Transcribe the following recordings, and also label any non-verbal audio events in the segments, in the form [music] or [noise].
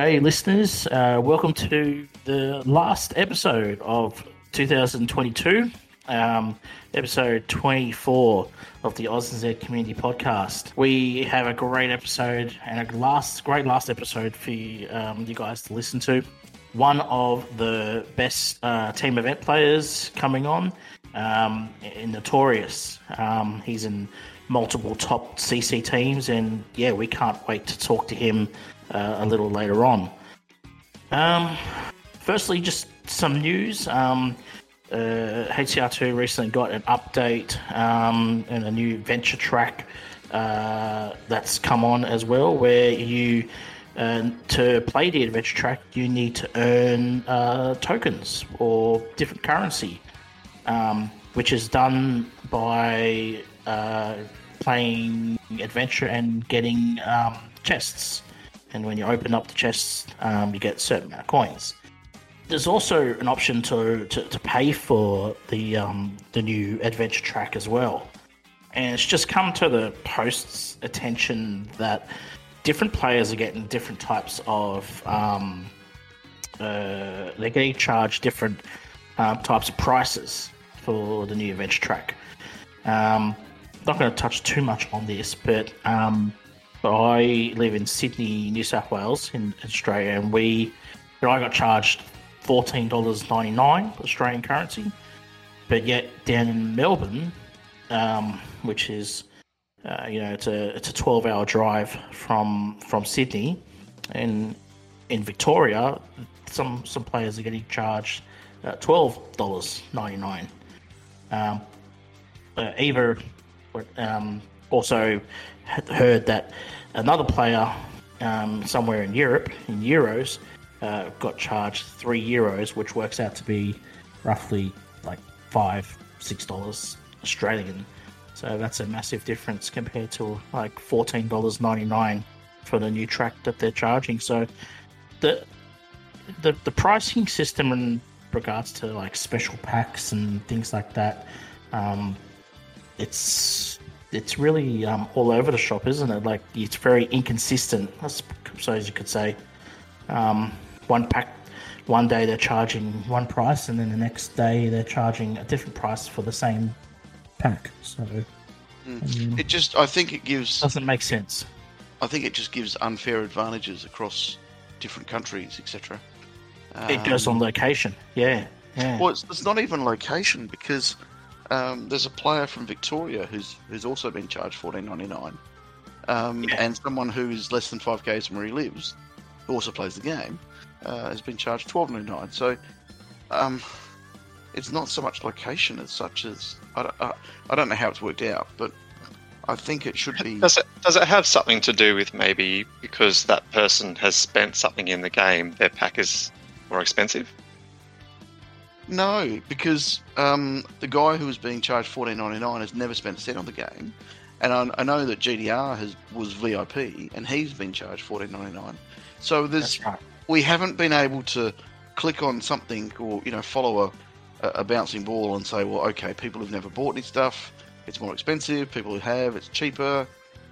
G'day, listeners. Uh, welcome to the last episode of 2022, um, episode 24 of the Oz and Z Community Podcast. We have a great episode and a last great last episode for you, um, you guys to listen to. One of the best uh, team event players coming on um, in Notorious. Um, he's in multiple top CC teams, and yeah, we can't wait to talk to him uh, a little later on. Um, firstly, just some news. Um, uh, HCR2 recently got an update um, and a new venture track uh, that's come on as well, where you uh, to play the adventure track, you need to earn uh, tokens or different currency, um, which is done by uh, playing adventure and getting um, chests. And when you open up the chests, um, you get a certain amount of coins. There's also an option to, to, to pay for the um, the new adventure track as well. And it's just come to the post's attention that different players are getting different types of um, uh, they're getting charged different uh, types of prices for the new adventure track. Um, not going to touch too much on this, but um, I live in Sydney, New South Wales, in Australia, and we, I got charged fourteen dollars ninety nine Australian currency, but yet down in Melbourne, um, which is, uh, you know, it's a it's a twelve hour drive from from Sydney, and in Victoria, some some players are getting charged uh, twelve dollars ninety nine. Um, uh, Eva um, also heard that another player um, somewhere in Europe, in euros, uh, got charged three euros, which works out to be roughly like five, six dollars Australian. So that's a massive difference compared to like fourteen dollars ninety nine for the new track that they're charging. So the the the pricing system in regards to like special packs and things like that, um, it's it's really um, all over the shop, isn't it? Like it's very inconsistent, I suppose you could say. Um, one pack, one day they're charging one price, and then the next day they're charging a different price for the same pack. So mm. it just, I think it gives doesn't make sense. I think it just gives unfair advantages across different countries, etc. Um, it goes on um, location, yeah. yeah. Well, it's, it's not even location because um, there's a player from Victoria who's who's also been charged fourteen ninety nine, um, yeah. and someone who is less than five k's from where he lives, who also plays the game, uh, has been charged twelve ninety nine. So, um, it's not so much location as such as I don't, uh, I don't know how it's worked out, but I think it should be. Does it does it have something to do with maybe because that person has spent something in the game, their pack is more expensive? No, because um, the guy who was being charged fourteen ninety nine has never spent a cent on the game, and I, I, know that GDR has was VIP and he's been charged fourteen ninety nine. So there's right. we haven't been able to click on something or you know follow a, a bouncing ball and say, well, okay, people who've never bought any stuff, it's more expensive. People who have, it's cheaper.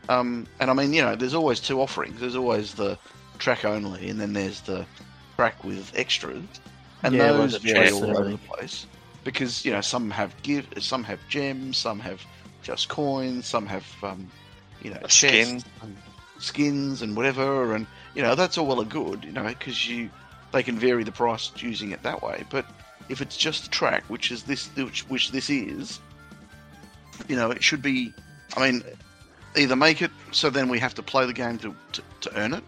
Um, and I mean, you know, there's always two offerings. There's always the track only, and then there's the track with extras and yeah, those vary all over the place because you know some have give, some have gems, some have just coins, some have um, you know skins, and skins and whatever, and you know that's all well and good, you know, because you they can vary the price using it that way. But if it's just the track, which is this, which, which this is, you know, it should be. I mean, either make it so then we have to play the game to to, to earn it,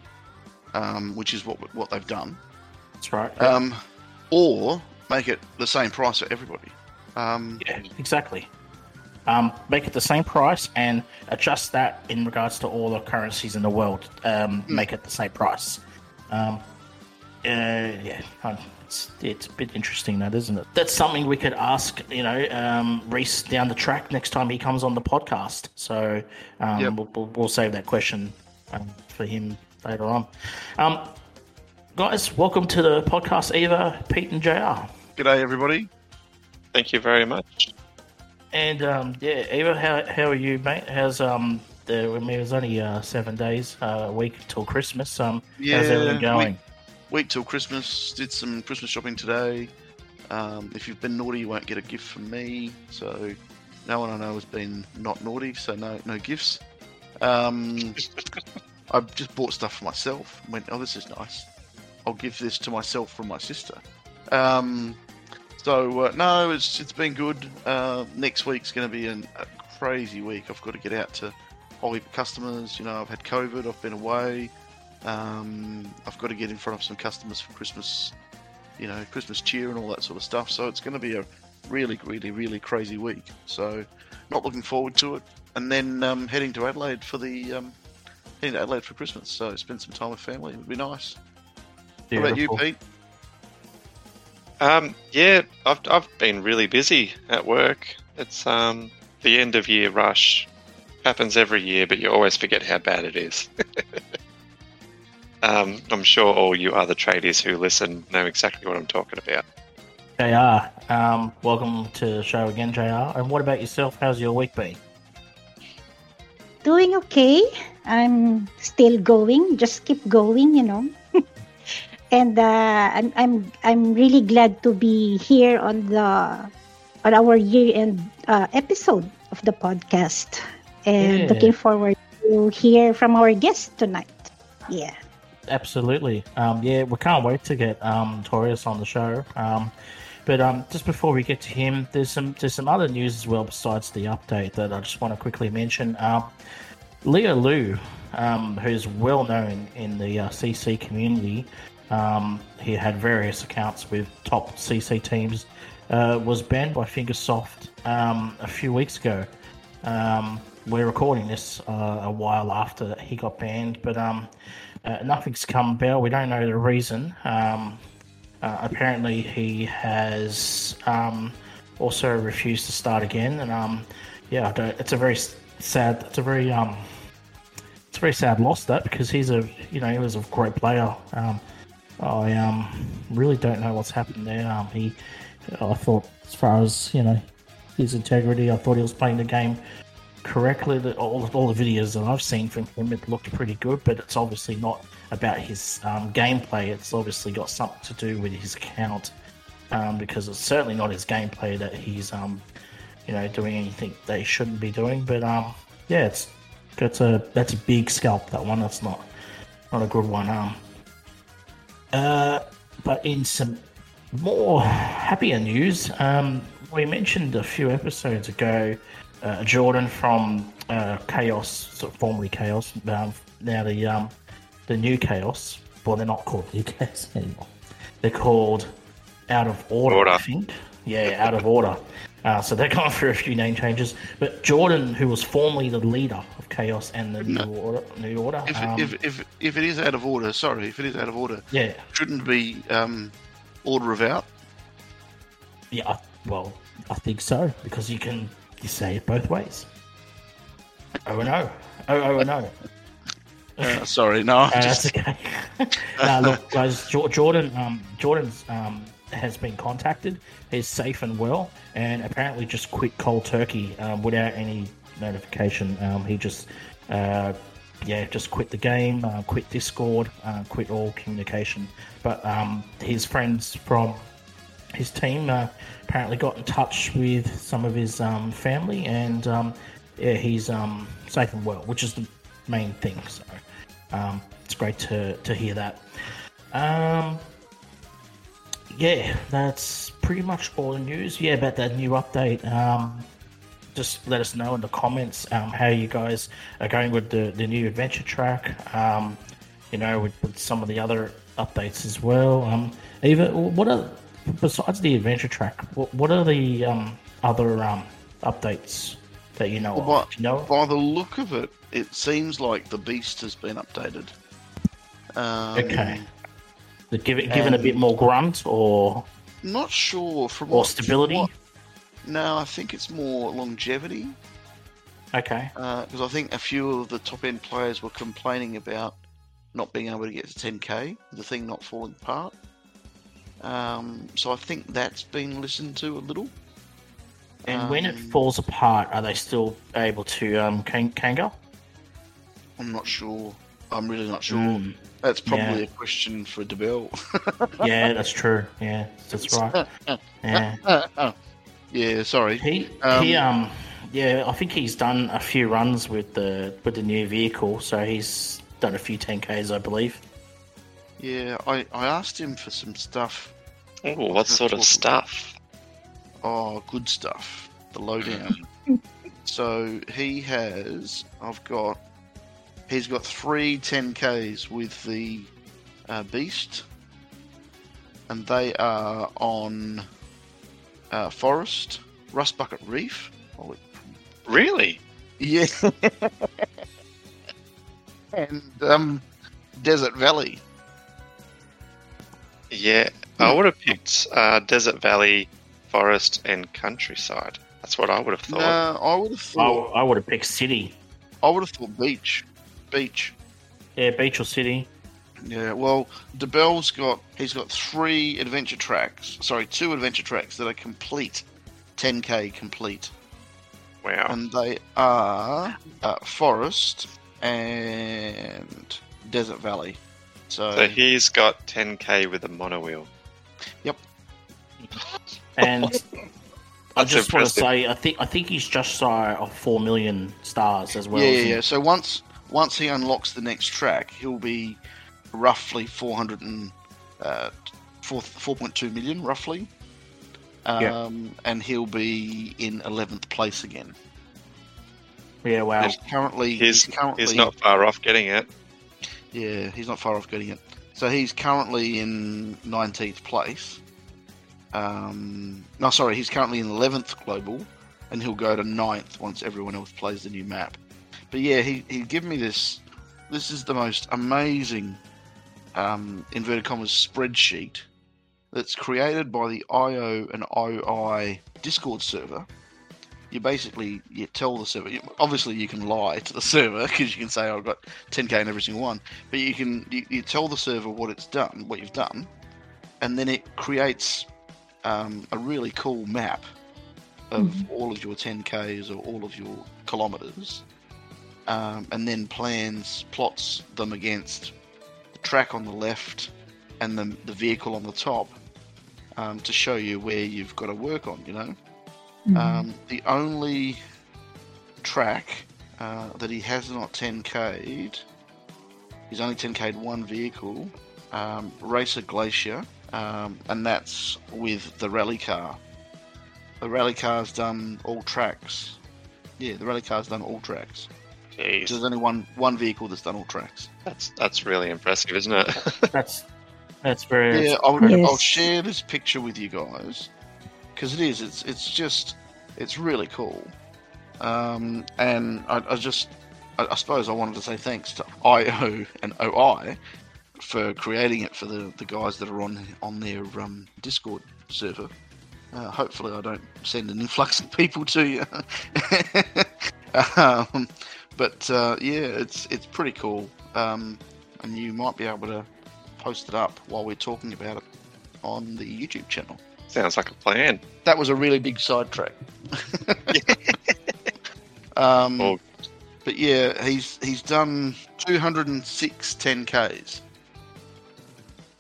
um, which is what what they've done. That's right. Yeah. Um, or make it the same price for everybody. Um, yeah, exactly. Um, make it the same price and adjust that in regards to all the currencies in the world. Um, mm. Make it the same price. Um, uh, yeah, it's, it's a bit interesting, that isn't it? That's something we could ask, you know, um, Reese down the track next time he comes on the podcast. So um, yep. we'll, we'll, we'll, save that question um, for him later on. Um, guys, welcome to the podcast, Eva, Pete, and JR. G'day, everybody. Thank you very much. And um, yeah, Eva, how, how are you, mate? How's um, there, I mean, it was only uh, seven days, uh, a week till Christmas. Um, Yeah, how's everything going? Week, week till Christmas. Did some Christmas shopping today. Um, if you've been naughty, you won't get a gift from me. So no one I know has been not naughty, so no no gifts. Um, [laughs] I've just bought stuff for myself. Went, oh, this is nice. I'll give this to myself from my sister. Um, so uh, no, it's it's been good. Uh, next week's going to be an, a crazy week. I've got to get out to heap of customers. You know, I've had COVID. I've been away. Um, I've got to get in front of some customers for Christmas. You know, Christmas cheer and all that sort of stuff. So it's going to be a really, really, really crazy week. So not looking forward to it. And then um, heading to Adelaide for the um, heading to Adelaide for Christmas. So spend some time with family. It would be nice. What about you, Pete? Um, yeah, I've I've been really busy at work. It's um the end of year rush happens every year, but you always forget how bad it is. [laughs] um, I'm sure all you other tradies who listen know exactly what I'm talking about. JR, um, welcome to the show again, JR. And what about yourself? How's your week been? Doing okay. I'm still going. Just keep going, you know. [laughs] and uh, I'm I'm I'm really glad to be here on the on our year-end uh, episode of the podcast, and Yeah. looking forward to hear from our guest tonight. Yeah. Absolutely. Um, yeah, we can't wait to get um, on the show. Um, but um, just before we get to him, there's some there's some other news as well besides the update that I just want to quickly mention. Um, Leo Lu, um, who's well known in the uh, CC community, um, he had various accounts with top CC teams, uh, was banned by Fingersoft um, a few weeks ago. Um, we're recording this uh, a while after he got banned, but um, uh, nothing's come about. We don't know the reason. Um, uh, apparently, he has um, also refused to start again, and um, yeah, it's a very sad. It's a very um, it's a very sad loss that because he's a you know he was a great player. Um, I um really don't know what's happened there. Um, he, I thought as far as you know his integrity, I thought he was playing the game correctly. That all all the videos that I've seen from him, it looked pretty good, but it's obviously not about his um, gameplay. It's obviously got something to do with his account, um, because it's certainly not his gameplay that he's um, you know, doing anything that he shouldn't be doing. But um, yeah, it's that's a that's a big scalp. That one. That's not not a good one. Um, uh, but in some more happier news, um, we mentioned a few episodes ago uh, Jordan from uh, Chaos, sort of formerly Chaos, um, now the um, the new Chaos. Well, they're not called New Chaos [laughs] anymore. They're called Out of Order, Order. I think. Yeah, Out of Order. Uh, so they're [laughs] going through a few name changes. But Jordan, who was formerly the leader of Chaos and the New Order, New Order, If, um, if, if, if it is out of order, sorry, if it is out of order, yeah, shouldn't be um, order of out. Yeah, I, well, I think so because you can you say it both ways. Oh no, oh oh no. [laughs] Uh, sorry, no, Uh, just that's okay. [laughs] no, look, guys, Jordan, um, Jordan's um, has been contacted. He's safe and well, and apparently just quit cold turkey um, without any notification. Um, he just, uh, yeah, just quit the game, uh, quit Discord, uh, quit all communication. But um, his friends from his team uh, apparently got in touch with some of his um, family, and um, yeah, he's um, safe and well, which is the main thing. So it's great to, to hear that. Yeah, that's pretty much all the news. Yeah, about that new update. Um, just let us know in the comments um, how you guys are going with the, the new adventure track. Um, you know, with, with some of the other updates as well. Um, even what are besides the adventure track? What, what are the um, other um, updates that you know Well, of? Do you know? by the look of it, it seems like the beast has been updated. Um, Okay. They're give it, given a bit more grunt or Not sure from or what stability. what- no, I think it's more longevity Okay. because I think a few of the top end players were complaining about not being able to get to 10k, the thing not falling apart. Um, so I think that's been listened to a little. And when it Um, falls apart, are they still able to um, can- Kanga? I'm not sure. I'm really not sure. Mm, That's probably Yeah. a question for DeBell. [laughs] yeah, that's true. Yeah, that's right. Yeah. [laughs] yeah, sorry. He Um, he um yeah, I think he's done a few runs with the with the new vehicle, so he's done a few 10Ks, I believe. Yeah, I, I asked him for some stuff. Oh, what sort of stuff? Oh, good stuff. The lowdown. [laughs] so he has. I've got. He's got three 10Ks with the uh, Beast, and they are on uh, Forest, Rust Bucket Reef. Holy Really? Yeah. [laughs] and um, Desert Valley. Yeah, I would have picked uh, Desert Valley, Forest, and Countryside. That's what I would have No, thought. I would have I, thought. I would have picked City. I would have thought beach. Beach. Yeah, Beach or City. Yeah. Well, DeBell's got. He's got three adventure tracks. Sorry, two adventure tracks that are complete, 10k complete, Wow. and they are uh, Forest and Desert Valley. So, So he's got 10k with a monowheel. Yep. And [laughs] I That's just want to say, I think I think he's just shy of four million stars as well. yeah, yeah, yeah. So once once he unlocks the next track, he'll be roughly 400 and uh, 4, 4.2 million, roughly. Um, Yeah. And he'll be in 11th place again. Yeah, wow. He's currently, He's, he's currently, he's not far off getting it. yeah, he's not far off getting it. So he's currently in 19th place. Um, no, sorry, he's currently in 11th global, and he'll go to 9th once everyone else plays the new map. But yeah, he he give me this. This is the most amazing um, inverted commas spreadsheet that's created by the IO and OI Discord server. You basically you tell the server. you- Obviously, you can lie to the [laughs] server because you can say I've got 10k in every single one. But you can you, you tell the server what it's done, what you've done, and then it creates um, a really cool map of all of your 10ks or all of your kilometers, um, and then plans plots them against the track on the left and the, the vehicle on the top um, to show you where you've got to work on. You know. Mhm. Um, the only track uh, that he has not 10k'd, he's only 10k'd one vehicle, um, Racer Glacier, um, and that's with the rally car. The rally car's done all tracks. Yeah, the rally car's done all tracks. Jeez, There's only one one vehicle that's done all tracks. that's that's really impressive, isn't it? [laughs] That's that's very Yeah, I'll, Yes. I'll share this picture with you guys because it is. It's it's just it's really cool. Um, and I, I just I, I suppose I wanted to say thanks to IO and OI for creating it for the, the guys that are on on their um, Discord server. Uh, hopefully, I don't send an influx of people to you. [laughs] um, but uh, yeah, it's it's pretty cool, um, and you might be able to post it up while we're talking about it on the YouTube channel. Sounds like a plan. That was a really big sidetrack. [laughs] um, Oh. But yeah, he's he's done 206 10Ks.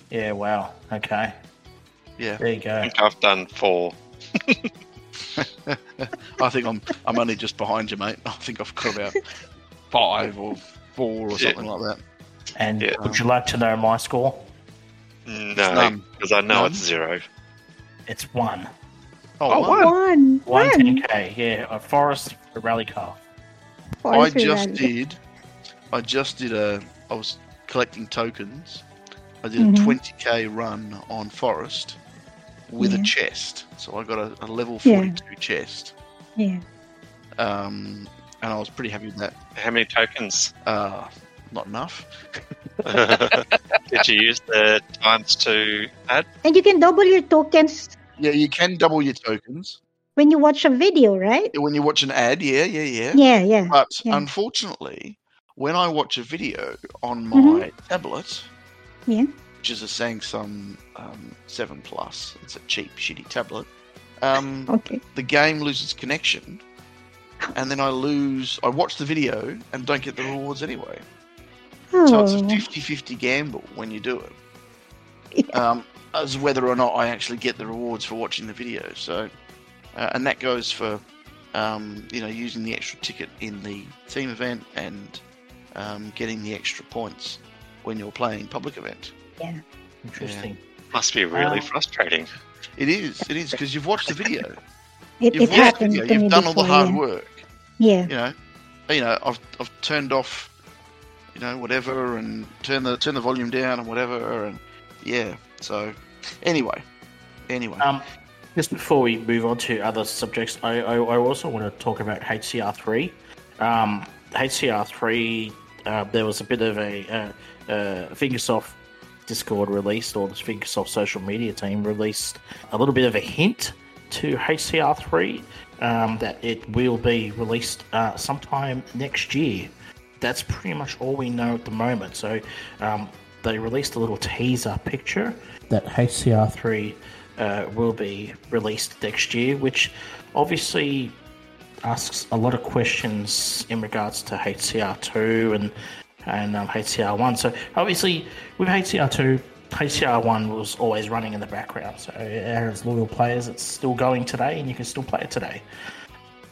yeah. Wow. Okay. Yeah, There you go. I go. think I've done four. [laughs] I think I'm I'm only just behind you, mate. I think I've got about [laughs] five or four or Yeah. something like that. And Yeah. would you like to know my score? No, because I know None? it's zero. It's one. Oh, Oh, wow. wow. One. One One. 10k. Yeah, a Forest a rally car. I just Rally. did. I just did a. I was collecting tokens. I did Mhm. a 20k run on Forest with Yeah. a chest. So I got a, a level Yeah. 42 chest. Yeah. Um, and I was pretty happy with that. How many tokens? Uh, not enough. [laughs] Did you use the times to add? And you can double your tokens Yeah, you can double your tokens when you watch a video, right? when you watch an ad. Yeah, yeah, yeah. Yeah, yeah. But Yeah. unfortunately, when I watch a video on my Mhm. tablet, Yeah. which is a Samsung um, 7 Plus, it's a cheap, shitty tablet. Um, Okay. the game loses connection and then I lose. I watch the video and don't get the rewards anyway. So it's a Oh. 50-50 gamble when you do it. Um, as whether or not I actually get the rewards for watching the video. So, uh, and that goes for um, you know using the extra ticket in the team event and um, getting the extra points when you're playing public event. Yeah, interesting. Must be really Uh, frustrating. It is. It is because you've watched the video. It, You've it watched the video. to me You've done all the hard yeah. work. Yeah. You know, you know. I've I've turned off, you know, whatever, and turn the turn the volume down and whatever, and yeah. So, anyway, anyway. Um, just before we move on to other subjects, I, I, I also want to talk about HCR3. Um, HCR3, uh, there was a bit of a uh, uh, Fingersoft Discord released, or the Fingersoft social media team released a little bit of a hint to HCR3 um, that it will be released uh, sometime next year. That's pretty much all we know at the moment. So um, they released a little teaser picture that HCR3 uh, will be released next year, which obviously asks a lot of questions in regards to HCR2 and and um, HCR1. So obviously with HCR2, HCR1 was always running in the background. So as loyal players, it's still going today, and you can still play it today.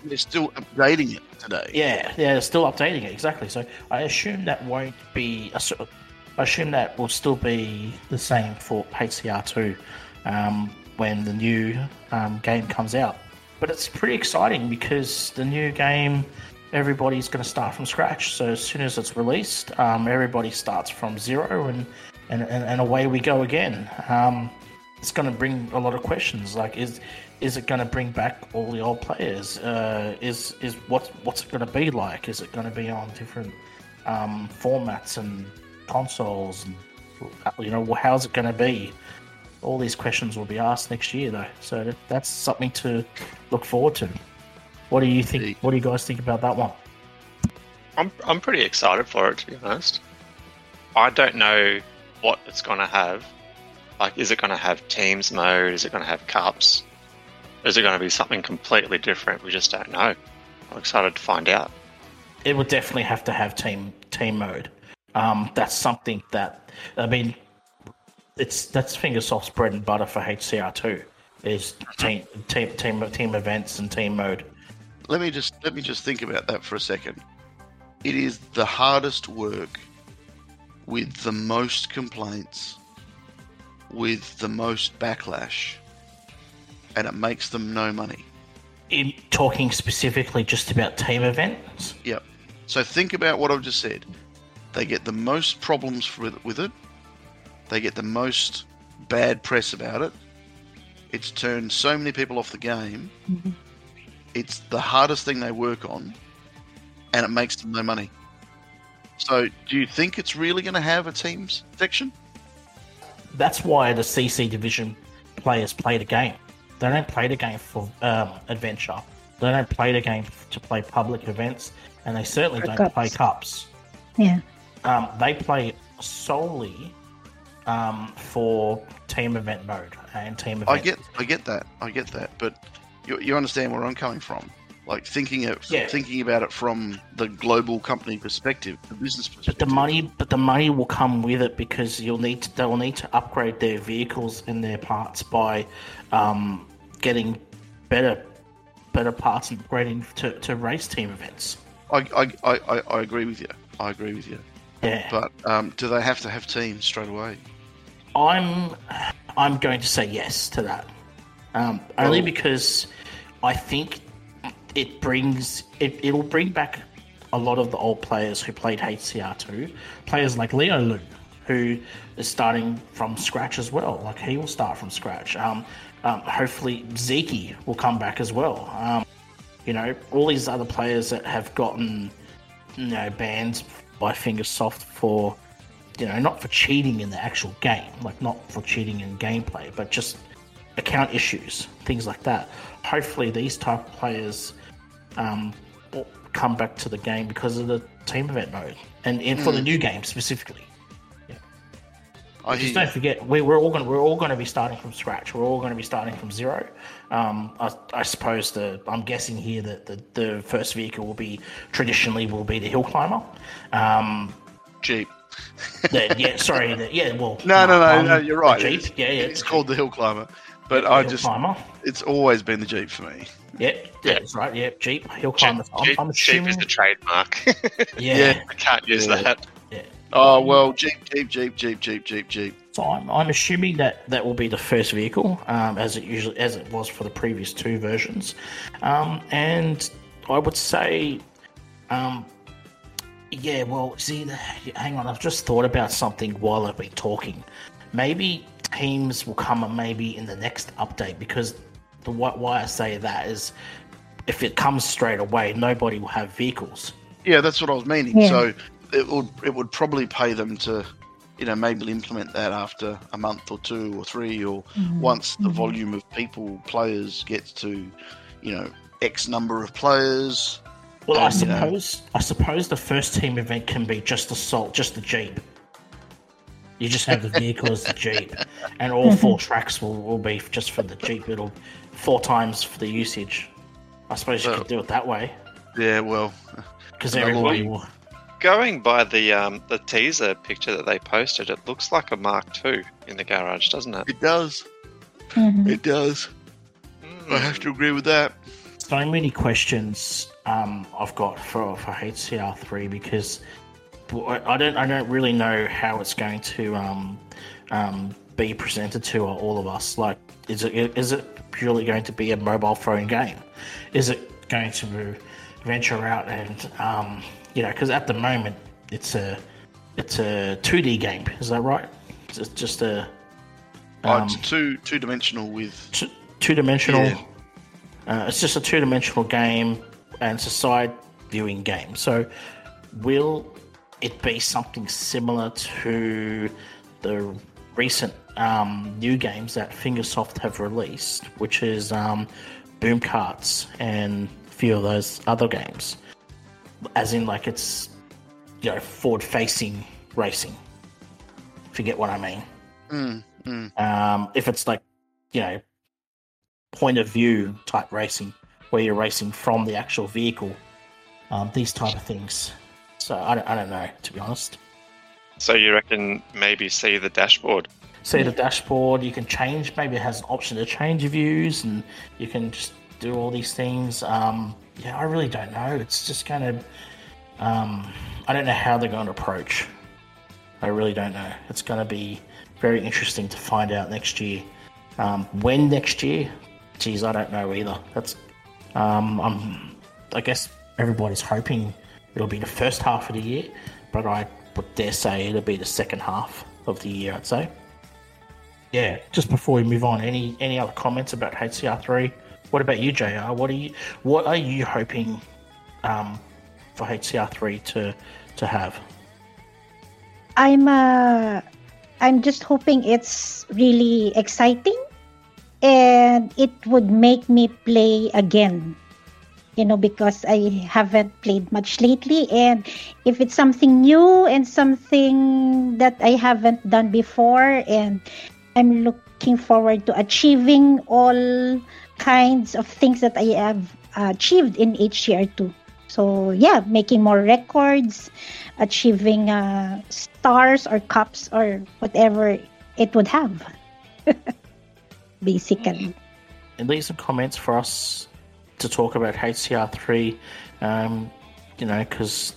They're still updating it today. Yeah, yeah, they're still updating it exactly. So I assume that won't be. a sort of- I assume that will still be the same for HCR2 um, when the new um, game comes out. But it's pretty exciting because the new game, everybody's going to start from scratch. So as soon as it's released, um, everybody starts from zero, and and, and, and away we go again. Um, it's going to bring a lot of questions. Like, is is it going to bring back all the old players? Uh, is is what what's it going to be like? Is it going to be on different um, formats and consoles? And you know, how's it going to be? All these questions will be asked next year, though. So that, that's something to look forward to. What do you think? What do you guys think about that one? I'm I'm pretty excited for it to be honest. I don't know what it's going to have. Like, is it going to have teams mode? Is it going to have cups? Is it going to be something completely different? We just don't know. I'm excited to find out. it would definitely have to have team team mode. Um, that's something that I mean, it's that's Fingersoft's bread and butter for HCR two is team team team team events and team mode. Let me just let me just think about that for a second. It is the hardest work with the most complaints, with the most backlash, and it makes them no money. In talking specifically just about team events, Yep. So think about what I've just said. They get the most problems with, with it. They get the most bad press about it. It's turned so many people off the game. Mhm. It's the hardest thing they work on, and it makes them no money. So, do you think it's really going to have a teams section? that's why the CC division players play the game. They don't play the game for um, adventure. They don't play the game to play public events, and they certainly For don't cups. play cups. Yeah. um, they play solely um, for team event mode and team event. I get, I get that, I get that, but you, you understand where I'm coming from. Like thinking it, Yeah. thinking about it from the global company perspective, the business perspective. but the money, but the money will come with it because you'll need to, they'll need to upgrade their vehicles and their parts by um, getting better, better parts and upgrading to, to race team events. I, I, I, I- agree with you. I agree with you. Yeah, But um, do they have to have teams straight away? I'm I'm going to say yes to that. Um, only Oh. because I think it brings it, it'll bring back a lot of the old players who played HCR2, players like Leo Lu, who is starting from scratch as well. Like he will start from scratch. Um, um, hopefully Zeke will come back as well. Um, you know, all these other players that have gotten you know banned by Fingersoft for you know, not for cheating in the actual game, like not for cheating in gameplay, but just account issues, things like that. Hopefully, these type of players um, come back to the game because of the team event mode, and, and for the new game specifically. I Just don't forget, we, we're all going to we're all going to be starting from scratch. We're all going to be starting from zero. Um, I, I suppose the I'm guessing here that the, the first vehicle will be traditionally will be the hill climber. Um, Jeep. the, yeah, [laughs] sorry, the, yeah, well, No, no, no, um, no. You're right. Jeep, It's, yeah, yeah, it's called the Hill Climber, but I just climber. it's always been the Jeep for me. Yep, yeah, that's right. Yeah, Jeep, hill Jeep, climber. I'm, Jeep- I'm Jeep assuming. is the trademark. [laughs] yeah, Yeah. I can't use Yeah. that. yeah. Oh well, Jeep, Jeep, Jeep, Jeep, Jeep, Jeep, Jeep. So I'm, I'm assuming that that will be the first vehicle, um, as it usually as it was for the previous two versions, um, and I would say, um, yeah. Well, see, hang on. I've just thought about something while I've been talking. Maybe teams will come maybe in the next update because the why, why I say that is if it comes straight away, nobody will have vehicles. Yeah, that's what I was meaning. Yeah. So it would it would probably pay them to, you know, maybe implement that after a month or two or three, or Mhm. once the Mhm. volume of people players gets to, you know, X number of players. Well, I And, suppose I suppose the first team event can be just assault, just the jeep. You just have the vehicle as the [laughs] jeep, and all four tracks will, will be just for the jeep. It'll four times for the usage. I suppose you Well- could do it that way Yeah, well, because Well, everybody will. Going by the um, the teaser picture that they posted, it looks like a Mark II in the garage, doesn't it? it does. Mhm. It does. I have to agree with that. So many questions um, I've got for for HCR three because I I don't I don't really know how it's going to um, um, be presented to all of us. Like, is it is it purely going to be a mobile phone game? Is it going to venture out and um, you know? Because at the moment it's a it's a two D game. Is that right? It's just a Oh, um, it's two two dimensional with t- two dimensional. Yeah. Uh, it's just a two dimensional game, and it's a side viewing game. So, will it be something similar to the recent um, new games that Fingersoft have released, which is um, Boom Karts and a few of those other games? As in, like it's you know forward facing racing. If you get what I mean mm, mm. um, if it's like you know point of view type racing where you're racing from the actual vehicle um, these type of things so I don't, I don't know to be honest So you reckon maybe see the dashboard? See the dashboard you can change maybe it has an option to change views and you can just do all these things. Um, yeah i really don't know. It's just kind of um, i don't know how they're going to approach. I really don't know. It's going to be very interesting to find out next year. Um, when next year? Geez i don't know either. That's um, I'm, i guess everybody's hoping it'll be the first half of the year but i would dare say it'll be the second half of the year i'd say yeah, just before we move on, any any other comments about HCR three? What about you, JR? What are you what are you hoping um, for HCR three to to have? I'm uh I'm just hoping it's really exciting and it would make me play again. You know, because I haven't played much lately and if it's something new and something that I haven't done before and I'm looking forward to achieving all kinds of things that I have achieved in HCR2. So yeah, making more records, achieving uh, stars or cups or whatever it would have. [laughs] Basically. And leave some comments for us to talk about HCR three. Um, you know, because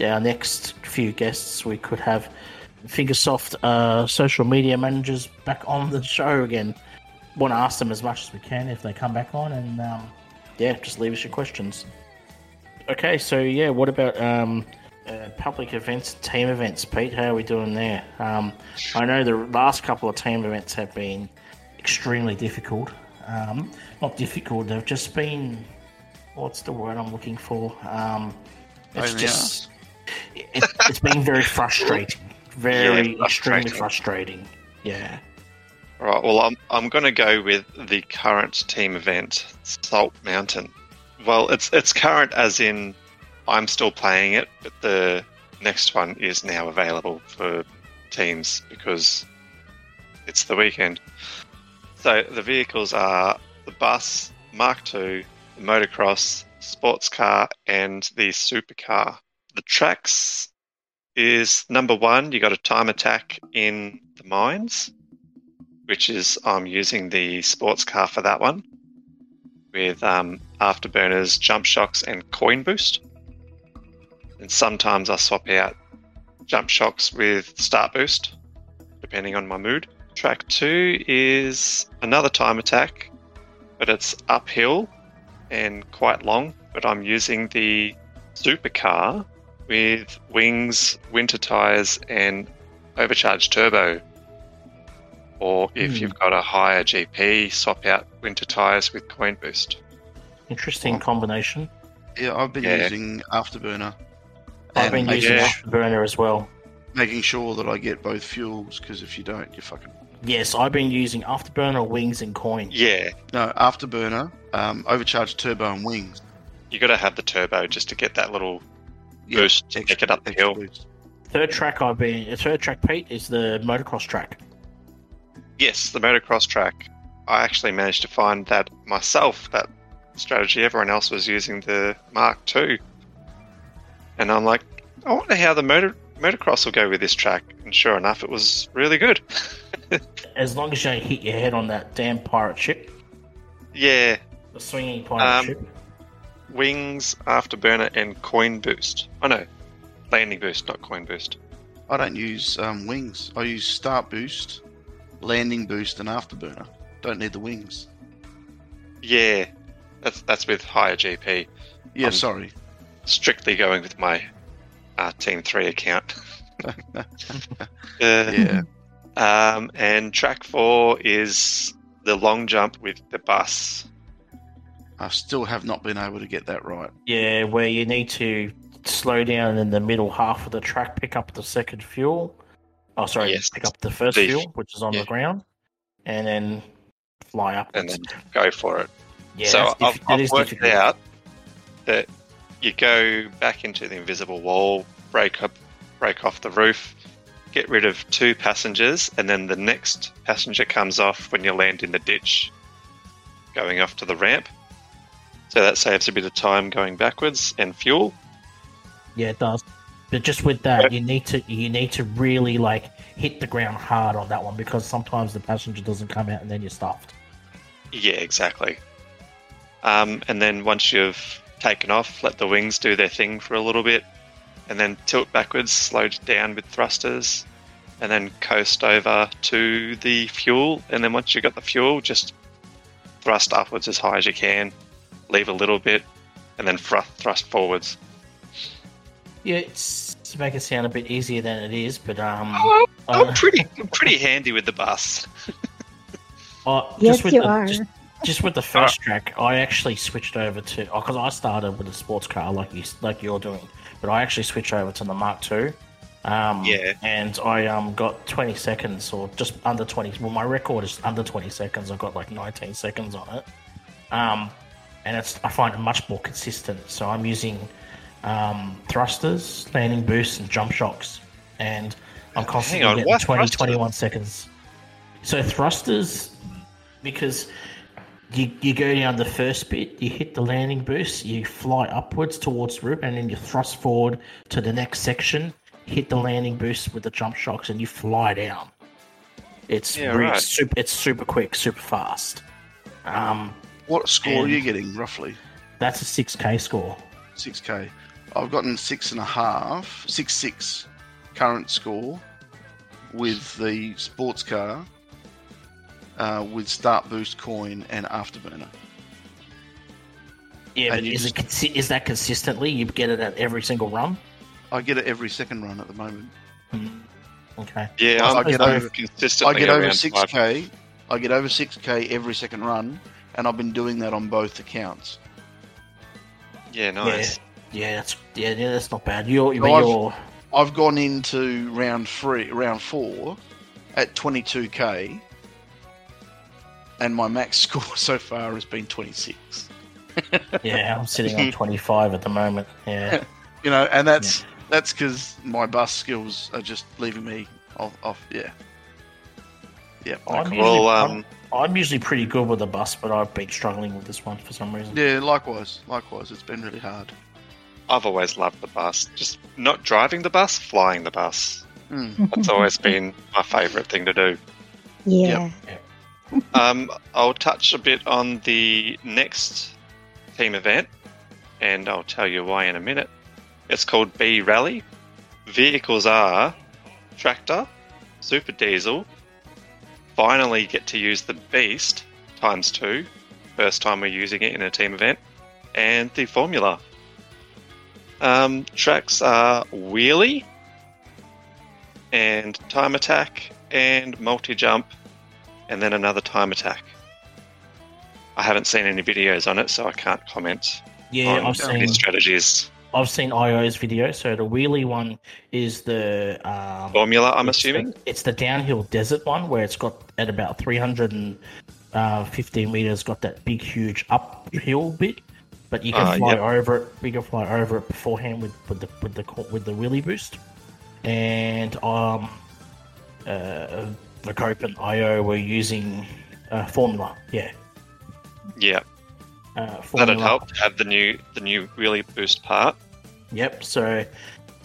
our next few guests we could have Fingersoft uh, social media managers back on the show again. Want to ask them as much as we can if they come back on, and um, yeah, just leave us your questions. Okay, so yeah, what about um, uh, public events, team events, Pete? How are we doing there? Um, I know the last couple of team events have been extremely difficult. Um, not difficult; they've just been what's the word I'm looking for? Um, it's in the just it, it's been very frustrating, very Yeah, extremely frustrating. frustrating. Yeah. All right. Well, I'm I'm going to go with the current team event, Salt Mountain. Well, it's it's current as in I'm still playing it, but the next one is now available for teams because it's the weekend. So the vehicles are the bus, Mark II, the motocross, sports car, and the supercar. The tracks is number one, you got a time attack in the mines, which is I'm using the sports car for that one with um, afterburners, jump shocks, and coin boost. And sometimes I swap out jump shocks with start boost, depending on my mood. Track two is another time attack, but it's uphill and quite long. But I'm using the supercar with wings, winter tires, and overcharged turbo. Or if Hmm. you've got a higher GP, swap out winter tires with coin boost. Interesting combination. Yeah, I've been Yeah. using Afterburner. I've been using Yeah. Afterburner as well. making sure that I get both fuels because if you don't, you're fucking. Yes, I've been using Afterburner, Wings, and Coin. Yeah, No, Afterburner, um, overcharged turbo and wings. you got to have the turbo just to get that little Yeah, boost to take it up the hill. boost. Third track I've been. The third track, Pete, is the motocross track. Yes, the motocross track. I actually managed to find that myself, that strategy. Everyone else was using the Mark II. And I'm like, I wonder how the motor motocross will go with this track. And sure enough, it was really good. [laughs] As long as you don't hit your head on that damn pirate ship, yeah, the swinging pirate Um, ship. Wings, afterburner, and coin boost. Oh no, landing boost, not coin boost. I don't use um, wings. I use start boost, landing boost, and afterburner. Don't need the wings. Yeah, that's that's with higher GP. Yeah, Um, sorry. Strictly going with my uh, Team Three account. [laughs] Uh, Yeah, Um, and track four is the long jump with the bus. I still have not been able to get that right. Yeah, where you need to slow down in the middle half of the track, pick up the second fuel. Oh, sorry, Yes. pick up the first The- fuel, which is on yeah. the ground, and then fly up. And then go for it. yeah, so I've, diff- that I've worked difficult. out that you go back into the invisible wall, break up, break off the roof, get rid of two passengers, and then the next passenger comes off when you land in the ditch, going off to the ramp. So that saves a bit of time going backwards and fuel. Yeah, it does. But just with that, you need to you need to really like hit the ground hard on that one because sometimes the passenger doesn't come out and then you're stuffed. Yeah, exactly. Um, and then once you've taken off, let the wings do their thing for a little bit, and then tilt backwards, slow down with thrusters, and then coast over to the fuel. And then once you've got the fuel, just thrust upwards as high as you can, leave a little bit, and then thrust, thrust forwards. Yeah, it's to make it sound a bit easier than it is, but um, Oh, I'm uh, pretty, I'm pretty handy with the bus. [laughs] uh, Yes, just with you the, are. Just, just with the [laughs] first track, I actually switched over to because I started with a sports car like you like you're doing, but I actually switched over to the Mark II. Um, Yeah. and I um got 20 seconds or just under 20. Well, my record is under 20 seconds. I've got like 19 seconds on it. Um, and it's I find it much more consistent. So I'm using um, thrusters, landing boosts, and jump shocks, and I'm constantly on, getting what 20, thrusters? 21 seconds. So thrusters, because you, you go down the first bit, you hit the landing boost, you fly upwards towards the roof, and then you thrust forward to the next section, hit the landing boost with the jump shocks, and you fly down. It's Yeah, really right. super. It's super quick, super fast. Um, What score are you getting roughly? that's a six k score. Six k. I've gotten six and a half, six six, current score with the sports car, uh, with start boost coin and afterburner. Yeah, And but is just- it consi- is that consistently? You get it at every single run. I get it every second run at the moment. Hmm. Okay. Yeah, I I'm get over- consistently I get over six k. I get over six k every second run, and I've been doing that on both accounts. Yeah, nice. Yeah, that's yeah, yeah, that's not bad. You're, So but I've- you're I've gone into round three, round four, at twenty two k, and my max [laughs] score so far has been twenty six. yeah. I'm [laughs] sitting on 25 at the moment. Yeah. [laughs] You know, and that's that's because my bus skills are just leaving me off. off yeah, Yeah. I'm usually, Well, um, I'm usually pretty good with the bus, but I've been struggling with this one for some reason. Yeah, likewise. Likewise. It's been really hard. I've always loved the bus. Just not driving the bus, flying the bus. Mm. That's always been my favourite thing to do. Yeah. Um, I'll touch a bit on the next team event, and I'll tell you why in a minute. It's called B Rally. Vehicles are tractor, super diesel. Finally, get to use the Beast times two. First time we're using it in a team event, and the Formula. Um, tracks are wheelie, and time attack, and multi jump, and then another time attack. I haven't seen any videos on it, so I can't comment Yeah, on I've seen strategies. I've seen IO's video. So the wheelie one is the um, Formula, I'm it's the- assuming. it's the downhill desert one where it's got at about 315 meters, got that big, huge uphill bit. But you can Ah, fly yep. over it. You can fly over it beforehand with, with the with the with the wheelie boost. And um, uh, the Cope and IO were using uh, Formula. Yeah, Yeah, uh, that'd help to have the new the new wheelie boost part. Yep. So,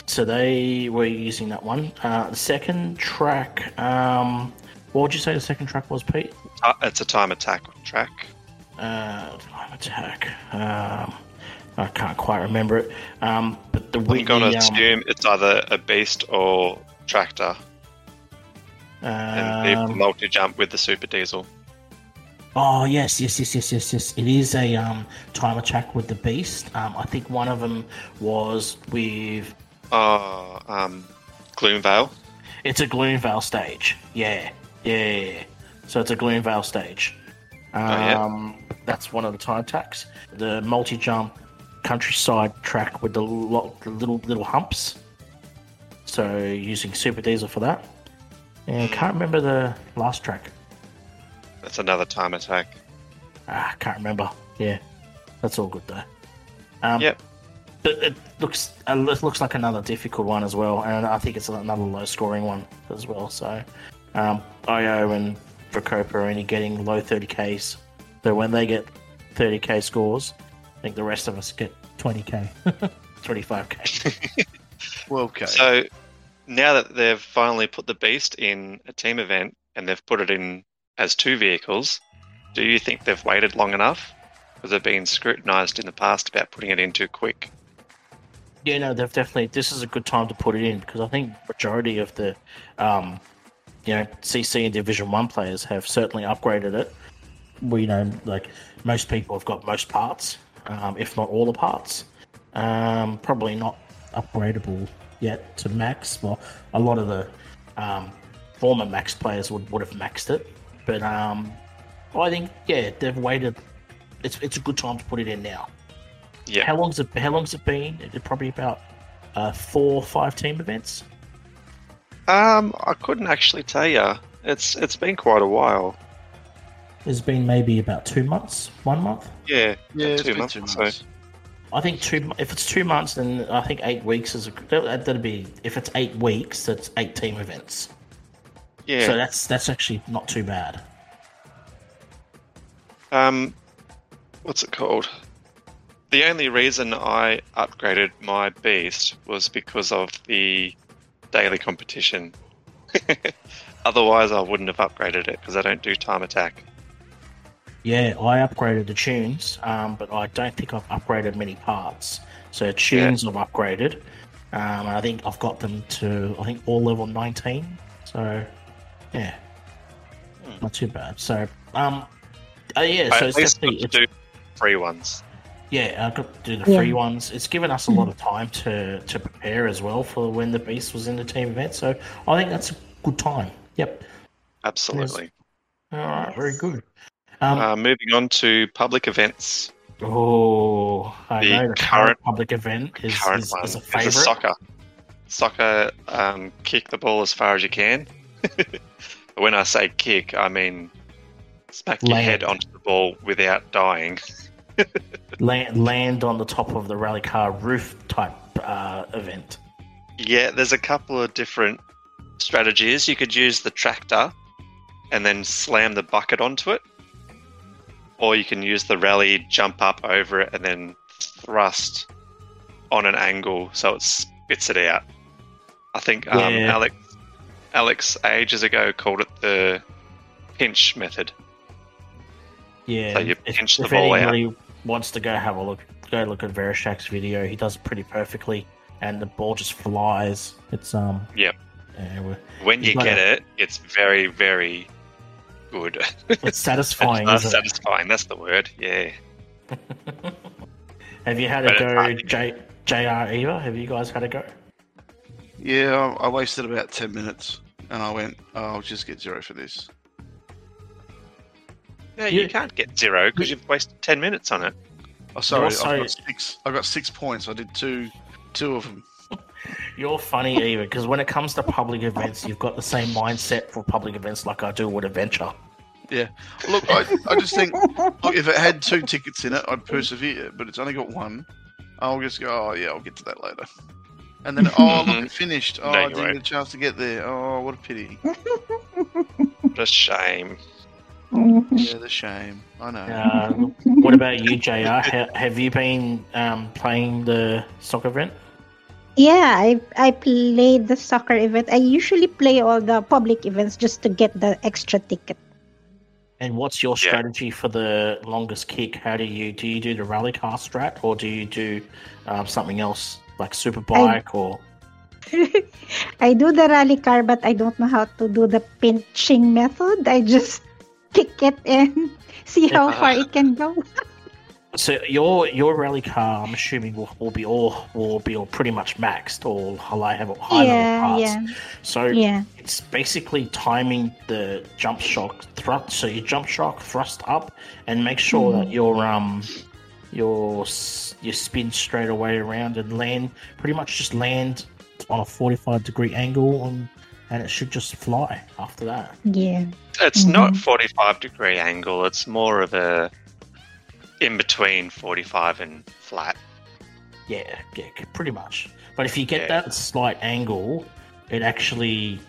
so they were using that one. Uh, the second track. Um, what would you say the second track was, Pete? Uh, It's a time attack track. Uh, time attack. Um, I can't quite remember it. Um, but the I'm going to um, assume it's either a beast or tractor, and the um, multi jump with the super diesel. Oh yes, yes, yes, yes, yes, yes. It is a um, time attack with the beast. Um, I think one of them was with. Oh, um, Gloomvale. It's a Gloomvale stage. Yeah, yeah. So it's a Gloomvale stage. Um, yeah. That's one of the time attacks. The multi jump countryside track with the, lo- the little little humps. So using super diesel for that. And I can't remember the last track. That's another time attack. Ah, can't remember. Yeah, that's all good though. Um, Yep. But it looks uh, it looks like another difficult one as well, and I think it's another low scoring one as well. So, um, Io and Procopa are only getting low 30ks. So when they get 30k scores, I think the rest of us get 20k, 25k. [laughs] [laughs] Well, okay. So now that they've finally put the beast in a team event and they've put it in as two vehicles, do you think they've waited long enough? Because they've been scrutinised in the past about putting it in too quick. Yeah, no, they've definitely. This is a good time to put it in because I think majority of the, um, you know, CC and Division One players have certainly upgraded it. We know, like most people have got most parts, um, if not all the parts. Um, probably not upgradable yet to max. Well, a lot of the um, former max players would, would have maxed it, but um, I think yeah, they've waited. It's it's a good time to put it in now. Yeah. How long's it? How long's it been? It probably about uh, four, five team events. Um, I couldn't actually tell you. It's it's been quite a while. It's been maybe about two months, one month. Yeah, yeah, it's two been months two or so. I think two. If it's two months, then I think eight weeks is. A, that- that'd be if it's eight weeks. That's eight team events. Yeah. So that's that's actually not too bad. Um, what's it called? The only reason I upgraded my beast was because of the daily competition. [laughs] Otherwise, I wouldn't have upgraded it because I don't do time attack. Yeah, I upgraded the tunes, um, but I don't think I've upgraded many parts. So tunes I've upgraded. Um, I think I've got them to I think all level nineteen. So yeah, Hmm. not too bad. So um, uh, yeah, I so at it's least definitely got to it's, do free ones. yeah, I've got to do the Yeah. free ones. It's given us a lot of time to to prepare as well for when the beast was in the team event. So I think that's a good time. Yep. Absolutely. All right, very good. Um, Uh, moving on to public events. Oh, I The know the current current- public event is, Current is, one is a is the favorite. soccer. Soccer, um, kick the ball as far as you can. When I say kick, I mean smack your head onto the ball without dying. [laughs] Land, land on the top of the rally car roof type uh, event. Yeah, there's a couple of different strategies. You could use the tractor, and then slam the bucket onto it. Or you can use the rally, jump up over it, and then thrust on an angle so it spits it out. I think um, Yeah. Alex Alex ages ago called it the pinch method. Yeah. So you if, pinch the if ball out. wants to go have a look, go look at Verishak's video. He does it pretty perfectly, and the ball just flies. It's um. Yep. Yeah, When you get a- it, it's very, very good. it's [laughs] satisfying. It's isn't it? satisfying. That's the word. Yeah. [laughs] Have you had But a go, J, JR Eva? Have you guys had a go? Yeah, I I wasted about 10 minutes and I went, oh, I'll just get zero for this. Yeah, you Yeah. can't get zero because you've wasted ten minutes on it. Oh, sorry, also- I've got six. I got six points. I did two, two of them. [laughs] You're funny, Eva, because when it comes to public events, you've got the same mindset for public events like I do with adventure. Yeah. Look, I, I just think, look, if it had two tickets in it, I'd persevere. But it's only got one. I'll just go. Oh yeah, I'll get to that later. And then, oh look, it finished. Oh, No, I you didn't won't. get a chance to get there. Oh, what a pity. [laughs] What a shame. Yeah, the shame. I know. Uh, what about you, JR? Ha- have you been um, playing the soccer event? Yeah, I I played the soccer event. I usually play all the public events just to get the extra ticket. And what's your Yeah. strategy for the longest kick? How do you do? You do the rally car strat, or do you do um, something else like superbike or? [laughs] I do the rally car, but I don't know how to do the pinching method. I just [laughs] kick it and [laughs] see how far it can go. So your your rally car, I'm assuming will, will be all will be all pretty much maxed or high level high yeah, level parts. yeah, So yeah. it's basically timing the jump shock thrust. So you jump shock thrust up and make sure that your um your your spin straight away around and land pretty much just land on a 45 degree angle and and it should just fly after that. Yeah. It's not Mhm. 45 degree angle. It's more of a in between 45 and flat. Yeah, yeah, pretty much. But if you get Yeah. that slight angle, it actually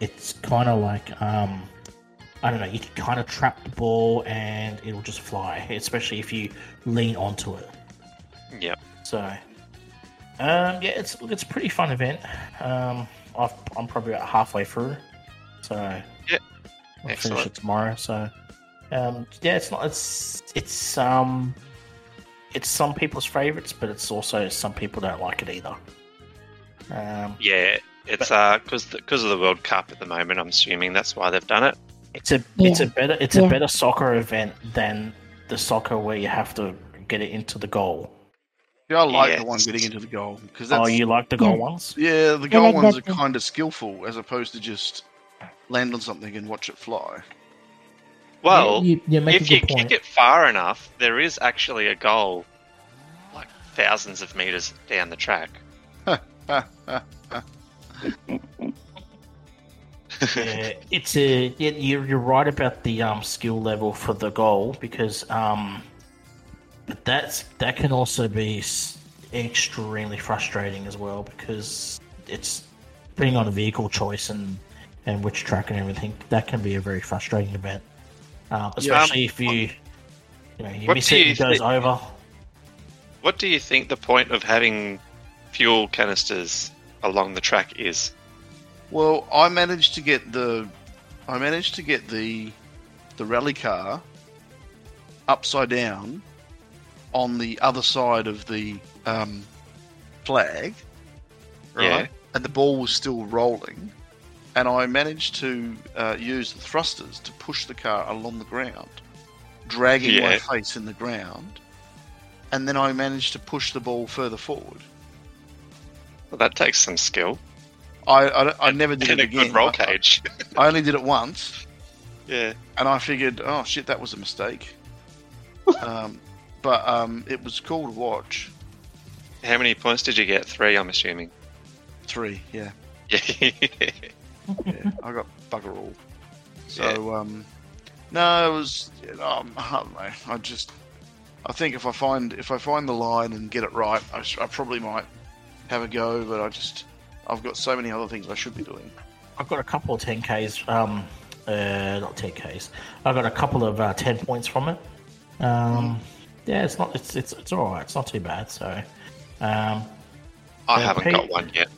it's kind of like um I don't know, you can kind of trap the ball and it'll just fly, [laughs] especially if you lean onto it. Yep. So, um, yeah, it's it's a pretty fun event. Um, I've, I'm probably about halfway through, so Yeah. I'll finish it tomorrow. So, um, yeah, it's not it's it's um it's some people's favorites, but it's also some people don't like it either. Um, Yeah, it's uh because because of the World Cup at the moment. I'm assuming that's why they've done it. It's a it's a better it's Yeah. a better soccer event than the soccer where you have to get it into the goal. Yeah, I like Yes. the one getting into the goal because Oh, you like the goal Yeah. ones? yeah, the goal like ones are kind of skillful as opposed to just land on something and watch it fly. Well, you, you if you point. kick it far enough, there is actually a goal, like thousands of meters down the track. [laughs] yeah, it's a yeah, you're, you're right about the um skill level for the goal because um but that's that can also be extremely frustrating as well because it's depending on a vehicle choice and and which track and everything that can be a very frustrating event um, especially if you you know you miss it you it goes think- over What do you think the point of having fuel canisters along the track is? Well, I managed to get the, I managed to get the, the rally car upside down on the other side of the um, flag, right? Yeah. And the ball was still rolling, and I managed to uh, use the thrusters to push the car along the ground, dragging my face in the ground, and then I managed to push the ball further forward. Well, that takes some skill I I, I never did and it a again. good roll I- cage. I only did it once, yeah. and I figured, oh shit, that was a mistake. [laughs] um, but um, it was cool to watch. How many points did you get? Three, I'm assuming. Three, yeah, Yeah. [laughs] yeah. I got bugger all. So um, no, it was. You know, um, I don't know. I just, I think if I find if I find the line and get it right, I, I probably might have a go. But I just, I've got so many other things I should be doing. I've got a couple of 10Ks um, uh, not 10Ks. I've got a couple of uh, 10 points from it. Um, yeah, it's not, it's, it's, it's all right. It's not too bad. So, um, I haven't Pete- got one yet.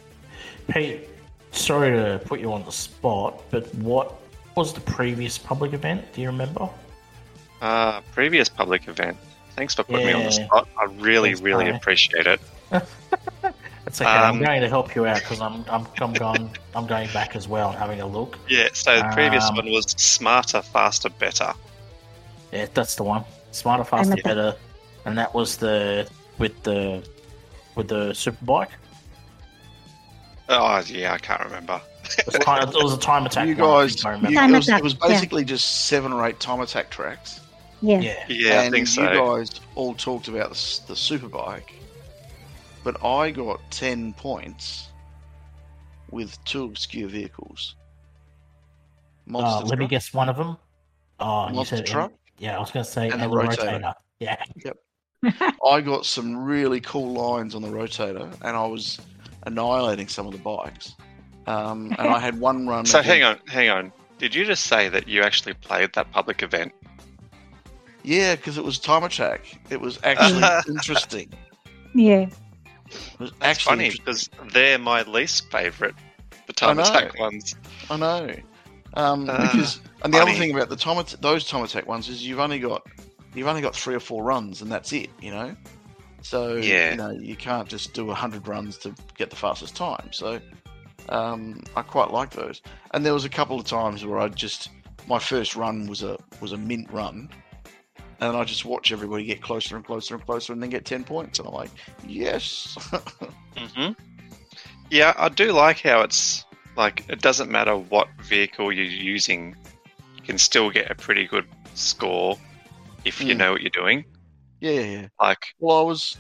Pete, sorry to put you on the spot, but what was the previous public event? Do you remember? Uh, previous public event. Thanks for putting me on the spot. I really, Thanks, really bye. appreciate it. [laughs] It's okay. I'm Um, going to help you out because I'm, I'm, I'm going, I'm going back as well and having a look. Yeah, so the previous Um, one was smarter, faster, better. Yeah, that's the one. Smarter, faster, okay. better, and that was the with the with the super bike. Oh, yeah, I can't remember. It was, time, it was a time attack. You guys, think I you, it, was, it was yeah. basically just seven or eight time attack tracks. Yeah. yeah, Yeah, I and think so. you guys all talked about the, s- the superbike, but I got 10 points with two obscure vehicles. Uh, Monster let me guess one of them. Oh, you Monster said truck? Yeah, I was going to say And and the the rotator. rotator. Yeah, [laughs] I got some really cool lines on the rotator, and I was annihilating some of the bikes. Um, and I had one run. So hang on, hang on. Did you just say that you actually played that public event? Yeah, because it was time attack. It was actually [laughs] interesting. Yeah. That's actually funny because they're my least favourite. The time attack ones. I know. Um, Uh, because and the other thing about the time those time attack ones is you've only got you've only got three or four runs and that's it. You know. So Yeah. you know you can't just do hundred runs to get the fastest time. So um, I quite like those. And there was a couple of times where I just my first run was a was a mint run. And I just watch everybody get closer and closer and closer, and then get ten points. And I'm like, yes, [laughs] hmm Yeah, I do like how it's like it doesn't matter what vehicle you're using, you can still get a pretty good score if you Mm. know what you're doing. yeah, yeah, yeah. Like Well, I was.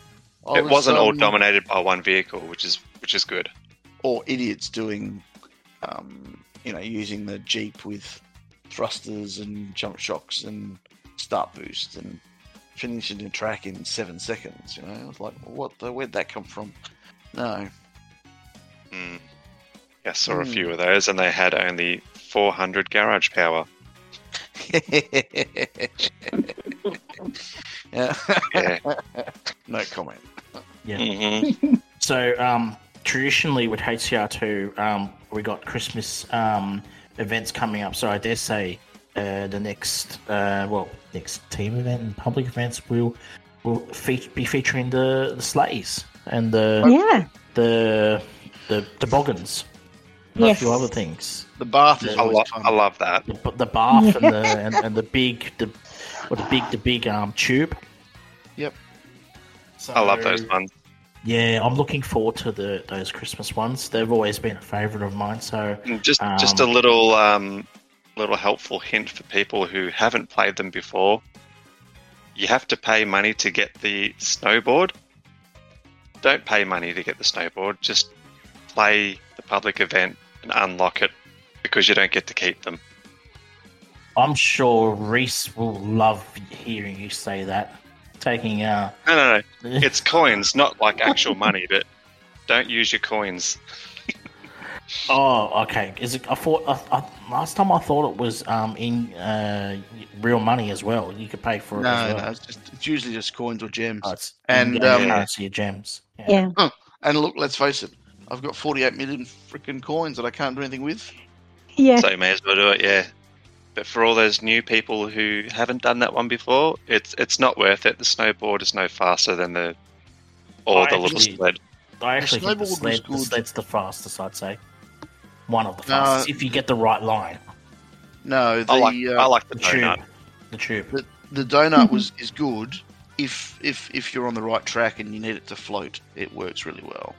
I it was, wasn't all um, dominated by one vehicle, which is which is good. or idiots doing, um, you know, using the Jeep with thrusters and jump shocks and start boost and finishing the track in seven seconds. You know, I was like, what the? Where'd that come from? No. Mm. Yeah, I saw a Hmm. few of those, and they had only 400 garage power. [laughs] yeah. Yeah. [laughs] no comment. yeah. hmm [laughs] So um, traditionally with HCR2, um, we got Christmas um, events coming up. So I dare say uh, the next, uh, well, next team event and public events will will fe- be featuring the, the sleighs and the Yeah. the the toboggans and a few other things. The bath is I, always lo- fun. I love that. The, the bath and the and, and the big the what the big the big um tube. Yep. So, I love those ones. Yeah, I'm looking forward to the those Christmas ones. They've always been a favourite of mine. So And just just a Um, little um, little helpful hint for people who haven't played them before. You have to pay money to get the snowboard. Don't pay money to get the snowboard. Just play the public event and unlock it because you don't get to keep them. I'm sure Reese will love hearing you say that. Taking uh, No, no, no. [laughs] It's coins, not like actual money. But don't use your coins. Oh, okay. Is it? I thought I, I, last time I thought it was um in uh real money as well. You could pay for it no, as well. no, it's, just, it's usually just coins or gems. Oh, it's And, in-game um, currency of gems. Yeah. And look, let's face it, I've got 48 million freaking coins that I can't do anything with. Yeah. So you may as well do it, yeah. But for all those new people who haven't done that one before, it's it's not worth it. The snowboard is no faster than the or I the little actually- sled. I actually think the, snowboard was sled, the sled's the fastest. I'd say one of the No. fastest if you get the right line. No, the I like uh, I like the The tube, donut. the tube. the, the donut [laughs] was is good if if if you're on the right track and you need it to float. It works really well.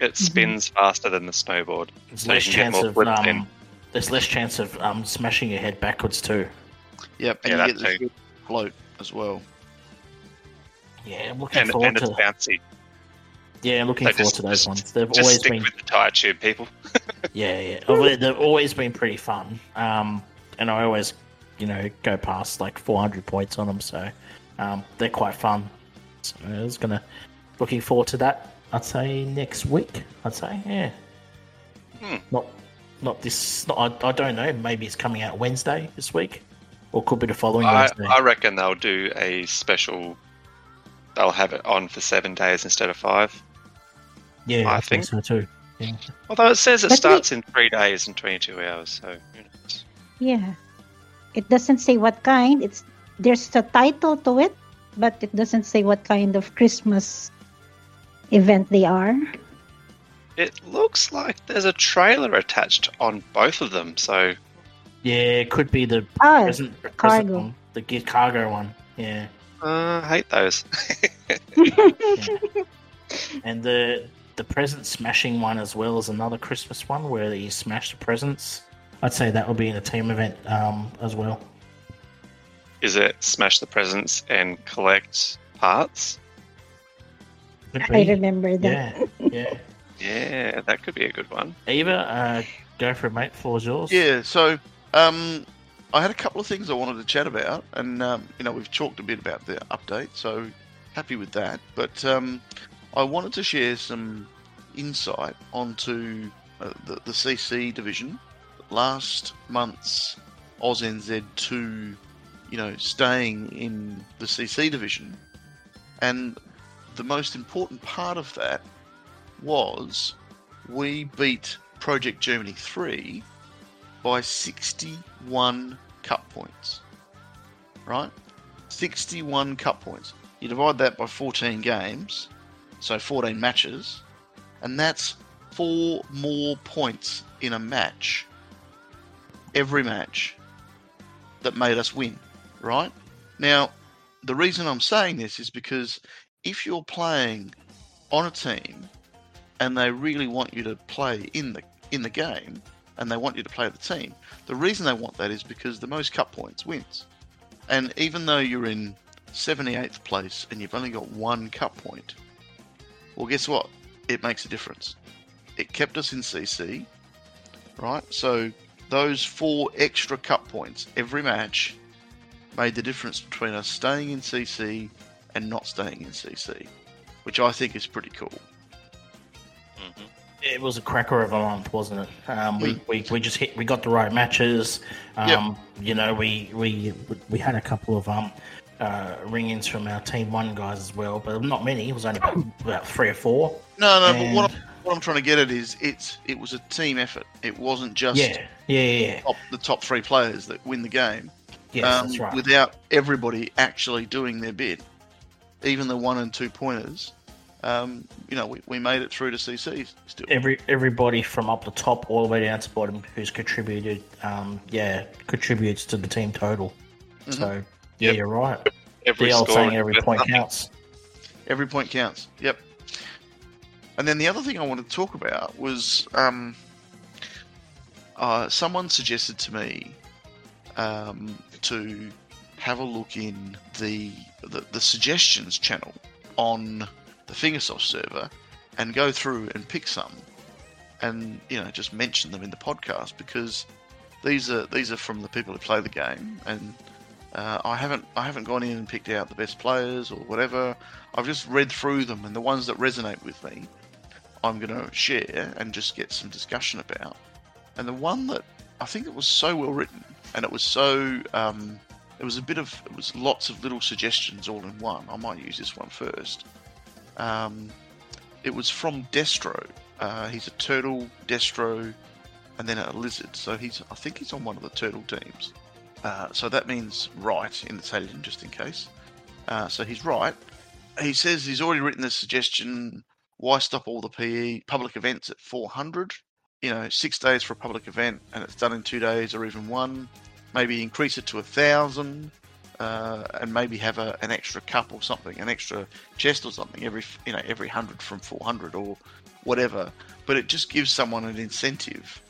It spins faster than the snowboard. There's So less chance of um, there's less chance of um smashing your head backwards too. Yep, and Yeah, you that get the float as well. Yeah, I'm looking And, forward and it's to. bouncy. Yeah, I'm looking So forward just- to those just- ones. They've always been with the tire tube, people. [laughs] Yeah, yeah. They- They've always been pretty fun. Um, and I always, you know, go past like 400 points on them, so um, they're quite fun. So I was gonna looking forward to that. I'd say next week. I'd say, yeah. Hmm. Not not this. Not, I, I don't know. Maybe it's coming out Wednesday this week, or could be the following I, Wednesday. I reckon they'll do a special. They'll have it on for seven days instead of five. Yeah, I I, think- think so too. Yeah. Although it says it But we- starts in three days and 22 hours, so who knows? Yeah. It doesn't say what kind. It's there's a title to it, but it doesn't say what kind of Christmas event they are. It looks like there's a trailer attached on both of them, so Yeah, it could be the Ah, present, present cargo. one, the gift cargo one. Yeah, uh, I hate those. [laughs] [laughs] and the the present smashing one as well as another Christmas one where you smash the presents. I'd say that will be in a team event um, as well. Is it smash the presents and collect parts? I remember that. Yeah, yeah. [laughs] Yeah, that could be a good one. Eva, uh, go for it, mate. Floor's yours. Yeah, so um, I had a couple of things I wanted to chat about, and um, you know we've talked a bit about the update, so happy with that. But um, I wanted to share some insight onto uh, the, the CC division. Last month's AusNZ2, you know, staying in the CC division, and the most important part of that was we beat Project Germany 3 by 61 cup points. Right? 61 cup points. You divide that by 14 games, so 14 matches, and that's four more points in a match. Every match that made us win, right? Now, the reason I'm saying this is because if you're playing on a team and they really want you to play in the in the game and they want you to play the team. The reason they want that is because the most cup points wins. And even though you're in 78th place and you've only got one cup point, well, guess what? It makes a difference. It kept us in CC, right? So those four extra cup points every match made the difference between us staying in CC and not staying in CC, which I think is pretty cool. hmm It was a cracker of a month, wasn't it? Um, we, Mm. we, we just hit, we got the right matches. Um, Yep. You know, we, we we had a couple of um, uh, ring-ins from our team one guys as well, but not many. It was only about, about three or four. No, no, but what I'm, what I'm trying to get at is it's it was a team effort. It wasn't just Yeah, yeah, yeah, yeah. top, the top three players that win the game. Yes, um, that's right. Without everybody actually doing their bit, even the one and two pointers, um, you know, we, we made it through to CC still. Every everybody from up the top all the way down to bottom who's contributed, um, yeah, contributes to the team total. Mhm. So yeah, you're right. Every The old score saying, every point nothing. counts. Every point counts. Yep. And then the other thing I wanted to talk about was um, uh, someone suggested to me um, to have a look in the, the the suggestions channel on the Fingersoft server and go through and pick some and you know just mention them in the podcast because these are these are from the people who play the game and uh, I haven't I haven't gone in and picked out the best players or whatever. I've just read through them and the ones that resonate with me, I'm going to share and just get some discussion about. And the one that I think it was so well written and it was so um, it was a bit of it was lots of little suggestions all in one. I might use this one first. Um, it was from Destro. Uh, he's a turtle, Destro, and then a lizard. So he's I think he's on one of the turtle teams. Uh, so that means right in Italian, just in case. Uh, so he's right. He says he's already written the suggestion. Why stop all the PE public events at 400? You know, six days for a public event, and it's done in two days or even one. Maybe increase it to a thousand, uh, and maybe have a, an extra cup or something, an extra chest or something every you know every hundred from 400 or whatever. But it just gives someone an incentive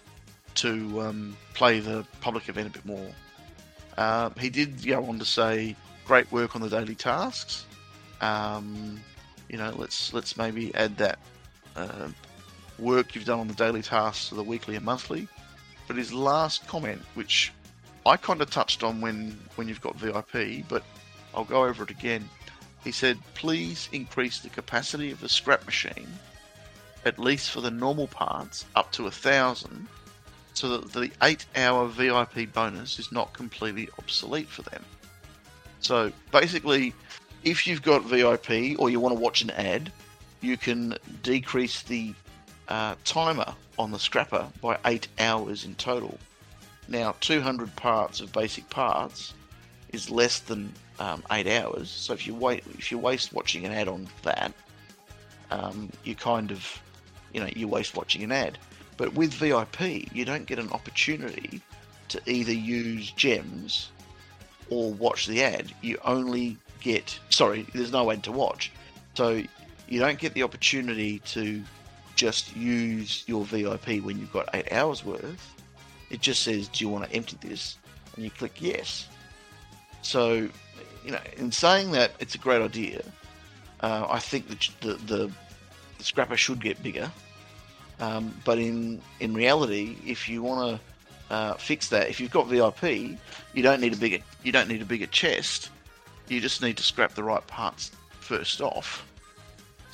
to um, play the public event a bit more. Um, he did go on to say, "Great work on the daily tasks." Um, you know, let's let's maybe add that uh, work you've done on the daily tasks to the weekly and monthly. But his last comment, which I kind of touched on when when you've got VIP, but I'll go over it again. He said, "Please increase the capacity of the scrap machine, at least for the normal parts, up to a thousand, so that the eight-hour VIP bonus is not completely obsolete for them. So basically, if you've got VIP or you want to watch an ad, you can decrease the uh, timer on the scrapper by eight hours in total. Now, 200 parts of basic parts is less than um, eight hours. So if you wait, if you waste watching an ad on that, um, you kind of, you know, you waste watching an ad. But with VIP, you don't get an opportunity to either use gems or watch the ad. You only get, sorry, there's no ad to watch. So you don't get the opportunity to just use your VIP when you've got eight hours worth. It just says, Do you want to empty this? And you click yes. So, you know, in saying that, it's a great idea. Uh, I think that the, the, the scrapper should get bigger. Um, but in, in reality, if you want to uh, fix that, if you've got VIP, you don't need a bigger you don't need a bigger chest. You just need to scrap the right parts first off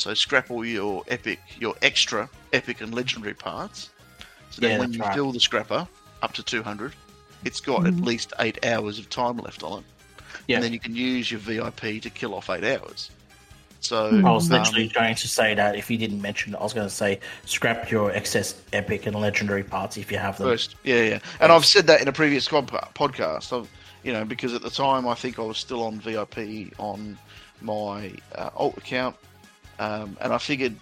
so scrap all your epic, your extra epic and legendary parts. So then Yeah, when you right. fill the scrapper up to 200, it's got Mhm. at least eight hours of time left on it. Yeah. And then you can use your VIP to kill off eight hours. So. I was um, literally going to say that if you didn't mention it, I was going to say scrap your excess epic and legendary parts if you have them. First, yeah, yeah, and I've said that in a previous comp- podcast. I've, you know, because at the time I think I was still on VIP on my uh, alt account, um, and I figured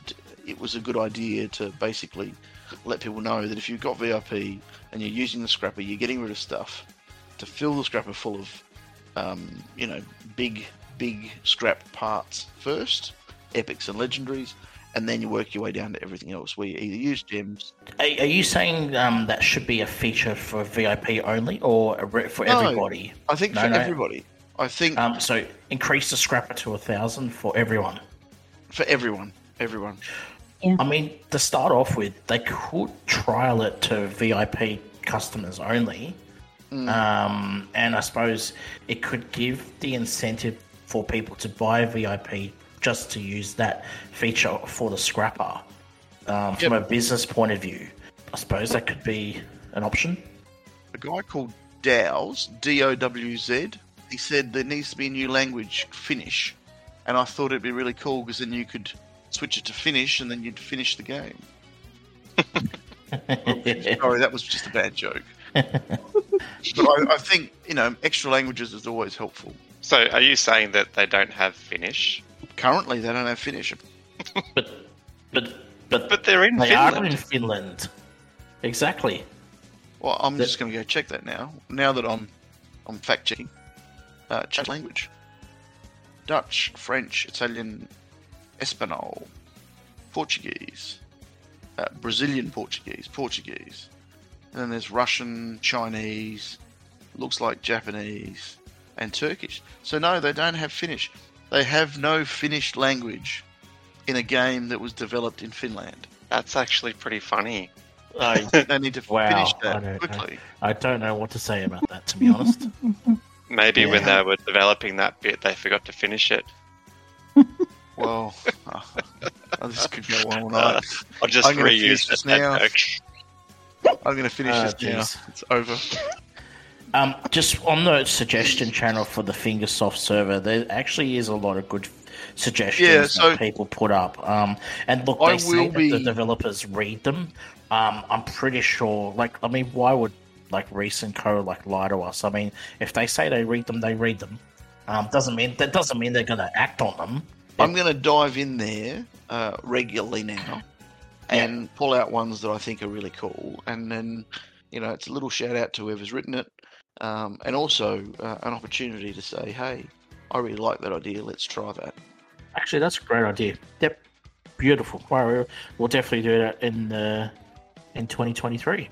it was a good idea to basically let people know that if you've got VIP and you're using the scrapper, you're getting rid of stuff to fill the scrapper full of, um, you know, big, big scrap parts first, epics and legendaries, and then you work your way down to everything else where you either use gems Are, are you saying um, that should be a feature for VIP only or a re- for No. everybody? I think No, for no. everybody. I think Um, so increase the scrapper to a thousand for everyone. for everyone, everyone. I mean, to start off with, they could trial it to VIP customers only. Mm. Um, and I suppose it could give the incentive for people to buy VIP just to use that feature for the scrapper. Um, from a business point of view, I suppose that could be an option. A guy called Dow's D O W Z. He said there needs to be a new language, Finnish, and I thought it'd be really cool because then you could switch it to Finnish and then you'd finish the game. [laughs] Sorry, that was just a bad joke. [laughs] but I, I think you know extra languages is always helpful. So, are you saying that they don't have Finnish? Currently, they don't have Finnish. but, but, but, But they're in they are Finland. in Finland. Exactly. Well, I'm The- just going to go check that now. Now that I'm, I'm fact checking. Uh, check language. Dutch, French, Italian, Espanol, Portuguese, uh, Brazilian Portuguese, Portuguese. And then there's Russian, Chinese, looks like Japanese, and Turkish. So no, they don't have Finnish. They have no Finnish language in a game that was developed in Finland. That's actually pretty funny. I, [laughs] They need to Wow, finish I that don't know. quickly. I don't know what to say about that, to be honest. [laughs] Maybe when they were developing that bit, they forgot to finish it. [laughs] Well, oh, this could go on all night. I'll just I'm reuse this now. joke. I'm going to finish Ah, this now. It's over. Um, just on the suggestion channel for the Fingersoft server, there actually is a lot of good suggestions Yeah, so- that people put up. Um, and look, I they say that the developers read them. Um, I'm pretty sure. Like, I mean, why would like Reese and Co like lie to us? I mean, if they say they read them, they read them. Um, doesn't mean that doesn't mean they're going to act on them. I'm going to dive in there uh, regularly now and pull out ones that I think are really cool. And then, you know, it's a little shout out to whoever's written it. Um, and also uh, an opportunity to say, hey, I really like that idea. Let's try that. Actually, that's a great idea. Yep, beautiful. Well, we'll- we'll definitely do that in uh, in 2023.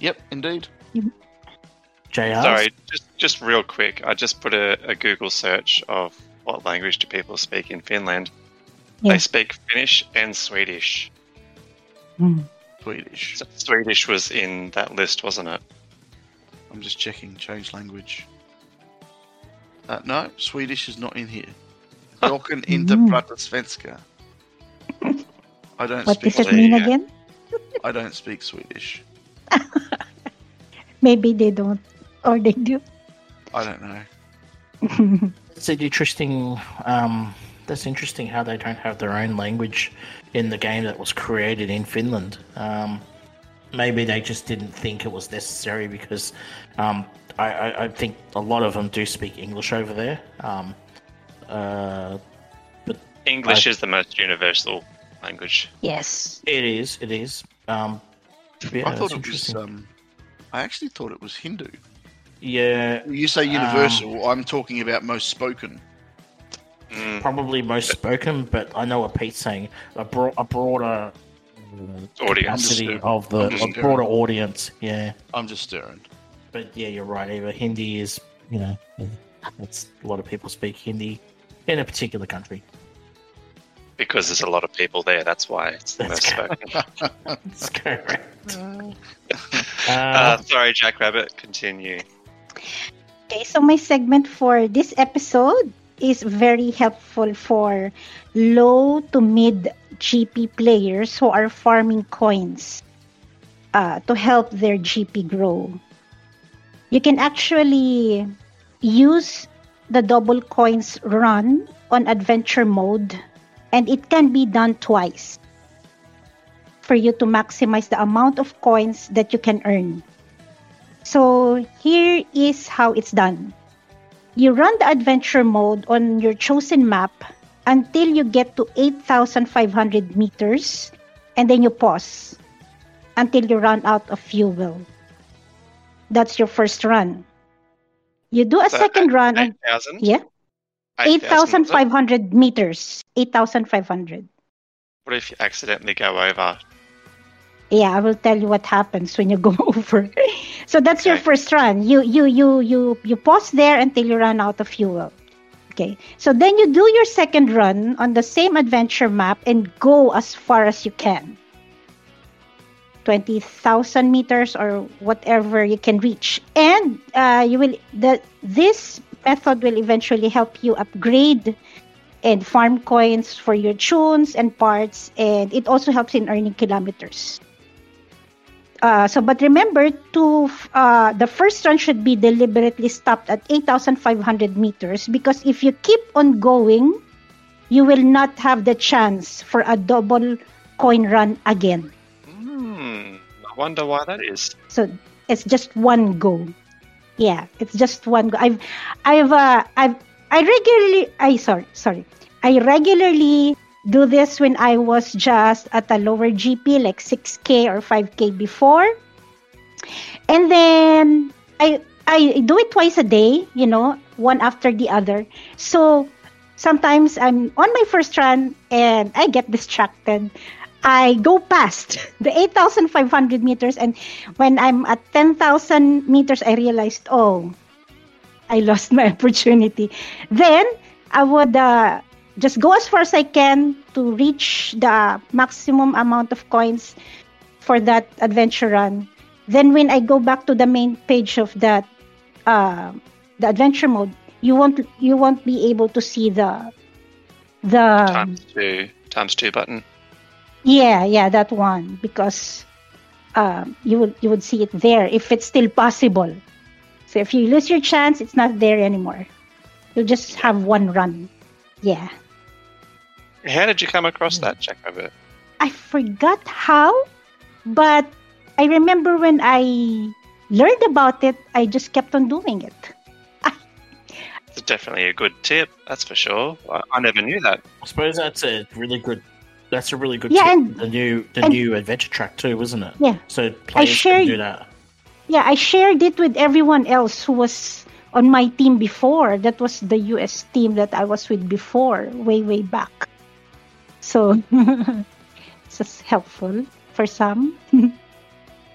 Yep, indeed. JR. Sorry, just just real quick. I just put a, a Google search of what language do people speak in Finland. Yeah. They speak Finnish and Swedish. Mm. Swedish. So Swedish was in that list, wasn't it? I'm just checking. Change language. Uh, no, Swedish is not in here. Jag kan inte prata svenska. [laughs] I don't What speak does it mean Yeah. again? I don't speak Swedish. [laughs] Maybe they don't, or they do. I don't know. [laughs] It's an interesting. Um, that's interesting how they don't have their own language in the game that was created in Finland. Um, maybe they just didn't think it was necessary because um, I, I, I think a lot of them do speak English over there. Um, uh, English I- is the most universal language. Yes. it is. It is. Um, yeah, I thought it was. Um, I actually thought it was Hindu. yeah, You say universal. I'm talking about most spoken. Mm, probably most spoken, but I know what Pete's saying. A, bro- a broader audience. capacity of the a broader audience. Yeah, I'm just stirring. but yeah, you're right. Eva. Hindi is, you know, it's a lot of people speak Hindi in a particular country. Because there's a lot of people there. That's why it's the That's most spoken. [laughs] That's correct. [laughs] Uh, Uh, sorry, Jackrabbit. Continue. Okay, so my segment for this episode is very helpful for low to mid GP players who are farming coins uh, to help their GP grow. You can actually use the double coins run on adventure mode, and it can be done twice for you to maximize the amount of coins that you can earn. So here is how it's done. You run the adventure mode on your chosen map until you get to 8,500 meters and then you pause until you run out of fuel. That's your first run. You do a So, second uh, run on 8,000? yeah, 8,000, was 8,500 meters. 8,500. What if you accidentally go over? Yeah, I will tell you what happens when you go [laughs] over. so that's your first run. You you you you you pause there until you run out of fuel. Okay. So then you do your second run on the same adventure map and go as far as you can. 20,000 meters or whatever you can reach. And uh, you will the this method will eventually help you upgrade and farm coins for your tunes and parts and it also helps in earning kilometers. Uh, so, but remember, to uh, the first run should be deliberately stopped at 8,500 meters because if you keep on going, you will not have the chance for a double coin run again. Hmm. I wonder why that is. So it's just one go. Yeah, it's just one go. I've, I've, uh, I've, I regularly, I sorry, sorry, I regularly do this when I was just at a lower GP, like 6k or 5k before, and then I, I do it twice a day. You know, one after the other. So sometimes I'm on my first run and I get distracted. I go past [laughs] the 8,500 meters, and when I'm at 10,000 meters, I realized, oh, I lost my [laughs] opportunity. Then I would uh, just go as far as I can to reach the maximum amount of coins for that adventure run. Then when I go back to the main page of that uh, the adventure mode, you won't you won't be able to see the the Times two. Times two button. yeah, yeah, that one because um, you would you would see it there if it's still possible. So if you lose your chance, it's not there anymore. You'll just have one run. Yeah, How did you come across that, mm. Jackrabbit? I forgot how, but I remember when I learned about it, I just kept on doing it. It's definitely a good tip, that's for sure. I, I never knew that. I suppose that's a really good. That's a really good. Yeah, tip. and- the new the and- new adventure track too, isn't it? Yeah. So players share- can do that. Yeah, I shared it with everyone else who was on my team before. That was the US team that I was with before, way, way back. So [laughs] it's just helpful for some. [laughs]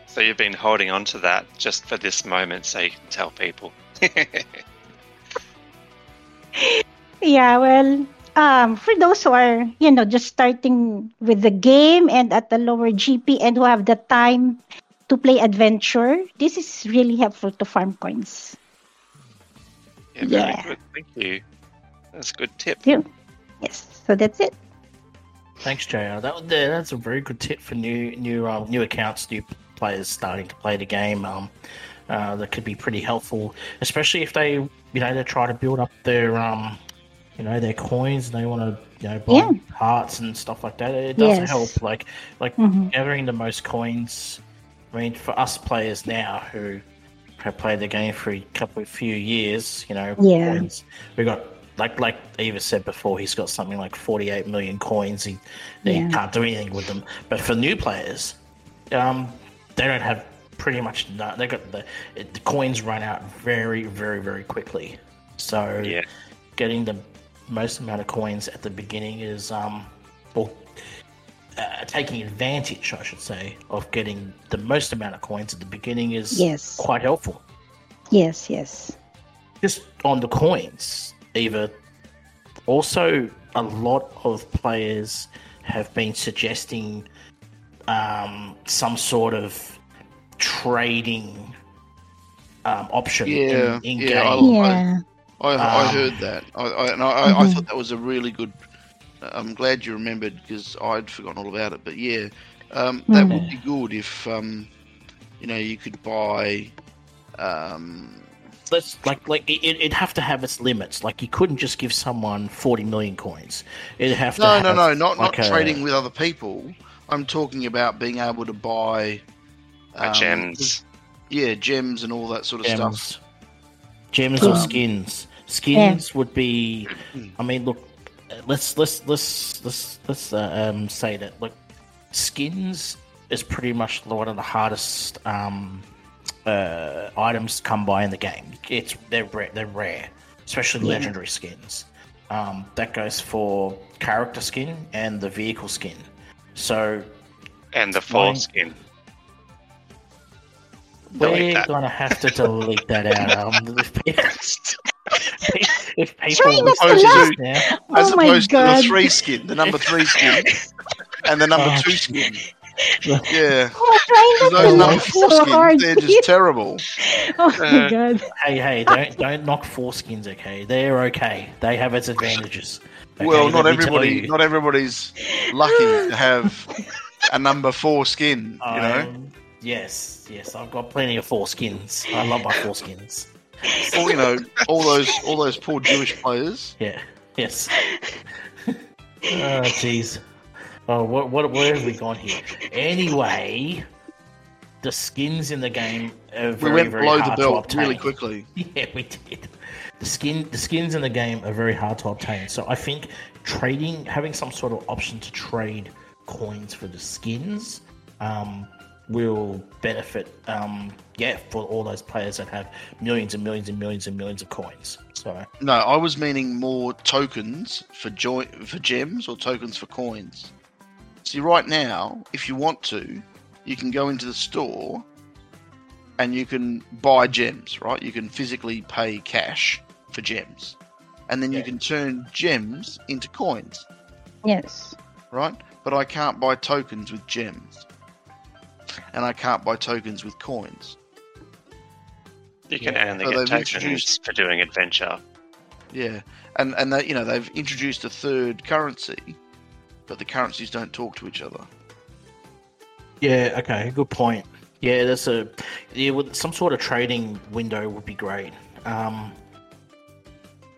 So you've been holding on to that just for this moment so you can tell people. [laughs] Yeah, well, um, for those who are, you know, just starting with the game and at the lower GP and who have the time to play adventure, this is really helpful to farm coins. Yeah, very Yeah. good. Thank you. That's a good tip. Yeah. Yes, so that's it. Thanks, JR. That that's a very good tip for new new um, new accounts, new players starting to play the game. Um, uh, that could be pretty helpful, especially if they, you know, they try to build up their, um, you know, their coins and they want to, you know, buy Yeah. parts and stuff like that. It does Yes. help. Like, like Mhm. gathering the most coins. I mean, for us players now who have played the game for a couple of few years, you know, Yeah. coins, we got like like Eva said before, he's got something like forty eight million coins. He he Yeah. can't do anything with them. But for new players, um, they don't have pretty much no, they got the, it, the coins run out very very very quickly. So Yeah. getting the most amount of coins at the beginning is um, well, uh, taking advantage, I should say, of getting the most amount of coins at the beginning is Yes. quite helpful. Yes, yes. Just on the coins, Eva. Also, a lot of players have been suggesting um, some sort of trading um, option Yeah, in, in yeah, I- Yeah. I, I Um, heard that. I, I, and I, I, I thought that was a really good. I'm glad you remembered because I'd forgotten all about it. But yeah, um, that Mhm. would be good if um, you know you could buy. Um, let's like like it, it'd have to have its limits. Like you couldn't just give someone forty million coins. It'd have to. no, have no, no, not like not a- trading with other people. I'm talking about being able to buy um, gems. Yeah, gems and all that sort of stuff. gems, gems or Um, skins. Skins would be. I mean, look. Let's let's let's let's let's uh, um, say that. Look, skins is pretty much one of the hardest um, uh, items to come by in the game. It's they're rare, they're rare, especially Yeah. legendary skins. Um, that goes for character skin and the vehicle skin. So And the Mine- foreskin. Delete we're that. gonna have to delete that out. [laughs] Um, [laughs] if people, if people Try not to Opposed to, now, as oh my opposed to the three skin, the number three skin, and the number [laughs] Oh, two skin. Yeah, Oh, try 'Cause those to number laugh four so skins—they're just terrible. [laughs] oh my Uh, god. hey, hey, don't don't knock foreskins. Okay, they're okay. They have its advantages. Okay, well, not let everybody not everybody's lucky [sighs] to have a number four skin. You know, Um, yes, yes, I've got plenty of foreskins. I love my foreskins. or you know, all those, all those poor Jewish players. Yeah, yes. oh, [laughs] jeez. Oh, what, what, where have we gone here? Anyway, the skins in the game are We very, went very below the hard to belt obtain. really quickly. [laughs] Yeah, we did. The skin, the skins in the game are very hard to obtain. So I think trading, having some sort of option to trade coins for the skins, um, will benefit. Um, yeah, for all those players that have millions and millions and millions and millions of coins. So No, I was meaning more tokens for joy for gems or tokens for coins. See, right now, if you want to, you can go into the store and you can buy gems. Right, you can physically pay cash for gems, and then you can turn gems into coins. Yes. Right, but I can't buy tokens with gems, and I can't buy tokens with coins. You can Yeah. only So get tokens introduced- for doing adventure. Yeah, and and they, you know they've introduced a third currency, but the currencies don't talk to each other. yeah, okay, good point. Yeah, that's a yeah. With some sort of trading window would be great. Um,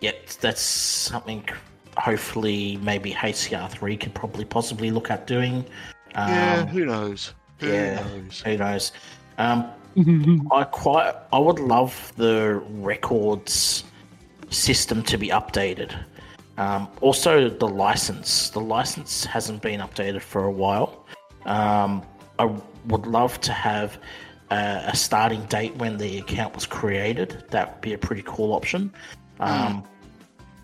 yep, that's something. Hopefully, maybe HCR three could probably possibly look at doing. Um, yeah, who knows? Who yeah. knows? Who knows? Um. [laughs] I quite. I would love the records system to be updated. Um, also, the license. The license hasn't been updated for a while. Um, I would love to have a, a starting date when the account was created. That would be a pretty cool option. Um,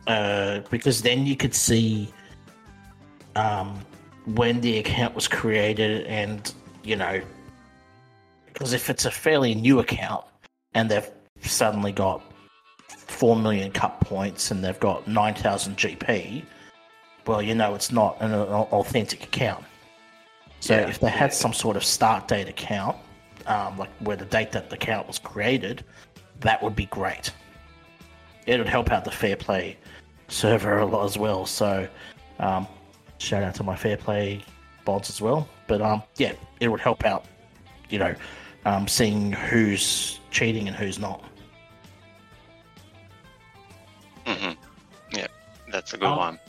uh, because then you could see um, when the account was created and, you know, because if it's a fairly new account and they've suddenly got 4 million cup points and they've got 9,000 GP, well, you know it's not an, authentic account. So Yeah. if they had some sort of start date account, um, like where the date that the account was created, that would be great. It would help out the fair play server a lot as well. So um, shout out to my fair play bots as well. But um, yeah, it would help out, you know, um, seeing who's cheating and who's not. Hmm Yeah, that's a good Um, one.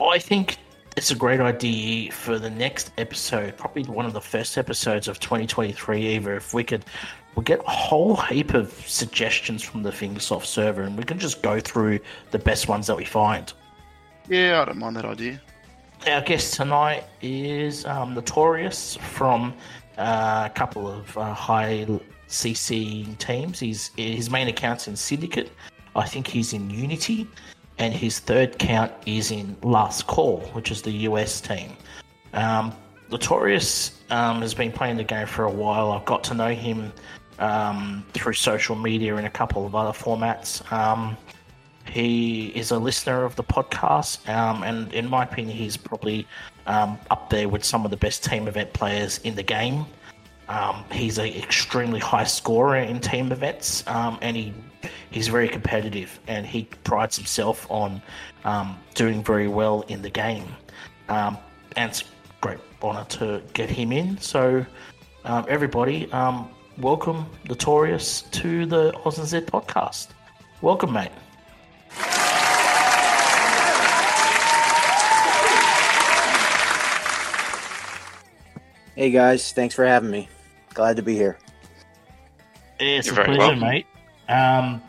I think it's a great idea for the next episode, probably one of the first episodes of 2023. Either if we could, we'll get a whole heap of suggestions from the Fingersoft server, and we can just go through the best ones that we find. Yeah, I don't mind that idea. Our guest tonight is um, Notorious from uh, a couple of uh, high CC teams. He's his main account's in Syndicate. I think he's in Unity, and his third count is in Last Call, which is the US team. Um, Notorious um, has been playing the game for a while. I've got to know him um, through social media and a couple of other formats. Um, he is a listener of the podcast, um, and in my opinion, he's probably um, up there with some of the best team event players in the game. He's an extremely high scorer in team events, and he he's very competitive, and he prides himself on um, doing very well in the game. Um, and it's a great honour to get him in. So, um, everybody, um, welcome Notorious to the Oz and Z podcast. Welcome, mate. Hey guys, thanks for having me. Glad to be here. It's You're a pleasure, welcome. mate. Um,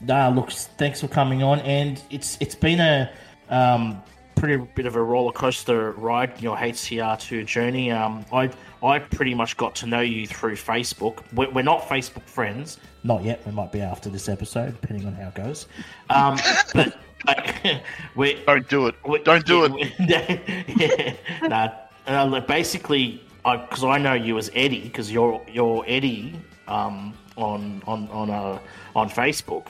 nah, look, thanks for coming on, and it's it's been a um, pretty bit of a roller coaster ride in your HCR2 journey. Um, I I pretty much got to know you through Facebook. We're, we're not Facebook friends, not yet. We might be after this episode, depending on how it goes. Um, [laughs] but like, [laughs] we Don't do it. we- Don't do [laughs] yeah, it. yeah, nah, uh, basically, because I, know you as Eddie, because you're you're Eddie um, on on on uh, on Facebook,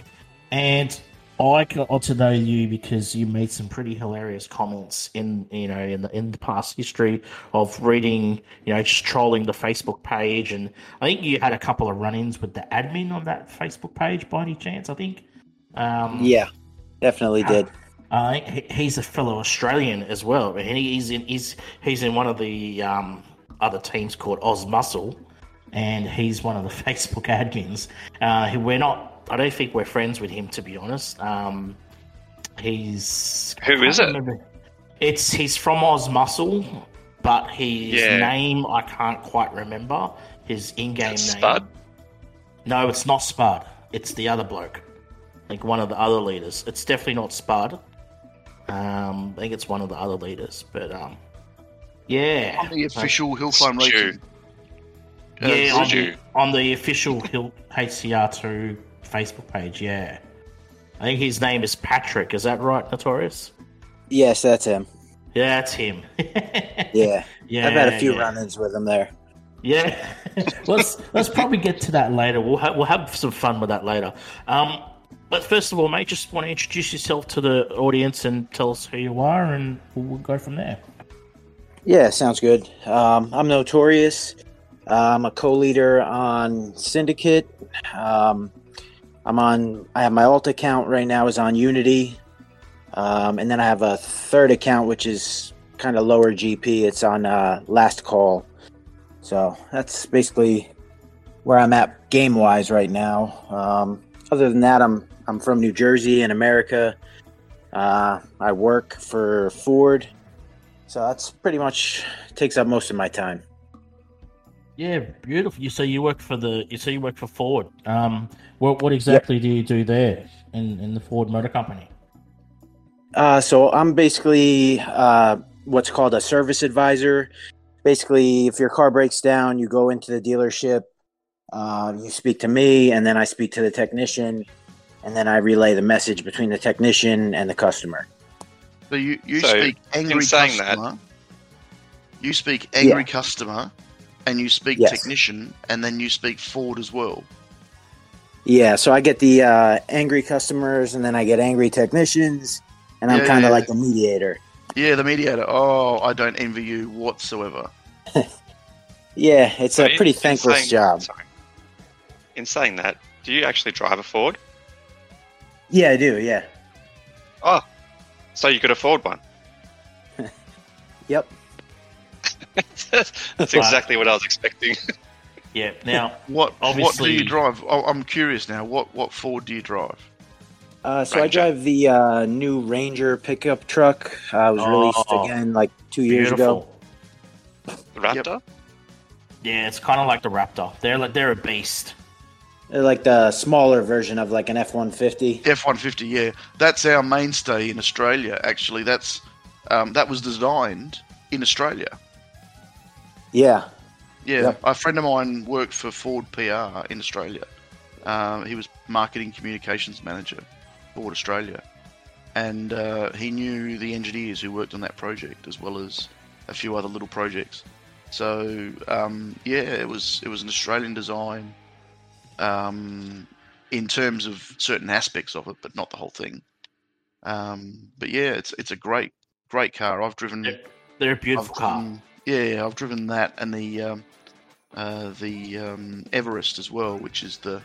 and I got to know you because you made some pretty hilarious comments in you know in the in the past history of reading you know just trolling the Facebook page, and I think you had a couple of run-ins with the admin on that Facebook page by any chance? I think. Um, Yeah, definitely did. uh, he's a fellow Australian as well, and he's in he's he's in one of the um, other teams called Oz Muscle, and he's one of the [laughs] Facebook admins. Uh, we're not. I don't think we're friends with him, to be honest. Um, he's Who I is can't it? remember. It's he's from Oz Muscle, but his Yeah. name I can't quite remember. His in-game name. Spud? No, it's not Spud. It's the other bloke. Like one of the other leaders. It's definitely not Spud. Um, I think it's one of the other leaders. But um, yeah, On the official Hill Climb Stu. Racing. Yeah, on Stu. the, on the official Hill HCR2 Facebook page. Yeah, I think his name is Patrick. Is that right, Notorious? Yes, that's him. Yeah, that's him. [laughs] Yeah, yeah. I've had a few yeah. run-ins with him there. Yeah, [laughs] let's let's probably get to that later. We'll have we'll have some fun with that later. Um, but first of all, mate, just want to introduce yourself to the audience and tell us who you are, and we'll, we'll go from there. Yeah, sounds good. Um, I'm Notorious. I'm a co-leader on Syndicate. Um, I'm on. I have my alt account right now is on Unity, um, and then I have a third account which is kind of lower GP. It's on uh, Last Call. So that's basically where I'm at game wise right now. Um, other than that, I'm I'm from New Jersey in America. Uh, I work for Ford. So that's pretty much takes up most of my time. Yeah, beautiful. You so you work for the you so you work for Ford. Um, what what exactly do you do there in in the Ford Motor Company? Uh, so I'm basically uh, what's called a service advisor. Basically, if your car breaks down, you go into the dealership, uh, you speak to me, and then I speak to the technician, and then I relay the message between the technician and the customer. So you, you So, speak in angry saying that- customer. You speak angry customer, and you speak Yes. technician, and then you speak Ford as well. Yeah, so I get the uh, angry customers, and then I get angry technicians, and I'm Yeah, kind of yeah. like the mediator. Yeah, the mediator. Oh, I don't envy you whatsoever. [laughs] Yeah, it's So a in- pretty in thankless saying- job. Sorry. In saying that, do you actually drive a Ford? Yeah, I do. Yeah. Oh, so you could afford one. [laughs] Yep. [laughs] That's exactly what I was expecting. Yeah. [laughs] Now, What what do you drive? Oh, I'm curious now. What what Ford do you drive? Uh, so I drive the uh, new Ranger pickup truck. Uh, it was released Oh, again like two years ago. The Raptor? Yeah, it's kind of like the Raptor. They're like they're a beast. They're like the smaller version of like an F one fifty. F one fifty. Yeah, that's our mainstay in Australia. Actually, that's um, that was designed in Australia. Yeah, Yeah, Yep. a friend of mine worked for Ford PR in Australia. Um, he was marketing communications manager, Ford Australia, and uh, he knew the engineers who worked on that project as well as a few other little projects. So um, yeah, it was it was an Australian design um, in terms of certain aspects of it, but not the whole thing. Um, but yeah, it's it's a great great car. I've driven. They're, they're a beautiful I've car. driven- yeah, yeah, I've driven that and the um, uh, the um, Everest as well, which is the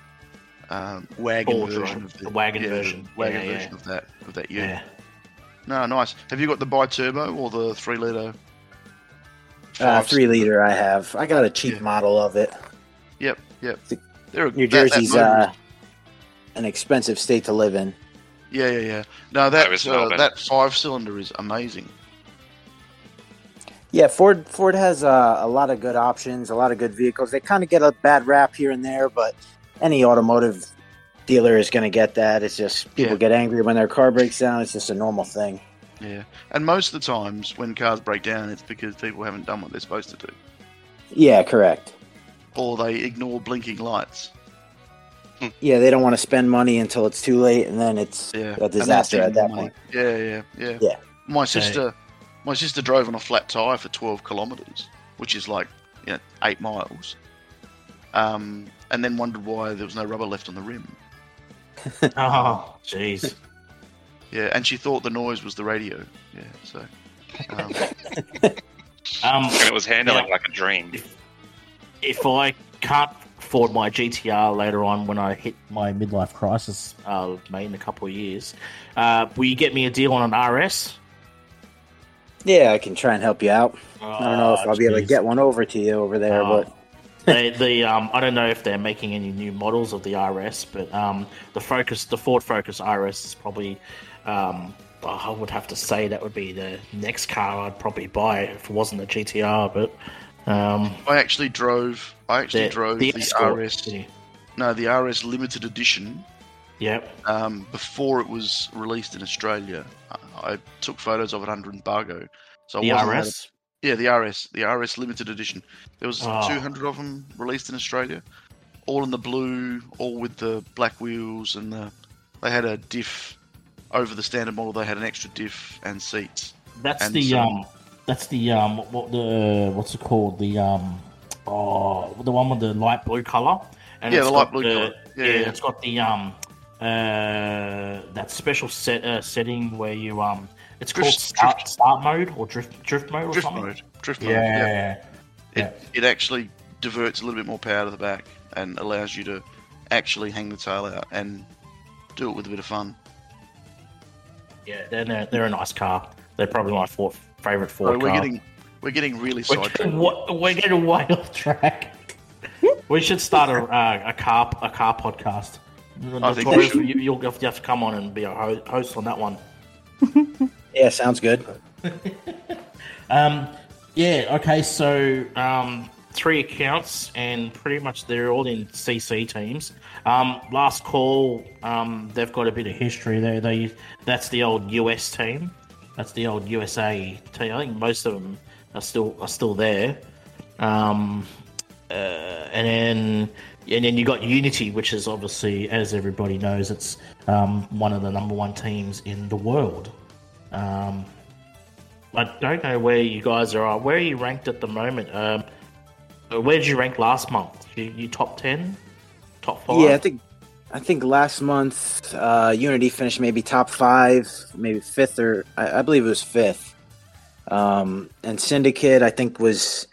um, wagon Four-door, version of the, the wagon yeah, the version. wagon Yeah, yeah. of that of that unit. Yeah. No, nice. Have you got the bi-turbo or the three liter? uh, three liter. I have. I got a cheap Yeah. model of it. Yep, yep. The- They're New that- that Jersey's motor is- uh, an expensive state to live in. yeah, yeah, yeah. No, that is uh, that five cylinder is amazing. Yeah, Ford Ford has uh, a lot of good options, a lot of good vehicles. They kind of get a bad rap here and there, but any automotive dealer is going to get that. It's just people Yeah. get angry when their car breaks down. It's just a normal thing. Yeah, and most of the times when cars break down, it's because people haven't done what they're supposed to do, Yeah, correct. or they ignore blinking lights. Yeah, they don't want to spend money until it's too late, and then it's Yeah, a disaster at that money. point. Yeah, yeah, yeah. Yeah. My sister, my sister drove on a flat tire for twelve kilometers, which is like you know eight miles, um, and then wondered why there was no rubber left on the rim. [laughs] Oh, jeez. Yeah, and she thought the noise was the radio. Yeah, so um, [laughs] Um, And it was handling Yeah. like a dream. if I can't afford my GTR later on when I hit my midlife crisis, uh, mate, in a couple of years, uh, will you get me a deal on an RS? Yeah, I can try and help you out. I don't know if I'll be able to get one over to you over there, Oh. but [laughs] they, the um, I don't know if they're making any new models of the RS, but um, the Focus, the Ford Focus RS is probably, um, oh, I would have to say that would be the next car I'd probably buy if it wasn't a GTR. But um, I actually drove. I actually the, drove the the, RS. yeah. No, the RS limited edition Yep. um, before it was released in Australia. I, I took photos of it under embargo. So I The allowed to RS. Yeah, the RS, the RS limited edition. There was Oh. 200 of them released in Australia, all in the blue, all with the black wheels, and the they had a diff over the standard model. They had an extra diff and seats. That's And the so- um, that's the um, what the what's it called? The um, oh, the one with the light blue color. And Yeah, the light blue colour. Yeah, yeah. it's got the um, uh, that special set uh, setting where you um, it's called start, drift. start mode or drift drift mode or Drift something. mode, drift mode. Yeah. Yeah, yeah. It, it actually diverts a little bit more power to the back and allows you to actually hang the tail out and do it with a bit of fun. yeah. They're, they're they're a nice car. They're probably my fourth favorite Ford we're car. getting we're getting really We're sidetracked. getting, we're getting way off track. we should start a, uh, a car a car podcast. I think we should. you, you'll have to come on and be a host on that one. [laughs] yeah, sounds good. [laughs] Um, yeah. Okay. So um, three accounts, and pretty much they're all in CC teams. Um, last call. Um, they've got a bit of history there. They that's the old US team. That's the old USA team. I think most of them are still are still there. Um, uh, and then and then you got Unity, which is obviously, as everybody knows, it's um, one of the number one teams in the world. Um, I don't know where you guys are. Where are you ranked at the moment? Um, where did you rank last month? You, you top ten, top five? Yeah, I think I think last month uh, Unity finished maybe top five, maybe fifth or I, I believe it was fifth. Um, and Syndicate I think was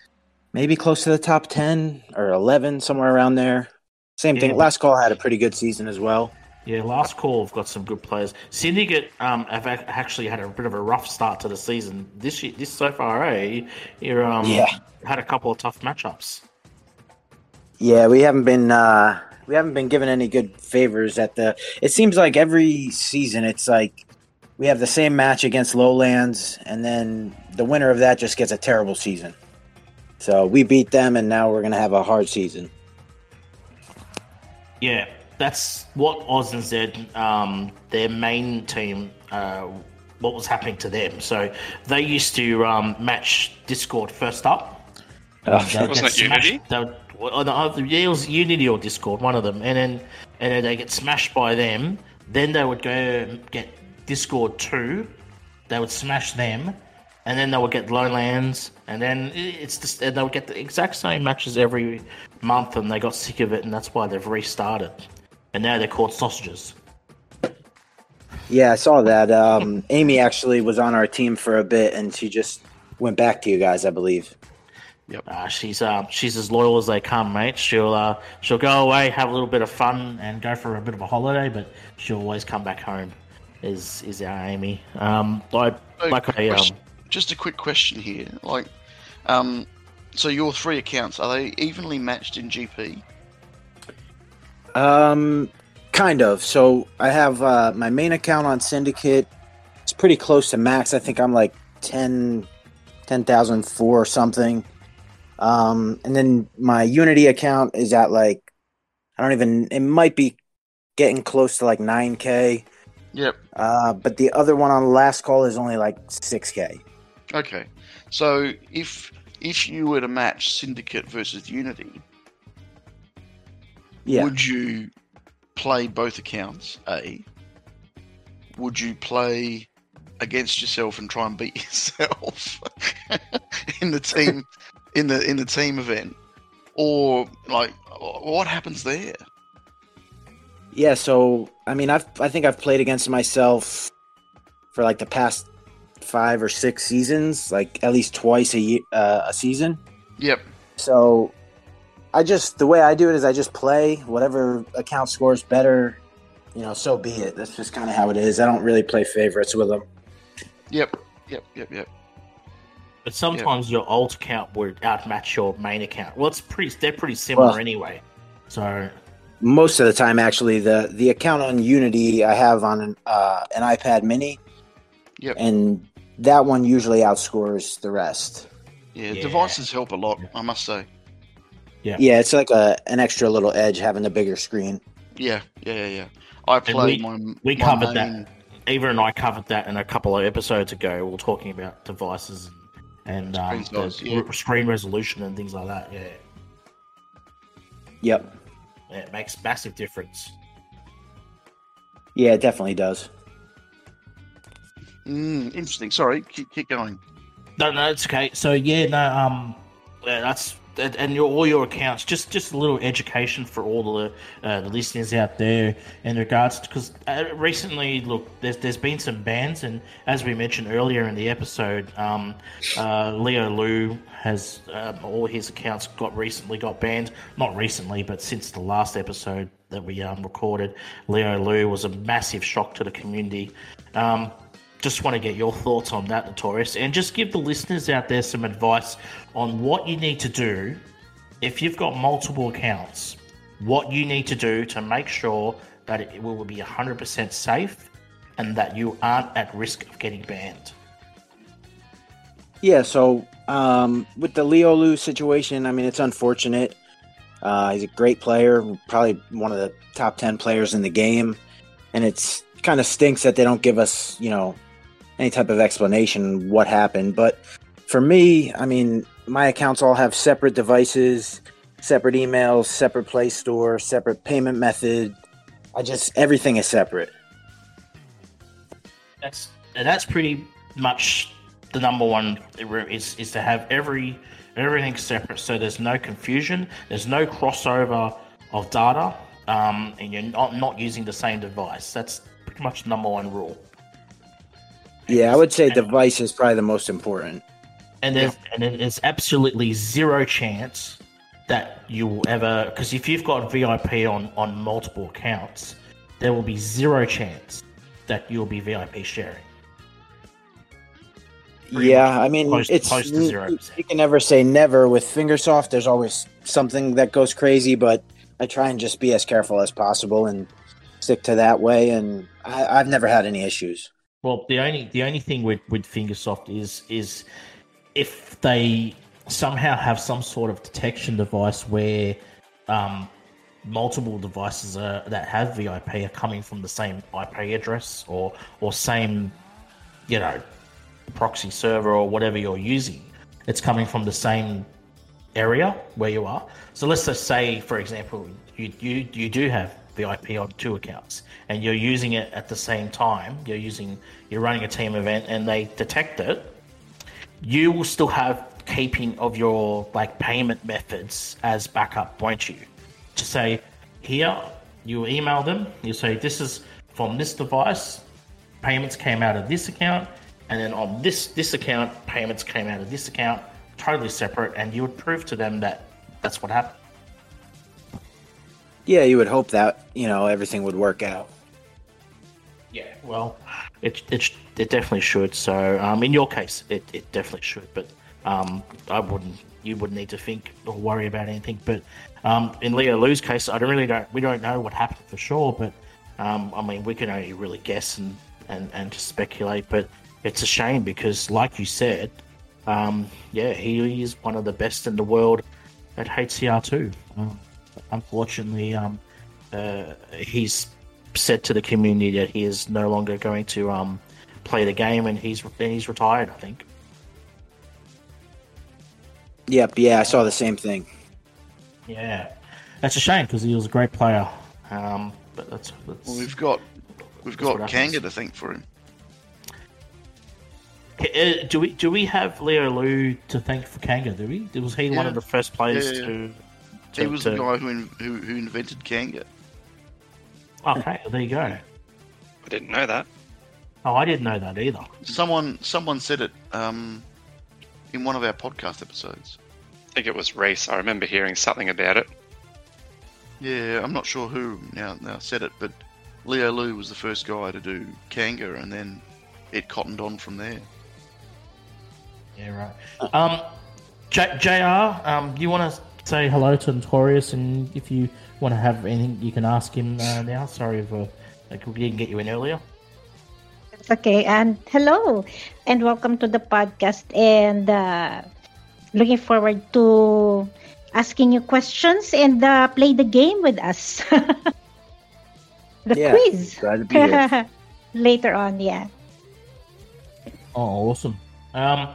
maybe close to the top ten or eleven, somewhere around there. Same Yeah. thing. Last call had a pretty good season as well. Yeah, last call have got some good players. Syndicate um, have ac- actually had a bit of a rough start to the season this year. This so far, eh? You're um, Yeah. had a couple of tough matchups. Yeah, we haven't been uh, we haven't been given any good favors at the. It seems like every season it's like we have the same match against Lowlands, and then the winner of that just gets a terrible season. So we beat them, and now we're gonna have a hard season. Yeah, that's what Oz said. Um, their main team, uh, what was happening to them. So they used to um, match Discord first up. Oh, They would Wasn't get it Unity? smashed- they would- well, no, either- yeah, it was Unity or Discord, one of them, and then and then they get smashed by them. Then they would go get Discord two. They would smash them, and then they would get Lowlands, and then it's just and they would get the exact same matches every month, and they got sick of it, and that's why they've restarted. And now they're called sausages. Yeah, I saw that. Um, Amy actually was on our team for a bit, and she just went back to you guys, I believe. Uh, she's uh, she's as loyal as they come, mate. She'll uh, she'll go away, have a little bit of fun, and go for a bit of a holiday, but she'll always come back home. Is is our Amy? Um, like So, like quick a um, question- just a quick question here. Like, um, so your three accounts are they evenly matched in GP? Um, kind of. So I have uh, my main account on Syndicate. It's pretty close to max. I think I'm like 10, 10,004 or something. Um, and then my Unity account is at like, I don't even, it might be getting close to like 9K. Yep. Uh, but the other one on last call is only like 6K. Okay. So if if you were to match Syndicate versus Unity, Yeah. would you play both accounts? A. Would you play against yourself and try and beat [laughs] yourself [laughs] in the team in the in the team event, or like what happens there? Yeah, so I mean, I've I think I've played against myself for like the past five or six seasons, like at least twice a year, uh, a season. Yep. So I just the way I do it is I just play whatever account scores better. You know, so be it. That's just kind of how it is. I don't really play favorites with them. Yep. Yep. Yep. Yep. but sometimes your alt account would outmatch your main account. Well, it's pretty they're pretty similar Well- anyway. So Most of the time, actually, the the account on Unity I have on an, uh, an iPad Mini, Yep. and that one usually outscores the rest. Yeah, Yeah. devices help a lot, I must say. Yeah, Yeah, it's like a an extra little edge having a bigger screen. Yeah, yeah, yeah, yeah. I we- played my. we my covered main- that. Eva and I covered that in a couple of episodes ago. We were talking about devices and, and um, Screen size, yeah. r- screen resolution and things like that. Yeah. Yep. yeah, it makes massive difference. Yeah, it definitely does. Mm, interesting. Sorry, keep, keep going. No, no, it's okay. So yeah, no, um, yeah, that's and your all your accounts. Just just a little education for all the uh, the listeners out there in regards because uh, recently, look, there's there's been some bans, and as we mentioned earlier in the episode, um, uh, Leo Lu has um, all his accounts got recently got banned. Not recently, but since the last episode that we um, recorded, Leo Lu was a massive shock to the community. Um, just want to get your thoughts on that, Notorious, and just give the listeners out there some advice on what you need to do if you've got multiple accounts. What you need to do to make sure that it will be 100% safe and that you aren't at risk of getting banned. Yeah, so um, with the Leo Lu situation, I mean, it's unfortunate. Uh, he's a great player, probably one of the top 10 players in the game. And it's kind of stinks that they don't give us, you know, any type of explanation what happened. But for me, I mean, my accounts all have separate devices, separate emails, separate Play Store, separate payment method. I just, everything is separate. That's that's pretty much the number one is is to have every everything separate so there's no confusion, there's no crossover of data, um, and you're not not using the same device. That's pretty much the number one rule. Yeah, I would say device is probably the most important. And there's and there's absolutely zero chance that you will ever because if you've got VIP on on multiple accounts, there will be zero chance that you'll be VIP sharing. yeah, I mean, close- it's close to 0%. you can never say never with Fingersoft. There's always something that goes crazy, but I try and just be as careful as possible and stick to that way. And I, I've never had any issues. Well, the only the only thing with with Fingersoft is is if they somehow have some sort of detection device where um, multiple devices are, that have VIP are coming from the same IP address or or same you know proxy server or whatever you're using, it's coming from the same area where you are. So let's just say, for example, you you, you do have VIP on two accounts and you're using it at the same time. You're using you're running a team event and they detect it. You will still have keeping of your like payment methods as backup, won't you? To say here, you email them. You say this is from this device. Payments came out of this account, and then on this this account, payments came out of this account, totally separate. And you would prove to them that that's what happened. Yeah, you would hope that you know everything would work out. Yeah, well, it it it definitely should. So, um, in your case, it, it definitely should. But um, I wouldn't. You wouldn't need to think or worry about anything. But um, in Leo Lu's case, I don't really don't. We don't know what happened for sure. But um, I mean, we can only really guess and and and just speculate. But it's a shame because, like you said, um, yeah, he is one of the best in the world at HCR two. Um, unfortunately, um, uh, he's said to the community that he is no longer going to um, play the game, and he's and he's retired. I think. Yep, yeah, I saw the same thing. Yeah, that's a shame because he was a great player. Um, but that's, that's Well, we've got we've got happens. Kanga to thank for him. Uh, do we do we have Leo Lu to thank for Kanga? Do we? Was he one of the first players Yeah, yeah, to? He was to- the guy who, in, who who invented Kanga. Okay, there you go. I didn't know that. Oh, I didn't know that either. Someone someone said it um, in one of our podcast episodes. I think it was Reese. I remember hearing something about it. Yeah, I'm not sure who now now said it, but Leo Lu was the first guy to do Kanga, and then it cottoned on from there. Yeah, right. Um, J- Jr. Um, you want to say hello to Notorious, and if you want to have anything, you can ask him uh, now. Sorry if uh, like, we didn't get you in earlier. It's okay. And hello, and welcome to the podcast. And uh, looking forward to asking you questions and uh, play the game with us. [laughs] the Yeah, quiz Glad to be here. [laughs] later on. Yeah. Oh, awesome. Um.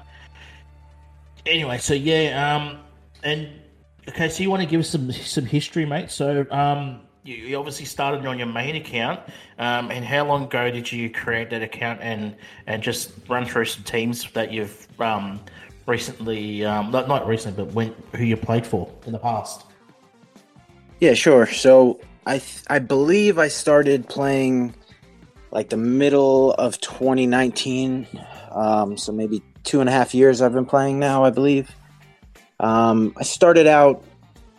Anyway, so yeah. Um. And okay, so you want to give us some some history, mate? So um. You, you obviously started on your main account, um, and how long ago did you create that account and and just run through some teams that you've um, recently, um, not not recently, but when who you played for in the past? Yeah, sure. So I th- I believe I started playing like the middle of 2019. Um, so maybe two and a half years I've been playing now, I believe. Um, I started out,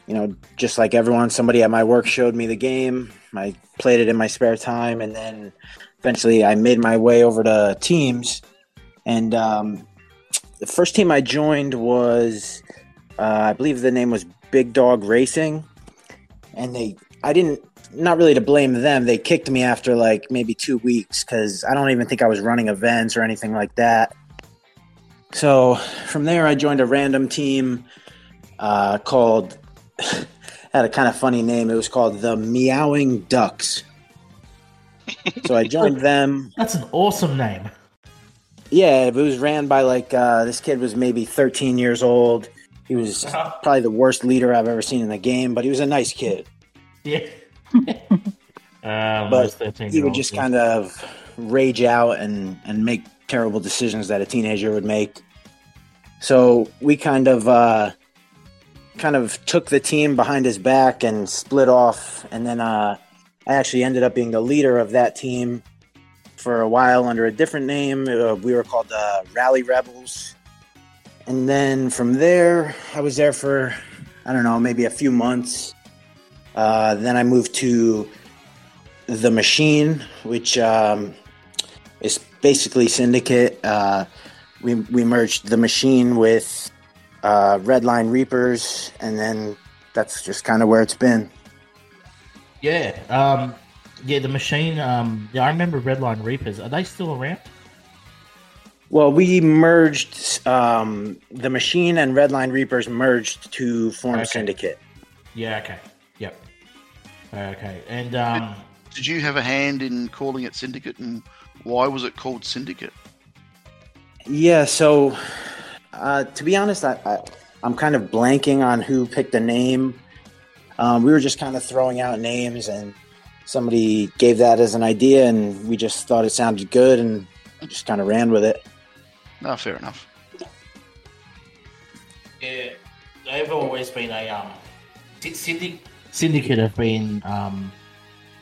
you know, just like everyone. Somebody at my work showed me the game. I played it in my spare time, and then eventually I made my way over to teams. And um, the first team I joined was, uh, I believe the name was Big Dog Racing and they i didn't not really to blame them they kicked me after like maybe two weeks because i don't even think i was running events or anything like that so from there i joined a random team uh, called [laughs] had a kind of funny name it was called the meowing ducks so i joined them [laughs] That's an awesome name. yeah, it was ran by like uh, this kid was maybe 13 years old. He was [laughs] probably the worst leader I've ever seen in the game, but he was a nice kid. Yeah. um, But He would just kind of rage out and and make terrible decisions that a teenager would make. So we kind of uh, kind of took the team behind his back and split off, and then uh, I actually ended up being the leader of that team for a while under a different name. Uh, we were called the Rally Rebels. And then from there, I was there for, I don't know, maybe a few months. Uh, then I moved to The Machine, which um, basically Syndicate. Uh, we we merged the machine with uh, Redline Reapers, and then that's just kind of where it's been. Yeah, um, yeah, the machine. Um, yeah, I remember Redline Reapers. Are they still around? Well, we merged um, the machine and Redline Reapers merged to form Okay. Syndicate. Yeah. Okay. Yep. Okay. And um, Did you have a hand in calling it Syndicate, and why was it called Syndicate? Yeah, so uh, to be honest, I, I, I'm kind of blanking on who picked the name. Um, we were just kind of throwing out names, and somebody gave that as an idea, and we just thought it sounded good, and just kind of ran with it. No, fair enough. yeah, they've always been a um, Syndicate. Syndicate have been um,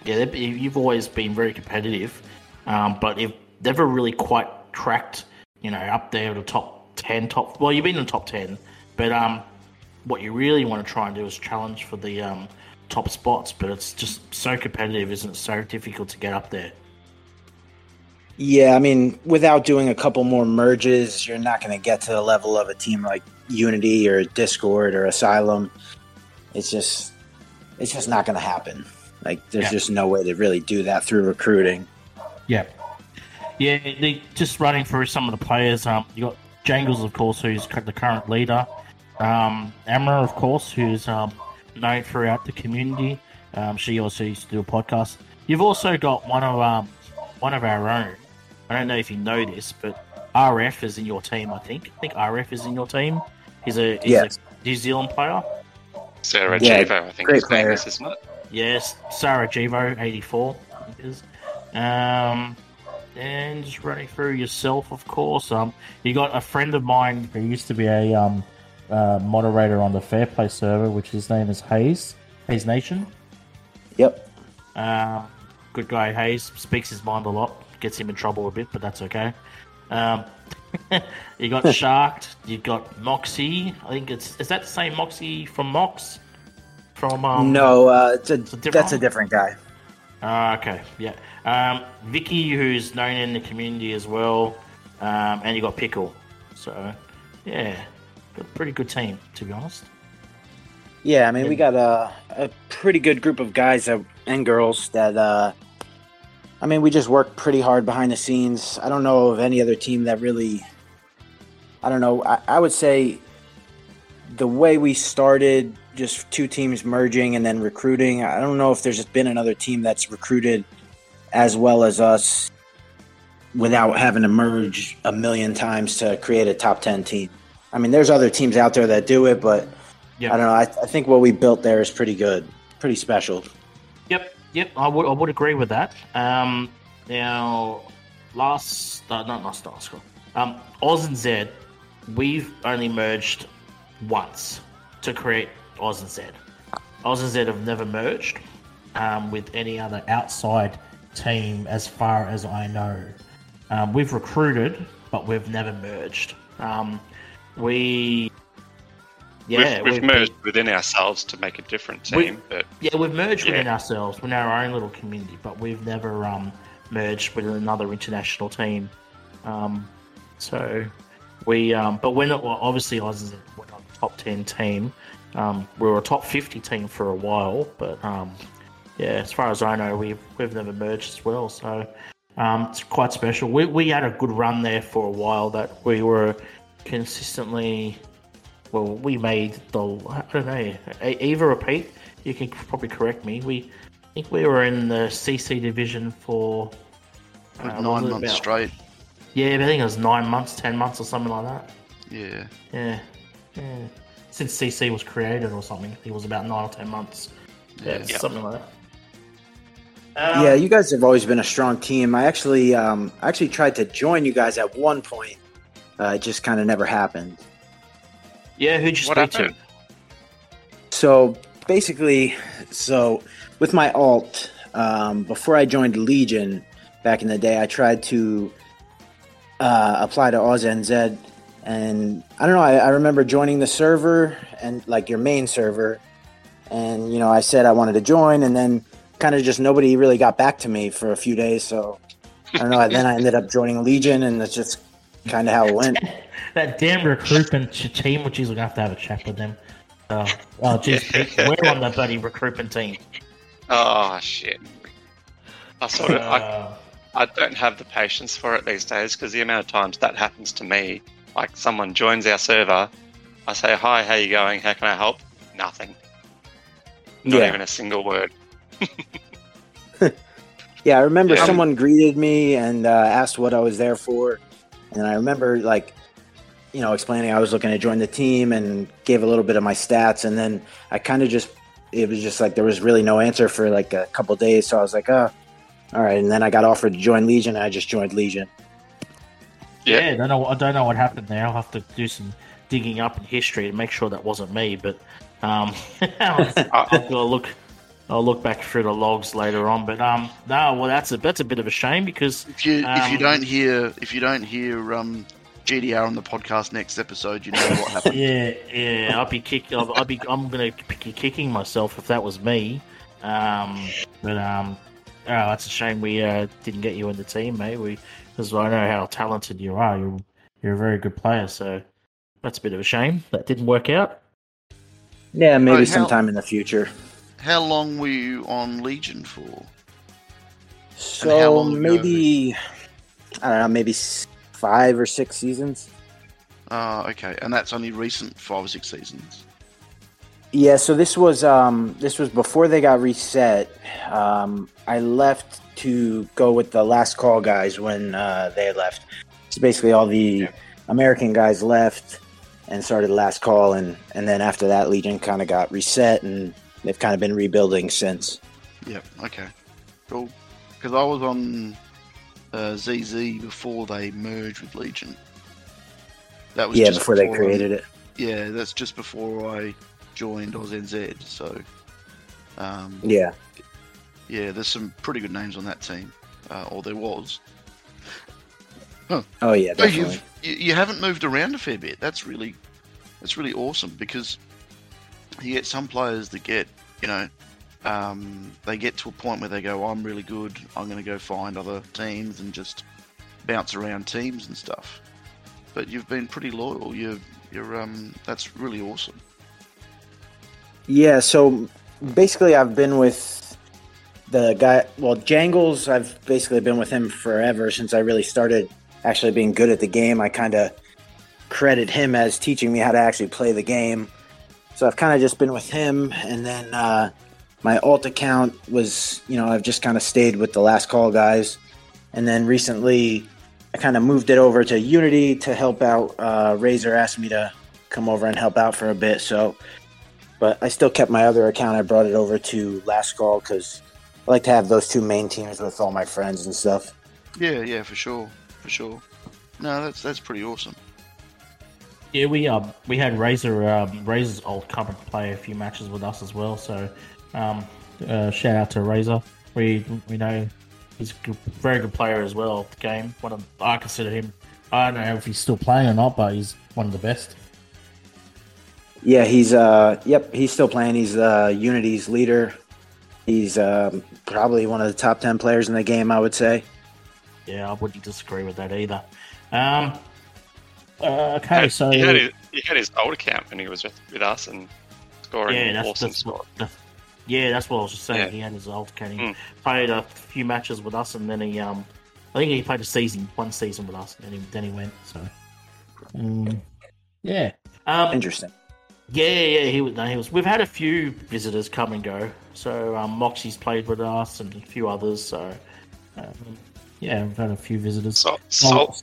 yeah, you've always been very competitive, um, but you've never really quite cracked, you know, up there the top ten, top. Well, you've been in the top ten, but um, what you really want to try and do is challenge for the um top spots, but it's just so competitive, isn't it? So difficult to get up there. Yeah, I mean, without doing a couple more merges, you're not going to get to the level of a team like Unity or Discord or Asylum. It's just, it's just not going to happen. Like, there's Yeah. just no way to really do that through recruiting. Yeah. Yeah, they, just running through some of the players. Um, you got Jangles, of course, who's the current leader. Um, Amra, of course, who's um, known throughout the community. Um, she also used to do a podcast. You've also got one of um, one of our own. I don't know if you know this, but RF is in your team. I think. I think RF is in your team. He's a he's Yes. a New Zealand player. Sarah Yeah, Jivo, I think great his name player. is, isn't it? Yes, Sarah Jivo, 84, I think it is. Um, and just running through yourself, of course. Um, you got a friend of mine who used to be a um, uh, moderator on the Fair Play server, which his name is Hayes, Hayes Nation. Yep. Um, good guy, Hayes speaks his mind a lot, gets him in trouble a bit, but that's okay. Um, [laughs] you got [laughs] Sharked, you got Moxie. I think it's is that the same Moxie from Mox? From um, no, uh, it's a, that's a different guy. Ah, okay, yeah. Um, Vicky, who's known in the community as well, um, and you got Pickle. So, yeah, got a pretty good team, to be honest. Yeah, I mean, we got a, a pretty good group of guys that, and girls that, uh, I mean, we just work pretty hard behind the scenes. I don't know of any other team that really, I don't know. I, I would say the way we started, just two teams merging and then recruiting, I don't know if there's been another team that's recruited as well as us without having to merge a million times to create a top 10 team. I mean, there's other teams out there that do it, but Yeah. I don't know. I, I think what we built there is pretty good, pretty special. Yep, yep, I would, I would agree with that. Um, now, last, uh, not last last school, um, Oz and Z, we've only merged once to create Oz and Z. Oz and Z have never merged um, with any other outside team, as far as I know. Um, we've recruited, but we've never merged. Um, we, yeah, we've, we've been- merged within ourselves to make a different We- team, but yeah, we've merged Yeah. within ourselves, within our own little community, but we've never um, merged with another international team. Um, so we, um, but we're not. Well, obviously, Oz is we're not a top ten team. Um, we were a top fifty team for a while, but um, yeah, as far as I know, we've we've never merged as well. So um, it's quite special. We we had a good run there for a while. That we were consistently well, we made the I don't know or Pete. You can probably correct me. We I think we were in the CC division for uh, nine months about? straight. Yeah, I think it was nine months, ten months, or something like that. Yeah. Yeah, yeah. Since CC was created or something, it was about nine or ten months. Yeah, Yeah. something like that. Um, yeah, you guys have always been a strong team. I actually, um, I actually tried to join you guys at one point. Uh, it just kind of never happened. yeah. Who'd you what speak happened? So basically, so with my alt, um, before I joined Legion back in the day, I tried to uh, apply to AusNZ, and I don't know. I, I remember joining the server and like your main server, and you know, I said I wanted to join, and then kind of just nobody really got back to me for a few days. So I don't know. then I ended up joining Legion, and that's just kind of how it went. [laughs] that damn recruitment team, which is we're gonna have to have a chat with them. Uh, oh, geez, [laughs] we're on the bloody recruitment team. Oh shit! I sort of, I, Uh, I don't have the patience for it these days because the amount of times that happens to me, like someone joins our server, I say hi, how you going? How can I help? Nothing. Not Yeah. even a single word. [laughs] Yeah, I remember Yeah. someone greeted me and uh, asked what I was there for, and I remember like, you know, explaining I was looking to join the team and gave a little bit of my stats, and then I kind of just, it was just like there was really no answer for like a couple days, so I was like, oh, all right, and then I got offered to join Legion, and I just joined Legion. Yeah, Yeah. I don't know. I don't know what happened there. I'll have to do some digging up in history to make sure that wasn't me. But um, [laughs] I'll, [laughs] I'll look. I'll look back through the logs later on. But um, no, well, that's a that's a bit of a shame because If you if you Um, don't hear if you don't hear um, GDR on the podcast next episode, you know what [laughs] happened. yeah, yeah, I'll be kick. I'll, I'll be. I'm gonna be kicking myself if that was me. Um, but um, oh, that's a shame we uh, didn't get you in the team, mate. We because I know how talented you are. You're you're a very good player. So that's a bit of a shame that didn't work out. Yeah, maybe Right, how- sometime in the future. How long were you on Legion for? So long ago? maybe, I don't know, maybe five or six seasons. Uh, okay, and that's only recent five or six seasons. Yeah, so this was um this was before they got reset. Um I left to go with the last call guys when uh, they left. So basically all the American guys left and started last call and and then after that Legion kind of got reset and they've kind of been rebuilding since. Yep. Okay. Cool. Because I was on uh, ZZ before they merged with Legion. That was yeah, just before they created it. Yeah, that's just before I joined AUSNZ. So, um, Yeah. yeah, there's some pretty good names on that team, uh, or there was. Oh yeah, you've, you you haven't moved around a fair bit. That's really that's really awesome because you get some players that get you know um, they get to a point where they go, I'm really good. I'm going to go find other teams and just bounce around teams and stuff. But you've been pretty loyal. You're you're um that's really awesome. Yeah, so basically, I've been with the guy. Well, Jangles, I've basically been with him forever since I really started actually being good at the game. I kind of credit him as teaching me how to actually play the game. So I've kind of just been with him, and then uh, my alt account was, you know, I've just kind of stayed with the last call guys, and then recently I kind of moved it over to Unity to help out. Uh, Razor asked me to come over and help out for a bit, so but I still kept my other account. I brought it over to Last Call because I like to have those two main teams with all my friends and stuff. Yeah, yeah, for sure, for sure. No, that's that's pretty awesome. Yeah, we um we had Razor um, Razor's old come and play a few matches with us as well. So um, uh, shout out to Razor. We we know he's a good, very good player as well. The game, one of I consider him. I don't know if he's still playing or not, but he's one of the best. Yeah, he's uh, yep, he's still playing. He's uh, Unity's leader. He's um, probably one of the top ten players in the game, I would say. Yeah, I wouldn't disagree with that either. Um, uh, okay, so he, had his, he had his old account when he was with, with us and scoring yeah, that's, awesome that's score. what, the, yeah, that's what I was just saying. Yeah. He had his old account. He Mm. played a few matches with us, and then he um, I think he played a season, one season with us, and then he, then he went. So, um, yeah, um, Interesting. Yeah, yeah, he was. No, he was. We've had a few visitors come and go. So um, Moxie's played with us, and a few others. So, um, yeah, we've had a few visitors. Sol- Sol-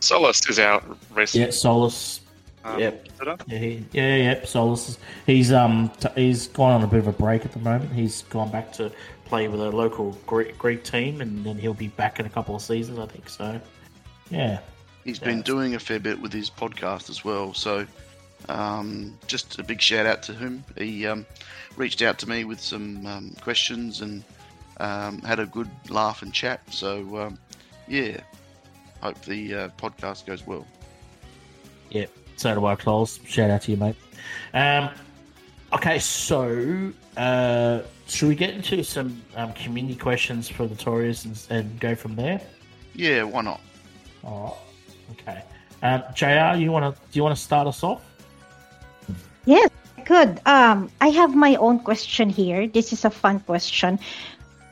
Solus is our recent. yeah, Solus. um, yep. Yeah, he, yeah, yeah. Solus. Is, he's um t- he's gone on a bit of a break at the moment. He's gone back to play with a local Greek, Greek team, and then he'll be back in a couple of seasons, I think. So, yeah, He's Yeah. been doing a fair bit with his podcast as well. So, um, just a big shout out to him. He um, reached out to me with some um, questions and um, had a good laugh and chat. So, um, yeah, hope the uh, podcast goes well. yeah. So do I, Clols. Shout out to you, mate. Um, okay, so uh, should we get into some um, community questions for the Tories and, and go from there? Yeah, why not? All right. Okay. Um, Jr., you want to do you want to start us off? Yes, I could. Um, I have my own question here. This is a fun question.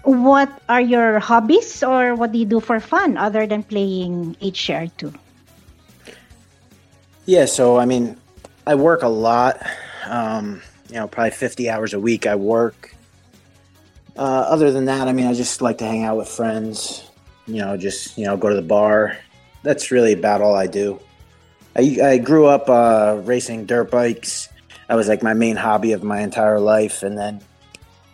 What are your hobbies, or what do you do for fun other than playing HCR2? Yeah, so I mean, I work a lot. Um, you know, probably 50 hours a week I work. Uh, other than that, I mean, I just like to hang out with friends, you know, just, you know, go to the bar. That's really about all I do. I, I grew up uh, racing dirt bikes. That was like my main hobby of my entire life. And then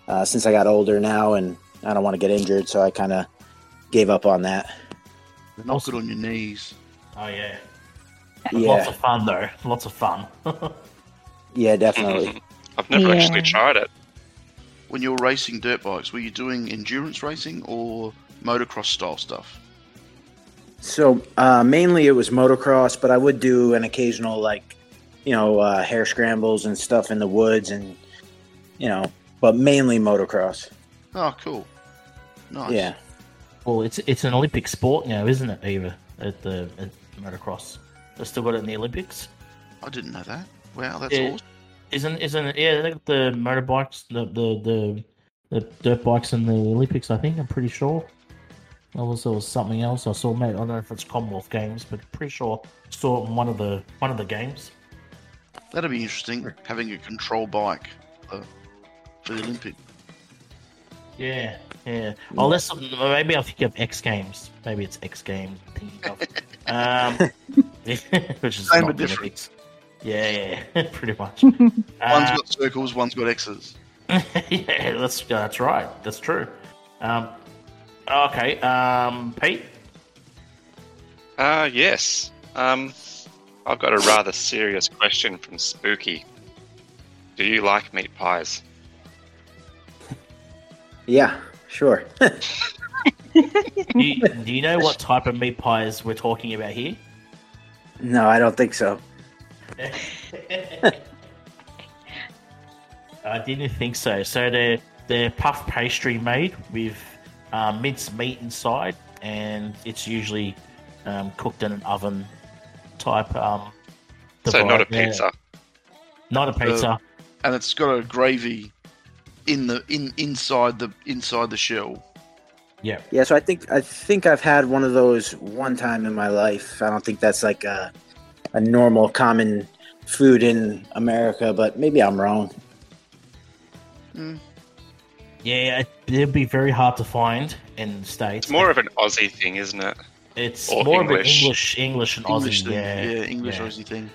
uh, since I got older now and I don't want to get injured, so I kind of gave up on that. They're not good on your knees. Oh yeah, Yeah. lots of fun though. Lots of fun. [laughs] Yeah, definitely. [laughs] I've never Yeah. actually tried it. When you were racing dirt bikes, were you doing endurance racing or motocross style stuff? So uh, mainly it was motocross, but I would do an occasional like, you know, uh, hare scrambles and stuff in the woods, and you know, but mainly motocross. Oh, cool. Nice. Yeah, well, it's it's an Olympic sport now, isn't it? Eva at the at motocross. They still got it in the Olympics. I didn't know that. Wow, that's Yeah. awesome. Isn't isn't it? Yeah, they got the motorbikes, the the the, the dirt bikes in the Olympics. I think I'm pretty sure. I was there was something else I saw. Mate, I don't know if it's Commonwealth Games, but pretty sure I saw it in one of the one of the games. That'd be interesting, having a control bike uh, for the Olympic. Yeah, yeah. Oh, that's maybe I'll think of X Games. Maybe it's X Games. I'm thinking of. Um, [laughs] which is Same not but the different. Olympics. Yeah, yeah, [laughs] pretty much. [laughs] One's Uh, got circles, one's got X's. yeah, that's that's right. That's true. Um, okay, um, Pete. Uh, yes. Um, I've got a rather serious question from Spooky. Do you like meat pies? [laughs] yeah, sure. [laughs] Do you, do you know what type of meat pies we're talking about here? no, I don't think so. [laughs] I didn't think so. So they're they're puff pastry made with um, minced meat inside, and it's usually um, cooked in an oven type. Um, So not a device. Yeah, pizza. not a pizza. and it's got a gravy in the in inside the inside the shell. yeah, Yeah, so I think I think I've had one of those one time in my life. I don't think that's like a a normal common food in America, but maybe I'm wrong. yeah. It'd be very hard to find in the states. It's more of an Aussie thing, isn't it? It's or more of an English, English and English Aussie. thing, Yeah, yeah, English yeah. Aussie thing.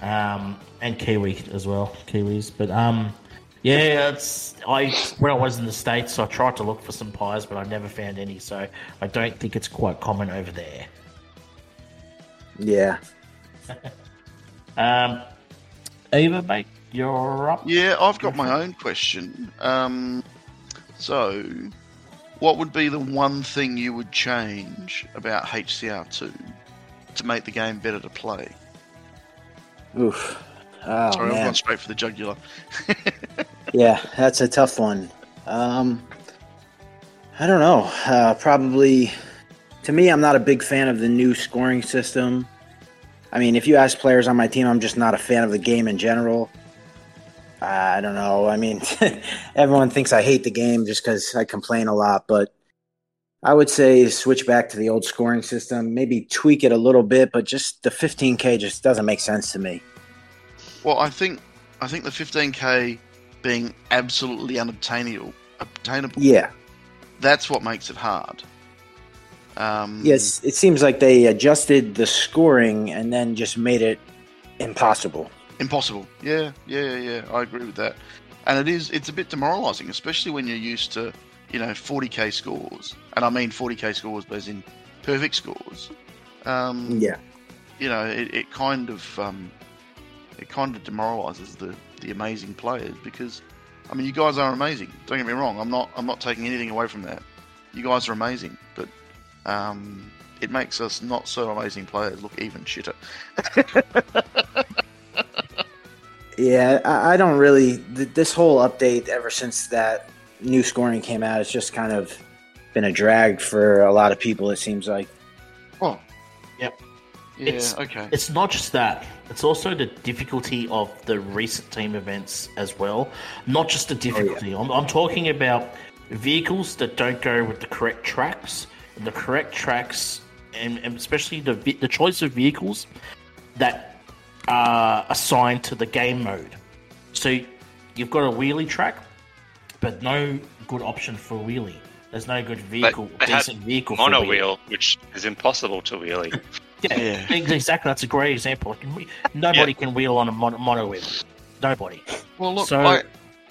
um, and Kiwi as well, Kiwis. But um, yeah, it's I when I was in the states, I tried to look for some pies, but I never found any. So I don't think it's quite common over there. Yeah. [laughs] Um, Eva, mate, you're up. Yeah, I've got my own question. Um, so, what would be the one thing you would change about HCR2 to make the game better to play? Oof. Oh Sorry, I've gone straight for the jugular. [laughs] Yeah, that's a tough one. Um, I don't know. Uh, probably, to me, I'm not a big fan of the new scoring system. I mean, if you ask players on my team, I'm just not a fan of the game in general. I don't know. I mean, [laughs] everyone thinks I hate the game just because I complain a lot, but I would say switch back to the old scoring system. Maybe tweak it a little bit, but just the 15K just doesn't make sense to me. Well, I think I think the 15k being absolutely unobtainable, obtainable. Yeah. That's what makes it hard. Um, Yes, it seems like they adjusted the scoring and then just made it impossible. Impossible. Yeah, yeah, yeah, yeah. I agree with that. And it is it's a bit demoralizing, especially when you're used to, you know, 40k scores. And I mean 40k scores but as in perfect scores. Um, Yeah. You know, it, it kind of um, it kind of demoralizes the the amazing players because I mean you guys are amazing. Don't get me wrong. I'm not I'm not taking anything away from that. You guys are amazing, but um, it makes us not so amazing players look even shitter. [laughs] [laughs] Yeah, I, I don't really. Th- this whole update, ever since that new scoring came out, it's just kind of been a drag for a lot of people, it seems like. Oh, Yeah, It's- okay. It's not just that. It's also the difficulty of the recent team events as well. Not just the oh, difficulty. I'm, I'm talking about vehicles that don't go with the correct tracks, And the correct tracks, and, and especially the the choice of vehicles that are assigned to the game mode. So you've got a wheelie track, but no good option for a wheelie. There's no good vehicle, they had decent vehicle for Mono wheelie. wheel, which is impossible to wheelie. [laughs] Yeah, Yeah. exactly. That's a great example. Nobody can wheel on a mono, mono wheel. Nobody. Well, look, So- I,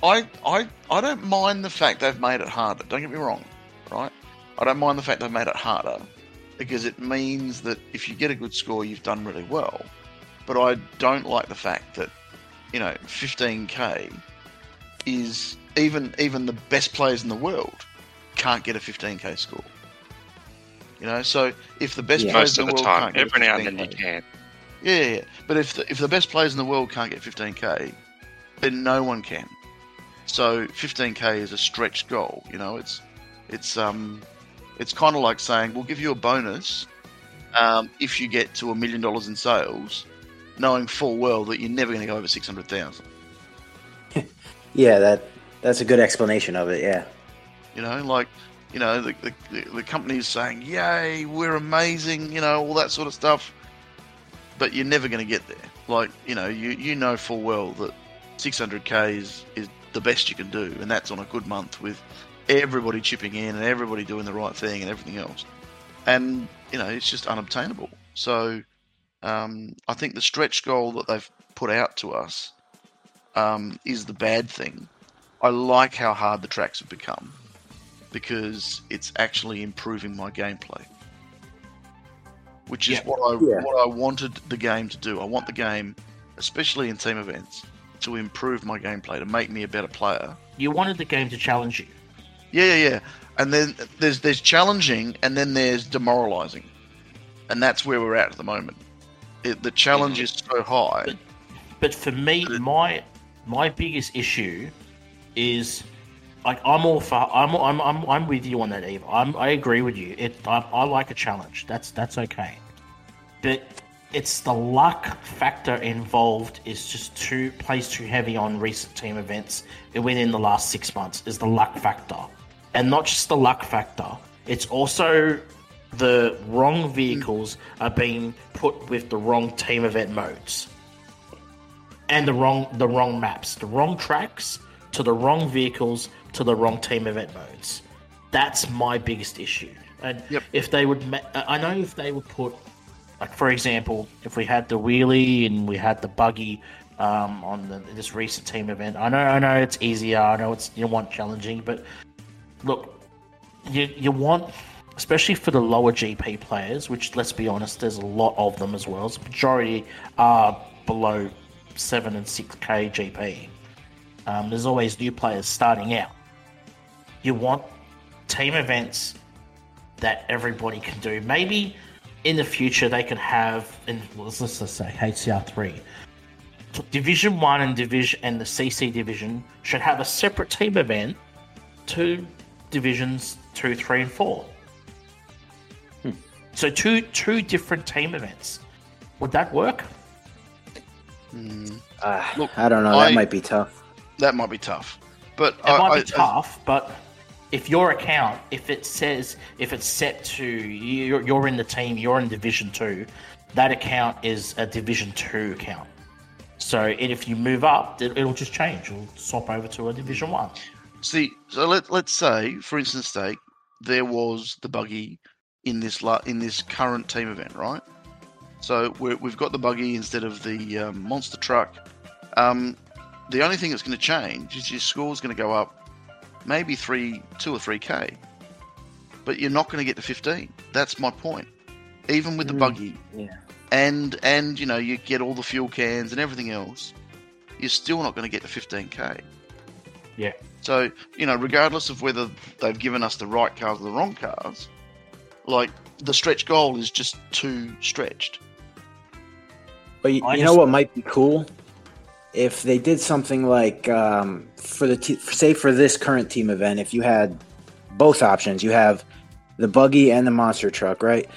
I, I, I don't mind the fact they've made it harder. Don't get me wrong, right? I don't mind the fact they've made it harder because it means that if you get a good score, you've done really well. But I don't like the fact that, you know, 15k is even even the best players in the world can't get a 15k score. You know, so if the best Yeah. players Most in of the the world time, can't get every now and then 15K, you can. yeah, yeah, yeah. But if the, if the best players in the world can't get 15k, then no one can. So 15k is a stretched goal. You know, it's it's um it's kind of like saying we'll give you a bonus um, if you get to a million dollars in sales, knowing full well that you're never going to go over 600,000. [laughs] Yeah, that that's a good explanation of it. Yeah. You know, like you know the the, the, company's saying, "Yay, we're amazing," you know, all that sort of stuff. But you're never going to get there. Like you know, you you know full well that 600k is is the best you can do, and that's on a good month with everybody chipping in and everybody doing the right thing and everything else. And you know, it's just unobtainable. So um, I think the stretch goal that they've put out to us um, is the bad thing. I like how hard the tracks have become because it's actually improving my gameplay. Which is Yeah. what I Yeah. what I wanted the game to do. I want the game, especially in team events, to improve my gameplay, to make me a better player. You wanted the game to challenge you. Yeah, yeah, yeah. And then there's there's challenging, and then there's demoralizing, and that's where we're at at the moment. It, the challenge is so high. But for me, my my biggest issue is like I'm all for I'm I'm I'm, I'm with you on that, Eve. I'm I agree with you. It I, I like a challenge. That's that's okay. But it's the luck factor involved is just too plays too heavy on recent team events within the last six months is the luck factor, and not just the luck factor. It's also the wrong vehicles are being put with the wrong team event modes and the wrong the wrong maps, the wrong tracks to the wrong vehicles to the wrong team event modes. That's my biggest issue. And Yep. if they would, ma- I know if they would put, like for example, if we had the wheelie and we had the buggy um, on the, this recent team event, I know, I know it's easier. I know it's you want challenging, but look, you you want, especially for the lower GP players, which let's be honest, there's a lot of them as well. The majority are below seven and six k GP. Um, there's always new players starting out. You want team events that everybody can do. Maybe in the future they could have, in let's, just say HCR three. Division one and division and the CC division should have a separate team event to divisions two, three, and four. So two two different team events. Would that work? Mm, Uh, Look, I don't know. I- That might be tough. that might be tough. But It I, might I- be tough, but if your account, if it says, if it's set to you're, you're in the team, you're in Division Two, that account is a Division Two account. So and if you move up, it, it'll just change. It'll swap over to a Division One. See, so let let's say, for instance, sake, there was the buggy in this la- in this current team event, right? So we're, we've got the buggy instead of the um, monster truck. Um, the only thing that's going to change is your score's going to go up, maybe three, two or three k, but you're not going to get to fifteen. That's my point. Even with the Mm, buggy, Yeah. and and you know you get all the fuel cans and everything else, you're still not going to get to 15k. Yeah. So you know, regardless of whether they've given us the right cars or the wrong cars, like the stretch goal is just too stretched. But you, you know what might be cool? If they did something like um, for the te- say for this current team event, if you had both options, you have the buggy and the monster truck, right?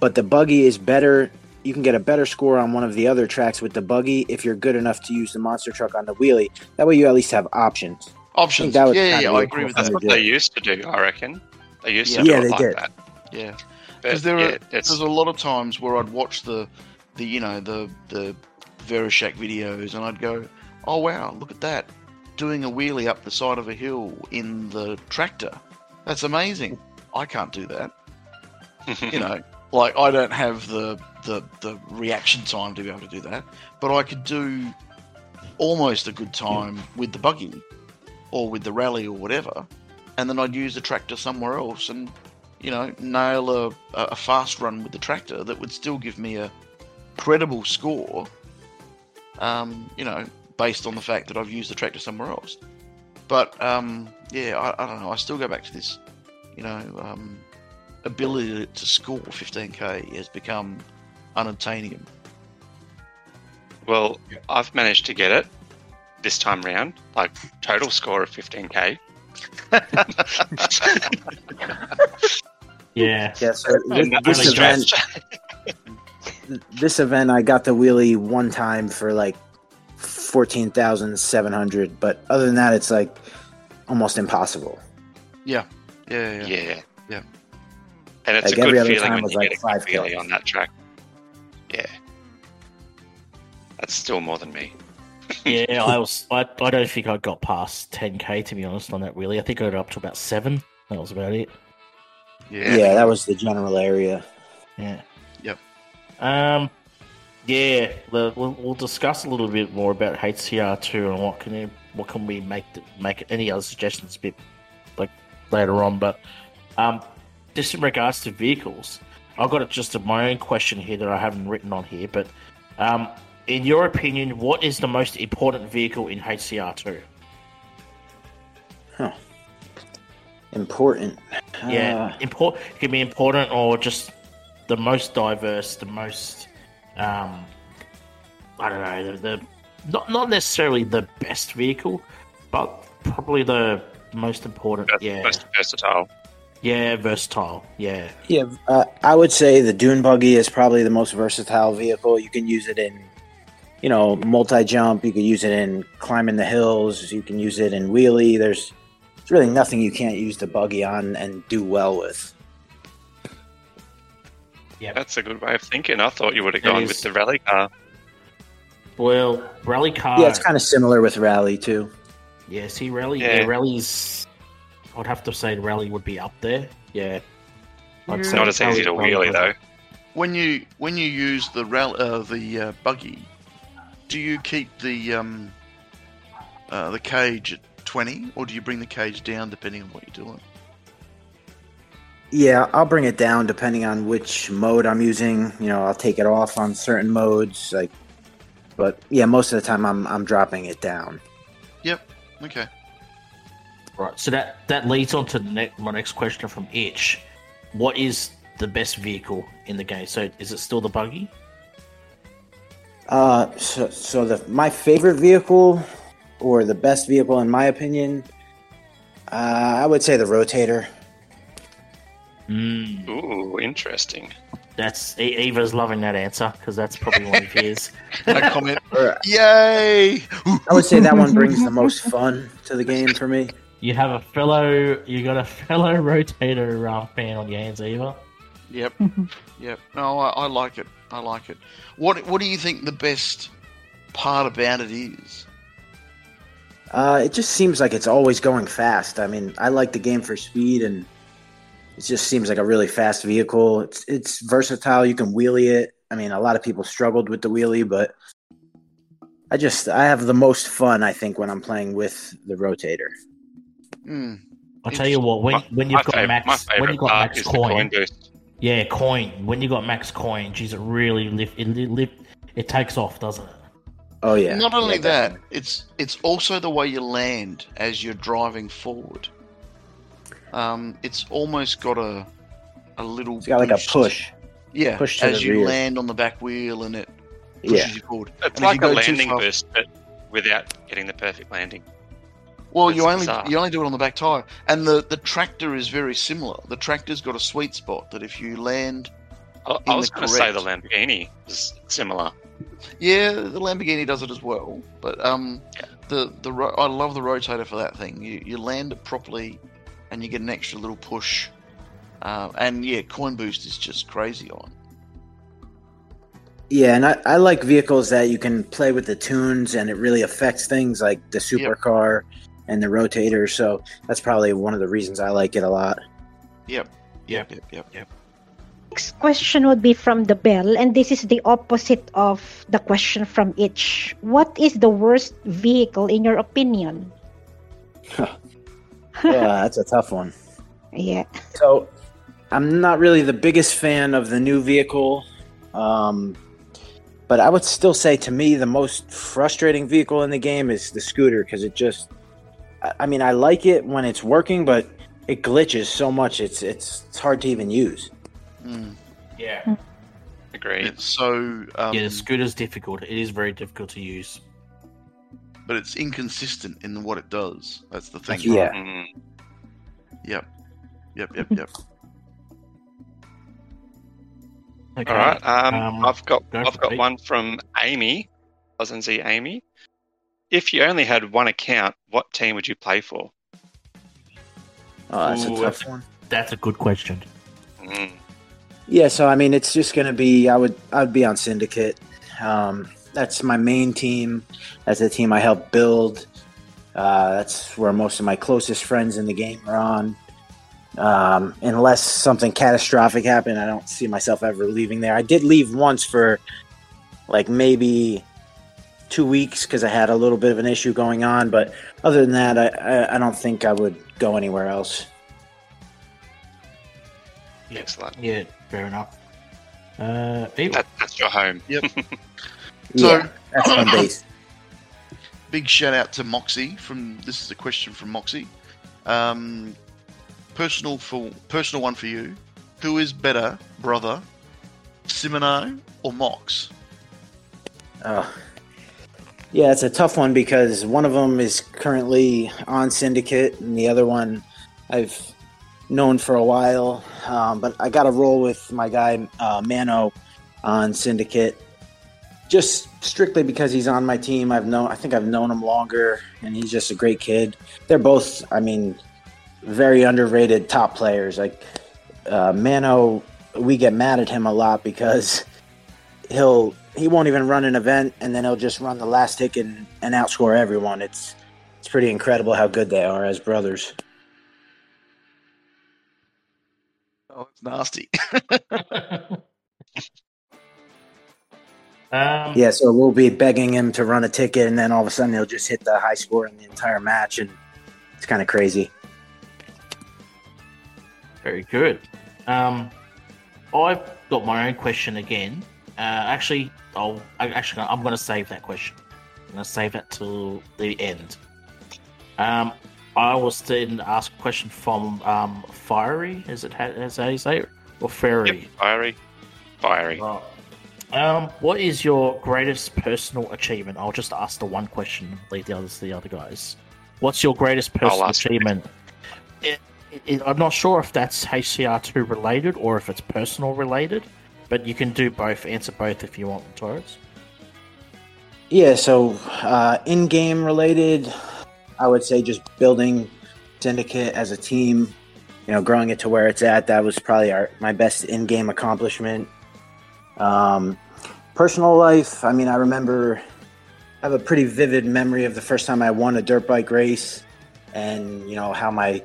But the buggy is better. you can get a better score on one of the other tracks with the buggy if you're good enough to use the monster truck on the wheelie. That way, you at least have options. Options. that Yeah, yeah, yeah, I agree cool with That's what they used to do, I reckon. They used to Yeah. do Yeah, it they like did. that. Yeah. Because there yeah, are there's a lot of times where I'd watch the the you know the the Veroshack videos and I'd go, oh wow, look at that, doing a wheelie up the side of a hill in the tractor. That's amazing. I can't do that. [laughs] You know, like I don't have the the the reaction time to be able to do that, but I could do almost a good time with the buggy or with the rally or whatever, and then I'd use the tractor somewhere else and you know, nail a, a fast run with the tractor that would still give me a credible score, um, you know, based on the fact that I've used the tractor somewhere else. But, um, yeah, I, I don't know. I still go back to this, you know, um, ability to score 15k has become unobtainium. well, I've managed to get it this time round, like total score of 15k. Yeah. Yeah, so this, this event, this event, I got the wheelie one time for like fourteen thousand seven hundred, but other than that, it's like almost impossible. Yeah, yeah, yeah. Yeah. Yeah. And it's Like a every good other feeling time when was you like get a good 5K. on that track. Yeah. That's still more than me. Yeah, I was. I, I don't think I got past 10k to be honest on that Really, I think I got up to about seven. That was about it. Yeah. Yeah, that was the general area. Yeah. Yep. Um. Yeah, the, we'll, we'll discuss a little bit more about HCR two and what can what can we make make any other suggestions a bit like later on. But um, just in regards to vehicles, I've got just a, my own question here that I haven't written on here. But um, in your opinion, what is the most important vehicle in HCR two? Important. Yeah, Uh, import it can be important or just the most diverse, the most um I don't know, the, the not not necessarily the best vehicle, but probably the most important. That's yeah, most versatile. yeah, versatile. Yeah, yeah, uh, I would say the dune buggy is probably the most versatile vehicle. You can use it in, you know, multi jump. You can use it in climbing the hills. You can use it in wheelie. There's, there's really nothing you can't use the buggy on and do well with. Yeah, that's a good way of thinking. I thought you would have gone is. with the rally car. well, rally car. Yeah, it's kind of similar with rally too. yeah, see, rally. Yeah. Yeah, rally's. I'd have to say rally would be up there. Yeah, I'd It's Not as easy to wheelie though. When you when you use the rel- uh, the uh, buggy, do you keep the um, uh, the cage at twenty, or do you bring the cage down depending on what you're doing? Yeah, I'll bring it down depending on which mode I'm using. You know, I'll take it off on certain modes, like. But yeah, most of the time I'm I'm dropping it down. Yep. Okay. Right. So that that leads on to the ne- my next question from Itch. What is the best vehicle in the game? So is it still the buggy? Uh, so, so the my favorite vehicle, or the best vehicle in my opinion, uh, I would say the rotator. Mm, Ooh, interesting. that's E- Eva's loving that answer because that's probably one of his. [laughs] A comment. Yay! I would say that one brings the most fun to the game for me. You have a fellow, you got a fellow rotator uh, fan on your hands, Eva. Yep. [laughs] Yep. No, I, I like it. I like it. What What do you think the best part about it is? Uh, it just seems like it's always going fast. I mean, I like the game for speed, and it just seems like a really fast vehicle. It's it's versatile. You can wheelie it. I mean, a lot of people struggled with the wheelie, but I just I have the most fun. I think when I'm playing with the rotator. Hmm. I'll tell you what, when when you've got fav- my max, when you've got max coin, coin boost. Yeah, coin. When you got max coin, geez, it really lift, it li- lift, it takes off, doesn't it? Oh yeah. Not only Yeah, that, definitely. it's it's also the way you land as you're driving forward. Um, it's almost got a a little. It's got like a boost. push. Yeah, push to as the you rear. land on the back wheel and it pushes Yeah. you forward. It's And like you a landing far- boost, but without getting the perfect landing. Well, It's you only bizarre. you only do it on the back tire, and the the tractor is very similar. The tractor's got a sweet spot that if you land I, in I was the going to say the Lamborghini is similar. Yeah, the Lamborghini does it as well, but um, the the ro- I love the rotator for that thing. You you land it properly, and you get an extra little push. Uh, and yeah, coin boost is just crazy on. Yeah, and I, I like vehicles that you can play with the tunes and it really affects things like the supercar and the rotator. So that's probably one of the reasons I like it a lot. Yep. Yep. Yep. Yep. Yep. Next question would be from the bell, and this is the opposite of the question from Itch. What is the worst vehicle in your opinion? [laughs] Yeah, that's a tough one. Yeah. So I'm not really the biggest fan of the new vehicle. Um, but I would still say to me the most frustrating vehicle in the game is the scooter because it just I- I mean I like it when it's working, but it glitches so much it's it's it's hard to even use. Mm. Yeah. Agreed. It's so um, yeah, the scooter's difficult. It is very difficult to use. but it's inconsistent in what it does. That's the thing. That's Yeah. Mm. Yep. Yep. Yep. Yep. Okay. All right. Um, Um, I've got go I've got it. one from Amy, AUSNZ Amy. If you only had one account, what team would you play for? Oh, that's Ooh, a tough one. That's a good question. Mm. Yeah, so I mean, it's just gonna be. I would. I would be on Syndicate. Um, that's my main team. That's the team I helped build. Uh, that's where most of my closest friends in the game are on. Um, unless something catastrophic happened, I don't see myself ever leaving there. I did leave once for like maybe two weeks because I had a little bit of an issue going on. But other than that, I, I, I don't think I would go anywhere else. Yeah. Excellent. Yeah, fair enough. Uh, Evil. That, that's your home. Yep. [laughs] so yeah, that's my base. [coughs] big shout out to Moxie from this is a question from Moxie. Um, personal for personal one for you. Who is better, brother, Simino or Mox? Oh. Yeah, it's a tough one because one of them is currently on Syndicate, and the other one I've known for a while. Um, but I got a roll with my guy uh, Mano on Syndicate, just strictly because he's on my team. I've known, I think I've known him longer, and he's just a great kid. They're both, I mean, very underrated top players. Like uh, Mano, we get mad at him a lot because he'll he won't even run an event and then he'll just run the last tick and, and outscore everyone. It's it's pretty incredible how good they are as brothers. Oh, it's nasty. [laughs] um, Yeah, so we'll be begging him to run a ticket and then all of a sudden he'll just hit the high score in the entire match and it's kind of crazy. Very good. Um, I've got my own question again. Uh, actually, I'll I actually I'm going to save that question. I'm going to save that till the end. Um, I was then ask a question from um, Fiery. Is it how, is that how you say it? Or Fairy? Yep. Fiery. Fiery. Right. Um, what is your greatest personal achievement? I'll just ask the one question, leave the others to the other guys. What's your greatest personal achievement? It, it, I'm not sure if that's HCR2 related or if it's personal related, but you can do both. Answer both if you want, Torres. Yeah, so uh, in game related, I would say just building Syndicate as a team, you know, growing it to where it's at. That was probably our my best in game accomplishment. Um, personal life, I mean, I remember I have a pretty vivid memory of the first time I won a dirt bike race, and you know how my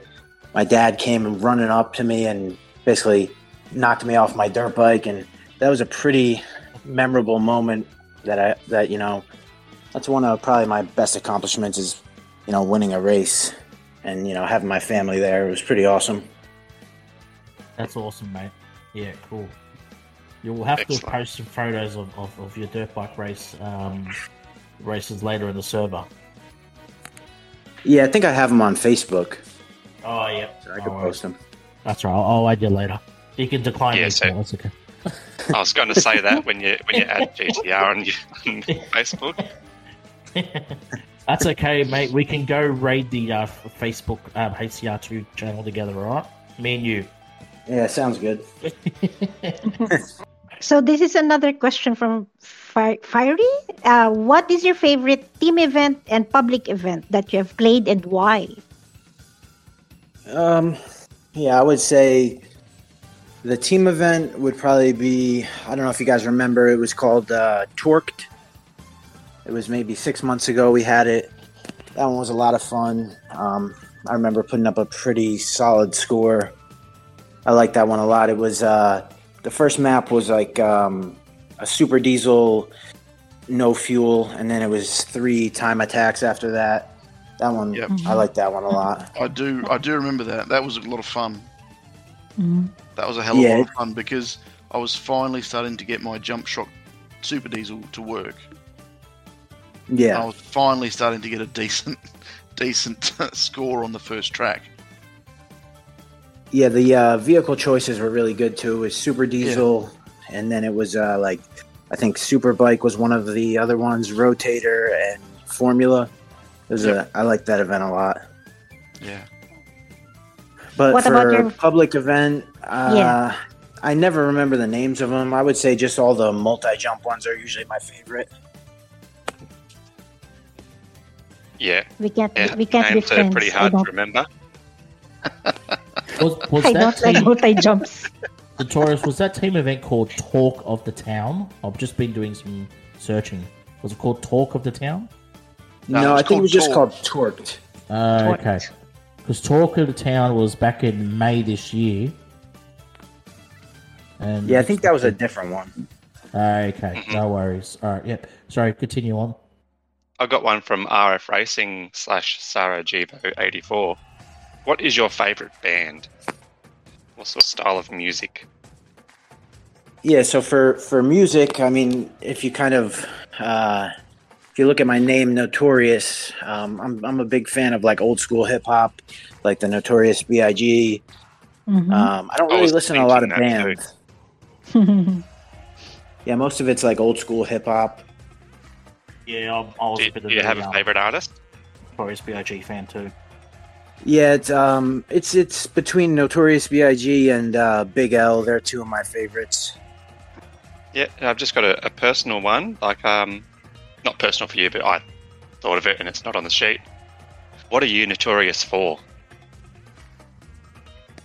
my dad came running up to me and basically knocked me off my dirt bike, and that was a pretty memorable moment that I that you know that's one of probably my best accomplishments is you know winning a race and you know having my family there it was pretty awesome That's awesome, mate. Yeah, cool. You'll have Excellent. to post some photos of, of, of your dirt bike race um, races later in the server. yeah i think i have them on facebook Oh, yeah, so i No could worries. post them That's right. I'll, I'll add you later. You can decline Yeah, me. so- That's okay. I was going to say that when you when you add GTR on, your, [laughs] on Facebook. [laughs] That's okay, mate. We can go raid the uh, Facebook um, HCR2 channel together, all right? Me and you. Yeah, sounds good. [laughs] So this is another question from Fiery. Uh, what is your favorite team event and public event that you have played and why? Um, yeah, I would say the team event would probably be. I don't know if you guys remember. It was called uh, Torqued. It was maybe six months ago. We had it. That one was a lot of fun. Um, I remember putting up a pretty solid score. I like that one a lot. It was uh, the first map was like um, a super diesel, no fuel, and then it was three time attacks after that. That one, Yep. I like that one a lot. I do. I do remember that. That was a lot of fun. Mhm. That was a hell of Yeah. a lot of fun because I was finally starting to get my jump shock super diesel to work. Yeah. I was finally starting to get a decent, [laughs] decent [laughs] score on the first track. Yeah, the uh, vehicle choices were really good too. It was Super Diesel, and then it was uh, like I think Super Bike was one of the other ones, Rotator and Formula. It was Yep. a, I like that event a lot. Yeah. But What for about your- public event, uh, Yeah. I never remember the names of them. I would say just all the multi jump ones are usually my favorite. Yeah, We can't. yeah. We can't be names are friends. pretty hard to remember. Was, [laughs] was I that don't like multi jumps. the Taurus? [laughs] Was that team event called Talk of the Town? I've just been doing some searching. Was it called Talk of the Town? No, No, I think it was just called called Torqued. Uh, Talk. okay. Because Talk of the Town was back in May this year. And Yeah, I think that was a different one. Okay, no worries. All right, yep. Sorry, continue on. I got one from RF Racing slash Sarajevo eighty four. What is your favourite band? What sort of style of music? Yeah, so for for music, I mean, if you kind of uh, if you look at my name, Notorious, um, I'm I'm a big fan of like old school hip hop, like the Notorious B.I.G. Mhm. Um, I don't really was listen to a lot of thinking that too. bands. Mm-hmm. [laughs] Yeah, most of it's like old school hip hop. Yeah, I, I was Do, a bit do you a have a um, favourite artist? Notorious B.I.G. fan too. Yeah, it's um, it's it's between Notorious B.I.G. and uh, Big L. They're two of my favorites. Yeah, I've just got a, a personal one. Like, um, not personal for you, but I thought of it and it's not on the sheet. What are you notorious for?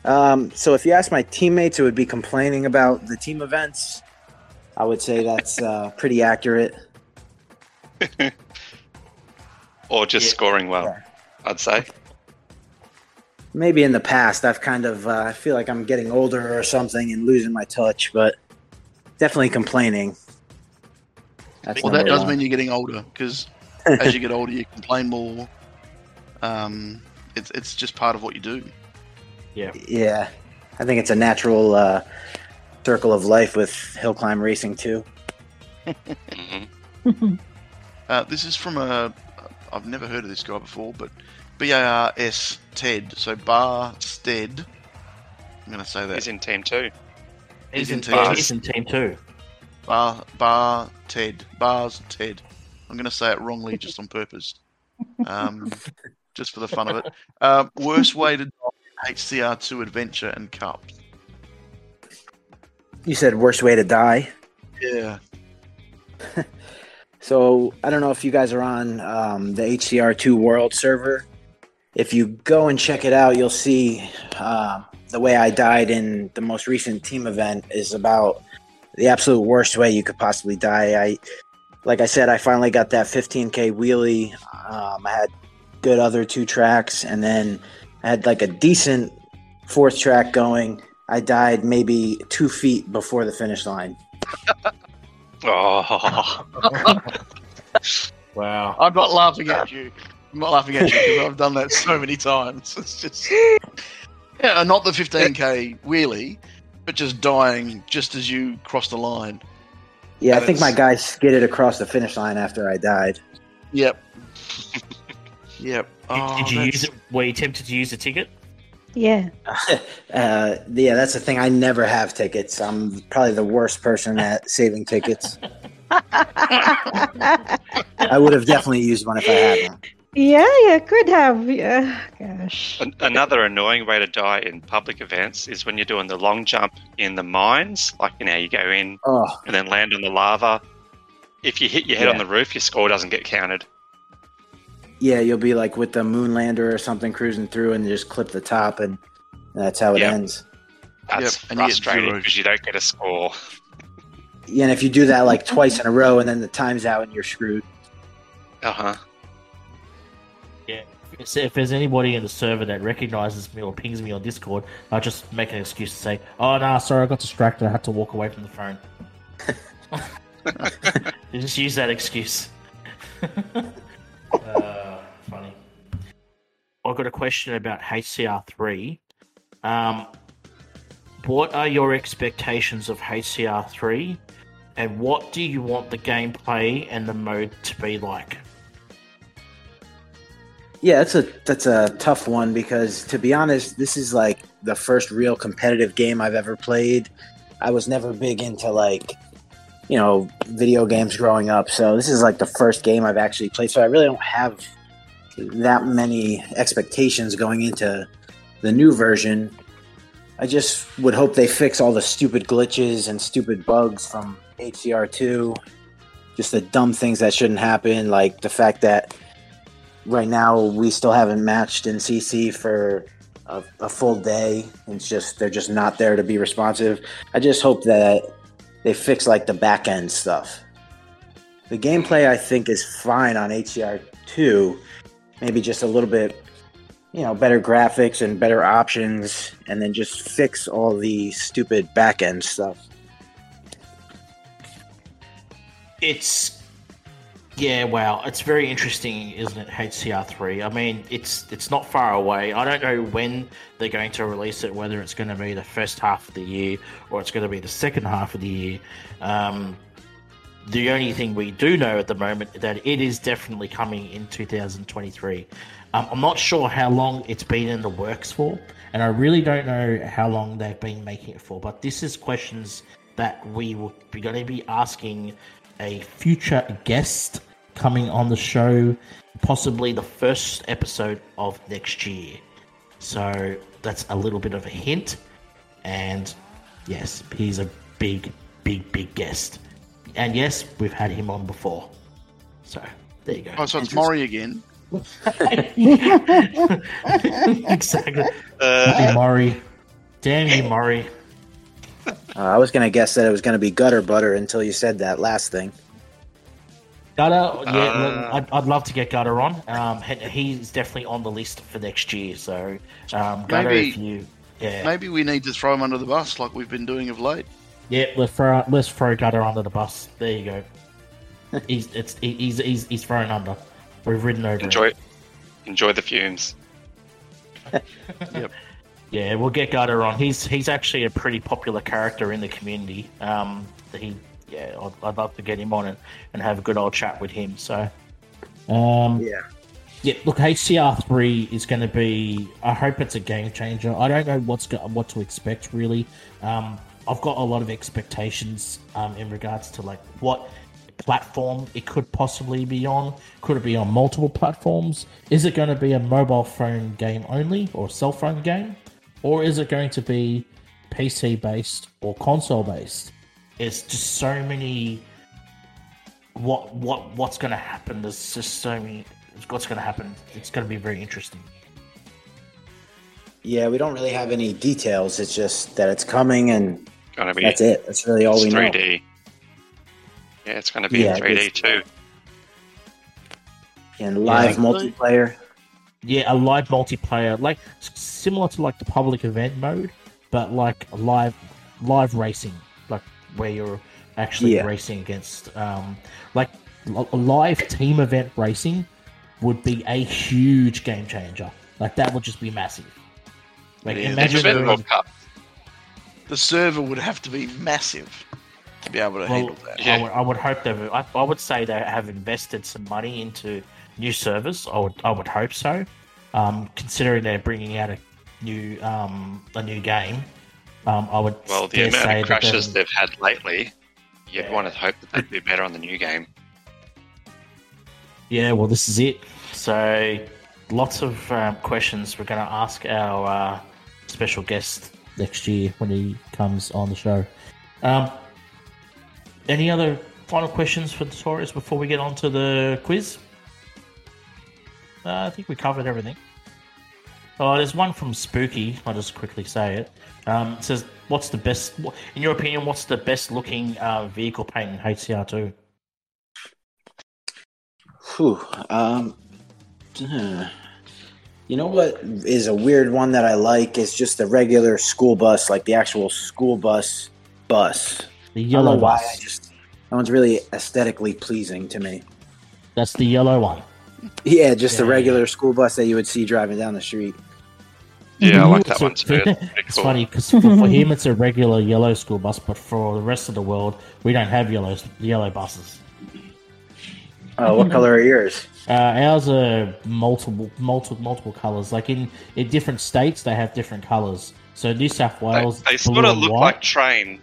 Um, so if you ask my teammates, it would be complaining about the team events. I would say that's uh, [laughs] pretty accurate. [laughs] Or just Yeah. scoring well? Yeah. I'd say. maybe in the past I've kind of uh, I feel like I'm getting older or something and losing my touch, but definitely complaining. That's Well, that does one. mean you're getting older because [laughs] as you get older, you complain more. Um, it's it's just part of what you do. yeah, Yeah, I think it's a natural uh, circle of life with hill climb racing too. hmm [laughs] Uh, this is from a. I've never heard of this guy before, but B A R S Ted. So Bar Stead. I'm going to say that. He's in team two. He's in in, team yeah, two. he's in team two. Bar Bar Ted. Bars Ted. I'm going to say it wrongly just on purpose. Um, just for the fun of it. Uh, worst way to die HCR2 Adventure and Cup. You said worst way to die. Yeah. [laughs] So I don't know if you guys are on um, the HCR2 World server. If you go and check it out, you'll see uh, the way I died in the most recent team event is about the absolute worst way you could possibly die. I, like I said, I finally got that 15k wheelie. Um, I had good other two tracks, and then I had like a decent fourth track going. I died maybe two feet before the finish line. Oh, [laughs] Wow. I'm not laughing at you. I'm not laughing at you because I've done that so many times. [laughs] It's just. [laughs] Yeah, not the 15k wheelie, but just dying just as you cross the line. Yeah, I And think my it's- guy skidded across the finish line after I died. Yep. [laughs] yep. Oh, did, did you that's- use it? Were you tempted to use the ticket? yeah. [laughs] uh, yeah, that's the thing. I never have tickets. I'm probably the worst person at saving tickets. [laughs] I would have definitely used one if I had one. Yeah, yeah, could have. Yeah, gosh. An- another annoying way to die in public events is when you're doing the long jump in the mines, like you know, you go in Oh, and then land on the lava. If you hit your head on the roof, your score doesn't get counted. yeah, you'll be like with the Moonlander or something cruising through and just clip the top, and that's how it Yeah. ends. That's Yep, and you get frustrating because you don't get a score. Yeah, and if you do that like twice in a row and then the time's out and you're screwed. Uh huh. If if there's anybody in the server that recognizes me or pings me on Discord, I'll just make an excuse to say, "Oh no, sorry, I got distracted. I had to walk away from the phone." [laughs] Just use that excuse. [laughs] uh, funny. I've got a question about HCR3. Um, what are your expectations of HCR3, and what do you want the gameplay and the mode to be like? Yeah, that's a that's a tough one because to be honest, this is like the first real competitive game I've ever played. I was never big into like you know video games growing up, so this is like the first game I've actually played. So I really don't have that many expectations going into the new version. I just would hope they fix all the stupid glitches and stupid bugs from HCR2. Just the dumb things that shouldn't happen, like the fact that right now we still haven't matched in CC for a, a full day. It's just they're just not there to be responsive. I just hope that they fix like the back end stuff. The gameplay I think is fine on HCR two, maybe just a little bit, you know, better graphics and better options, and then just fix all the stupid back end stuff. It's yeah, wow, it's very interesting, isn't it? HCR three. I mean, it's it's not far away. I don't know when they're going to release it. Whether it's going to be the first half of the year or it's going to be the second half of the year. Um, the only thing we do know at the moment is that it is definitely coming in 2023. Um, I'm not sure how long it's been in the works for, and I really don't know how long they've been making it for. But this is questions that we will be going to be asking a future guest coming on the show, possibly the first episode of next year. So that's a little bit of a hint. And yes, he's a big, big, big guest. And yes, we've had him on before. So there you go. Oh, so it's Maury again. [laughs] exactly. Uh, Hey, Maury. Damn you, Maury. Uh, I was gonna guess that it was gonna be gutter butter until you said that last thing. Gutter, yeah, Uh, look, I'd, I'd love to get Gutter on. Um, he's definitely on the list for next year. So, um, Gutter, Maybe- if you, yeah, Maybe we need to throw him under the bus like we've been doing of late. yeah, let's throw let's throw Gutter under the bus. There you go. [laughs] he's it's he's he's he's thrown under. We've ridden over. him. enjoy, enjoy the fumes. [laughs] yep. Yeah, we'll get Gutter on. He's he's actually a pretty popular character in the community. Um, he yeah, I'd, I'd love to get him on and, and have a good old chat with him. So, um, Yeah. yeah. Look, HCR three is going to be. I hope it's a game changer. I don't know what's go, what to expect really. Um, I've got a lot of expectations um, in regards to like what platform it could possibly be on. Could it be on multiple platforms? Is it going to be a mobile phone game only or cell phone game? Or is it going to be PC based or console based? It's just so many what what what's going to happen. There's just so many what's going to happen. It's going to be very interesting. Yeah, we don't really have any details. It's just that it's coming, and Gonna be that's it. That's really all it's we know. 3D. Yeah, it's gonna be Yeah, in 3D too. And live Yeah. multiplayer. Yeah, a live multiplayer, like similar to like the public event mode, but like live live racing, like where you're actually Yeah. racing against, um, like l- a live team event racing would be a huge game changer. Like that would just be massive. Like Yeah, imagine Event doing- World Cup. The server would have to be massive to be able to Well, handle that. Yeah. I, would, I would hope they. I, I would say they have invested some money into new servers. I would. I would hope so. Um, considering they're bringing out a new um, a new game, um, I would. Well, the amount of crashes they've had lately, you'd Yeah. want to hope that they'd be better on the new game. Yeah, well, this is it. So, lots of um, questions we're going to ask our uh, special guest next year when he comes on the show. Um, any other final questions for Notorious before we get on to the quiz? Uh, I think we covered everything. Oh, there's one from Spooky. I'll just quickly say it. Um, it says, "What's the best, in your opinion? What's the best looking uh, vehicle paint in HCR2?" Whew. Um, you know what is a weird one that I like is just the regular school bus, like the actual school bus bus. The I yellow know why. bus. I just that one's really aesthetically pleasing to me. That's the yellow one. Yeah, just the Yeah. regular school bus that you would see driving down the street. Yeah, I [laughs] like that one too. It's It's cool. funny because for, for him it's a regular yellow school bus, but for the rest of the world we don't have yellow yellow buses. Oh, what color are yours? Uh, ours are multiple, multiple, multiple colors. Like in in different states, they have different colors. So New South Wales, they blue sort of look white. like train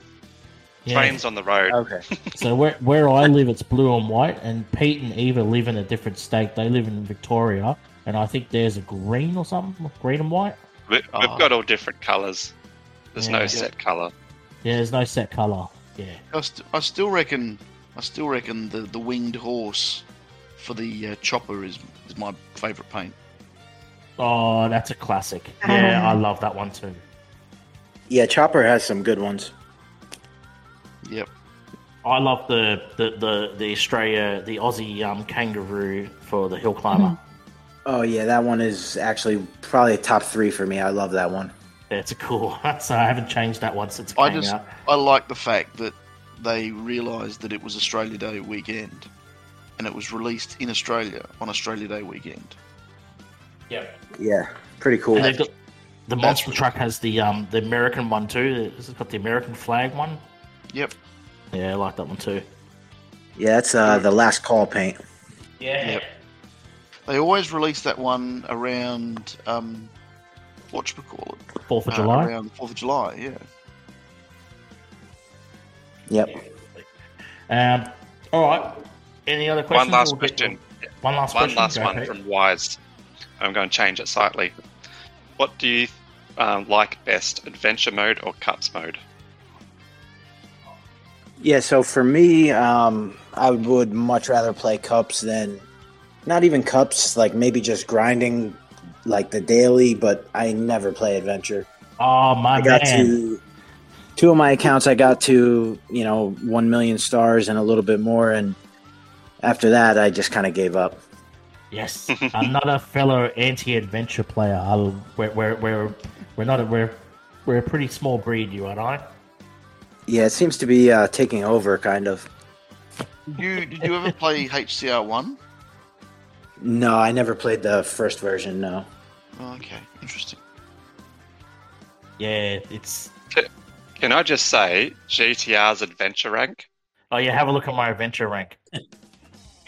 Yeah. trains on the road. Okay. [laughs] So where where I live, it's blue and white, and Pete and Eva live in a different state. They live in Victoria, and I think there's a green or something, green and white. We, we've Oh. got all different colours. There's Yeah. no set colour. Yeah, there's no set color. Yeah, I, st- I still reckon. I still reckon the, the winged horse for the uh, chopper is is my favourite paint. oh, that's a classic. [laughs] Yeah, Ah. I love that one too. Yeah, Chopper has some good ones. Yep. I love the the the, the Australia, the Aussie um, kangaroo for the hill climber. Oh yeah, that one is actually probably a top three for me. I love that one. Yeah, it's a cool. [laughs] one. so I haven't changed that one since it I came just out. I like the fact that they realised that it was Australia Day weekend, and it was released in Australia on Australia Day weekend. Yeah. Yeah, pretty cool. And they've got, the monster really- truck has the um the American one too. It's got the American flag one. Yep. Yeah, I like that one too. Yeah, that's uh, the last call paint. Yeah. Yep. They always release that one around um, what should we call it? Fourth of Uh, July. around Fourth of July. Yeah. Yep. Um. All right. Any other questions? One last We'll get- question. One last question. One question. last Go one Pete. from Wise. I'm going to change it slightly. What do you um, like best, adventure mode or cups mode? Yeah, so for me, um, I would much rather play cups than not even cups, like maybe just grinding like the daily, but I never play adventure. Oh my I got man. to two of my accounts I got to, you know, 1 million stars and a little bit more and after that I just kind of gave up. Yes, another fellow anti-adventure player. I'll, we're, we're, we're, we're not a, we're we're a pretty small breed, you and I. Yeah, it seems to be uh, taking over kind of. You did you ever play HCR one? No, I never played the first version, no. Oh, okay, interesting. Yeah, it's. Can I just say GTR's adventure rank? Oh yeah, have a look at my adventure rank. [laughs]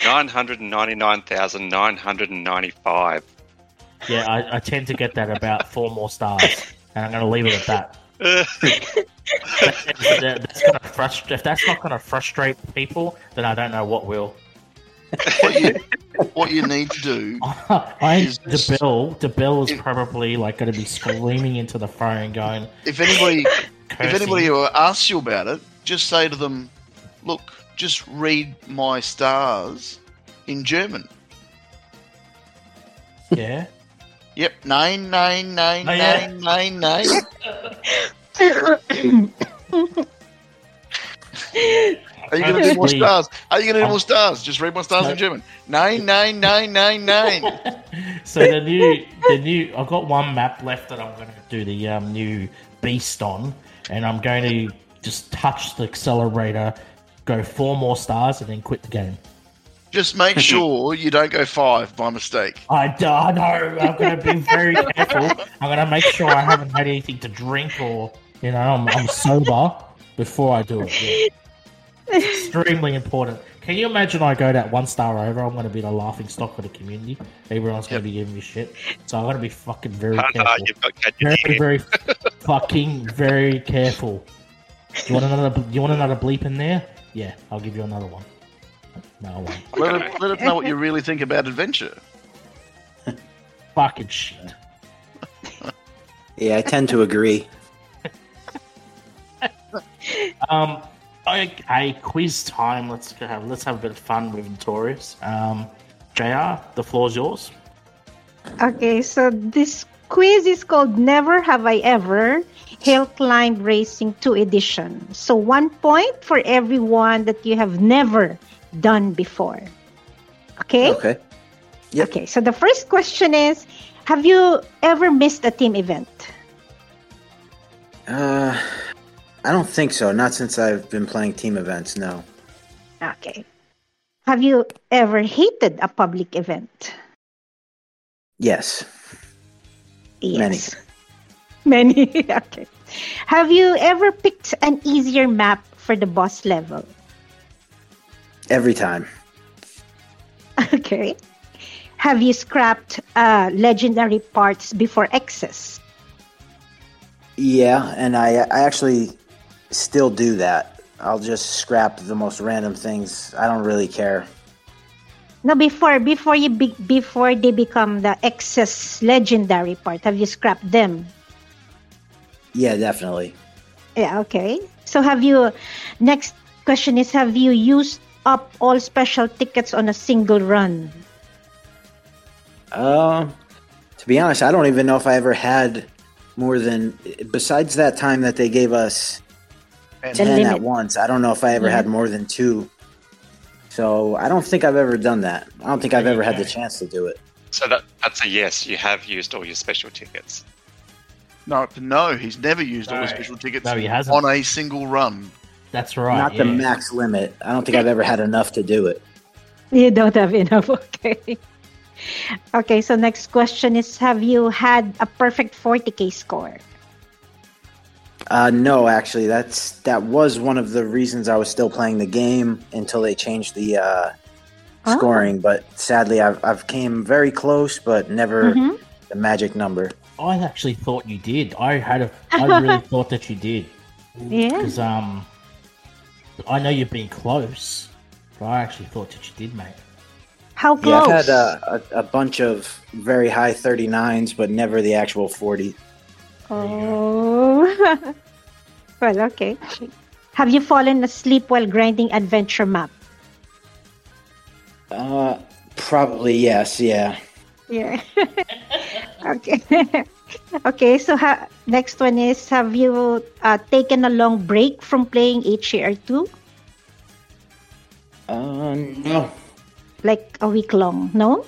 999,995. Yeah, I, I tend to get that about four more stars, and I'm going to leave it at that. [laughs] That- that's gonna frust- if that's not going to frustrate people, then I don't know what will. What you, what you need to do [laughs] I Is the this- bill the bill is If- probably like going to be screaming into the phone, going. if anybody if anybody asks you about it, just say to them, "Look, just read my stars in German." yeah, Yep, nine nine nine Oh, yeah. nine nine nine. [laughs] [laughs] Are you gonna do more stars? Are you gonna do more stars? Just read my stars No. in German. Nine nine nine nine nine. [laughs] so the new the new I've got one map left that I'm going to do the um, new beast on, and I'm going to just touch the accelerator, go four more stars, and then quit the game. Just make [laughs] sure you don't go five by mistake. I do- I know. I'm going to be very [laughs] careful. I'm going to make sure I haven't had anything to drink or you know I'm, I'm sober before I do it. Yeah. It's extremely important. Can you imagine I go that one star over? I'm going to be the laughing stock of the community. Everyone's going to be giving me shit. So I'm going to be fucking very careful. you've got very, here. very [laughs] fucking very careful. Do you want another? Do you want another bleep in there? Yeah, I'll give you another one. No, I won't. Let, it, let us know what you really think about adventure. [laughs] Fucking shit. Yeah, I tend to agree. [laughs] Um, okay, quiz time. Let's go have let's have a bit of fun with Notorious. Um, Jr. The floor's yours. Okay, so this quiz is called Never Have I Ever Hill Climb Racing 2 Edition. So one point for everyone that you have never done before. Okay? Okay. Yep. Okay, so the first question is Have you ever missed a team event? Uh, I don't think so. Not since I've been playing team events. No. Okay. Have you ever hated a public event? Yes. Yes. Many. [laughs] okay. Have you ever picked an easier map for the boss level? Every time. [laughs] Okay. Have you scrapped uh, legendary parts before excess? Yeah, and I I actually still do that. I'll just scrap the most random things. I don't really care. No, before before you be, before they become the excess legendary part, have you scrapped them? Yeah, definitely. Yeah. Okay. So have you? Next question is: Have you used up all special tickets on a single run? Um, to be honest, I don't even know if I ever had more than besides that time that they gave us And The ten at once. I don't know if I ever Yeah. had mm-hmm. more than two. So I don't think I've ever done that. I don't think I've ever had the chance to do it. So that that's a yes. You have used all your special tickets. no, no, he's never used all No. his special tickets No, he hasn't. on a single run. That's right. Not the max limit. I don't think I've ever had enough to do it. You don't have enough. [laughs] Okay. Okay. So next question is: Have you had a perfect 40k score? Uh, no, actually, that's that was one of the reasons I was still playing the game until they changed the uh, Oh. scoring. But sadly, I've I've came very close, but never Mhm. the magic number. I actually thought you did. I had a. I really [laughs] thought that you did. Yeah. Because um, I know you've been close, but I actually thought that you did, mate. How Yeah, close? I've had uh, a, a bunch of very high 39s, but never the actual 40. Oh. [laughs] well, okay. Have you fallen asleep while grinding adventure map? Uh, probably yes. Yeah. Yeah. [laughs] okay. [laughs] okay. So ha- next one is: Have you uh, taken a long break from playing HCR two, Uh, no. like a week long? No.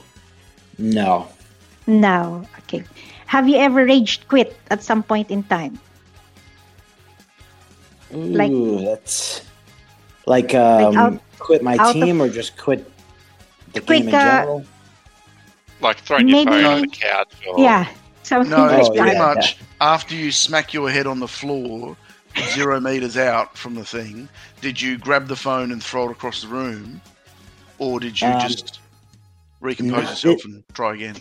No. No. Okay. Have you ever raged quit at some point in time? Ooh, Like- that's like um, out- quit my team of- or just quit the Quit, game in uh, general. Like throwing your Maybe- phone on the couch. Or, Yeah. Something No, like it's Oh, pretty yeah, much after you smack your head on the floor, zero meters out from the thing. Did you grab the phone and throw it across the room, or did you Um, just recompose no, yourself it- and try again?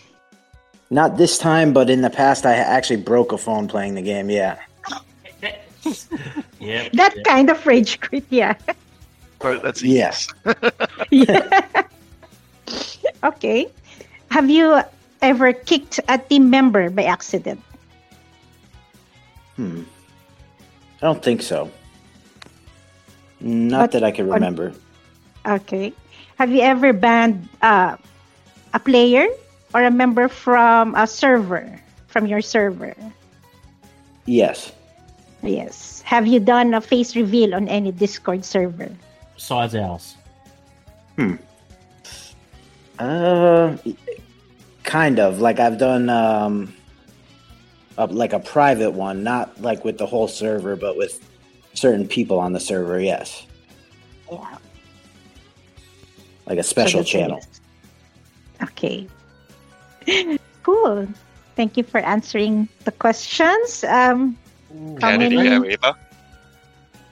Not this time, but in the past, I actually broke a phone playing the game. Yeah. [laughs] Yeah. that yeah. kind of rage quit. Yeah. So that's a Yes. yeah. [laughs] [laughs] okay. Have you ever kicked a team member by accident? Hmm. I don't think so. Not But that I can on- remember. Okay. Have you ever banned uh, a player or a member from a server, from your server? Yes. Yes. Have you done a face reveal on any Discord server? Besides ours. Uh, kind of. Like I've done um, a, like a private one, not like with the whole server, but with certain people on the server. Yes, Yeah. like a special So channel. yes. Okay. [laughs] cool. Thank you for answering the questions. Um, How did many- go, Eva?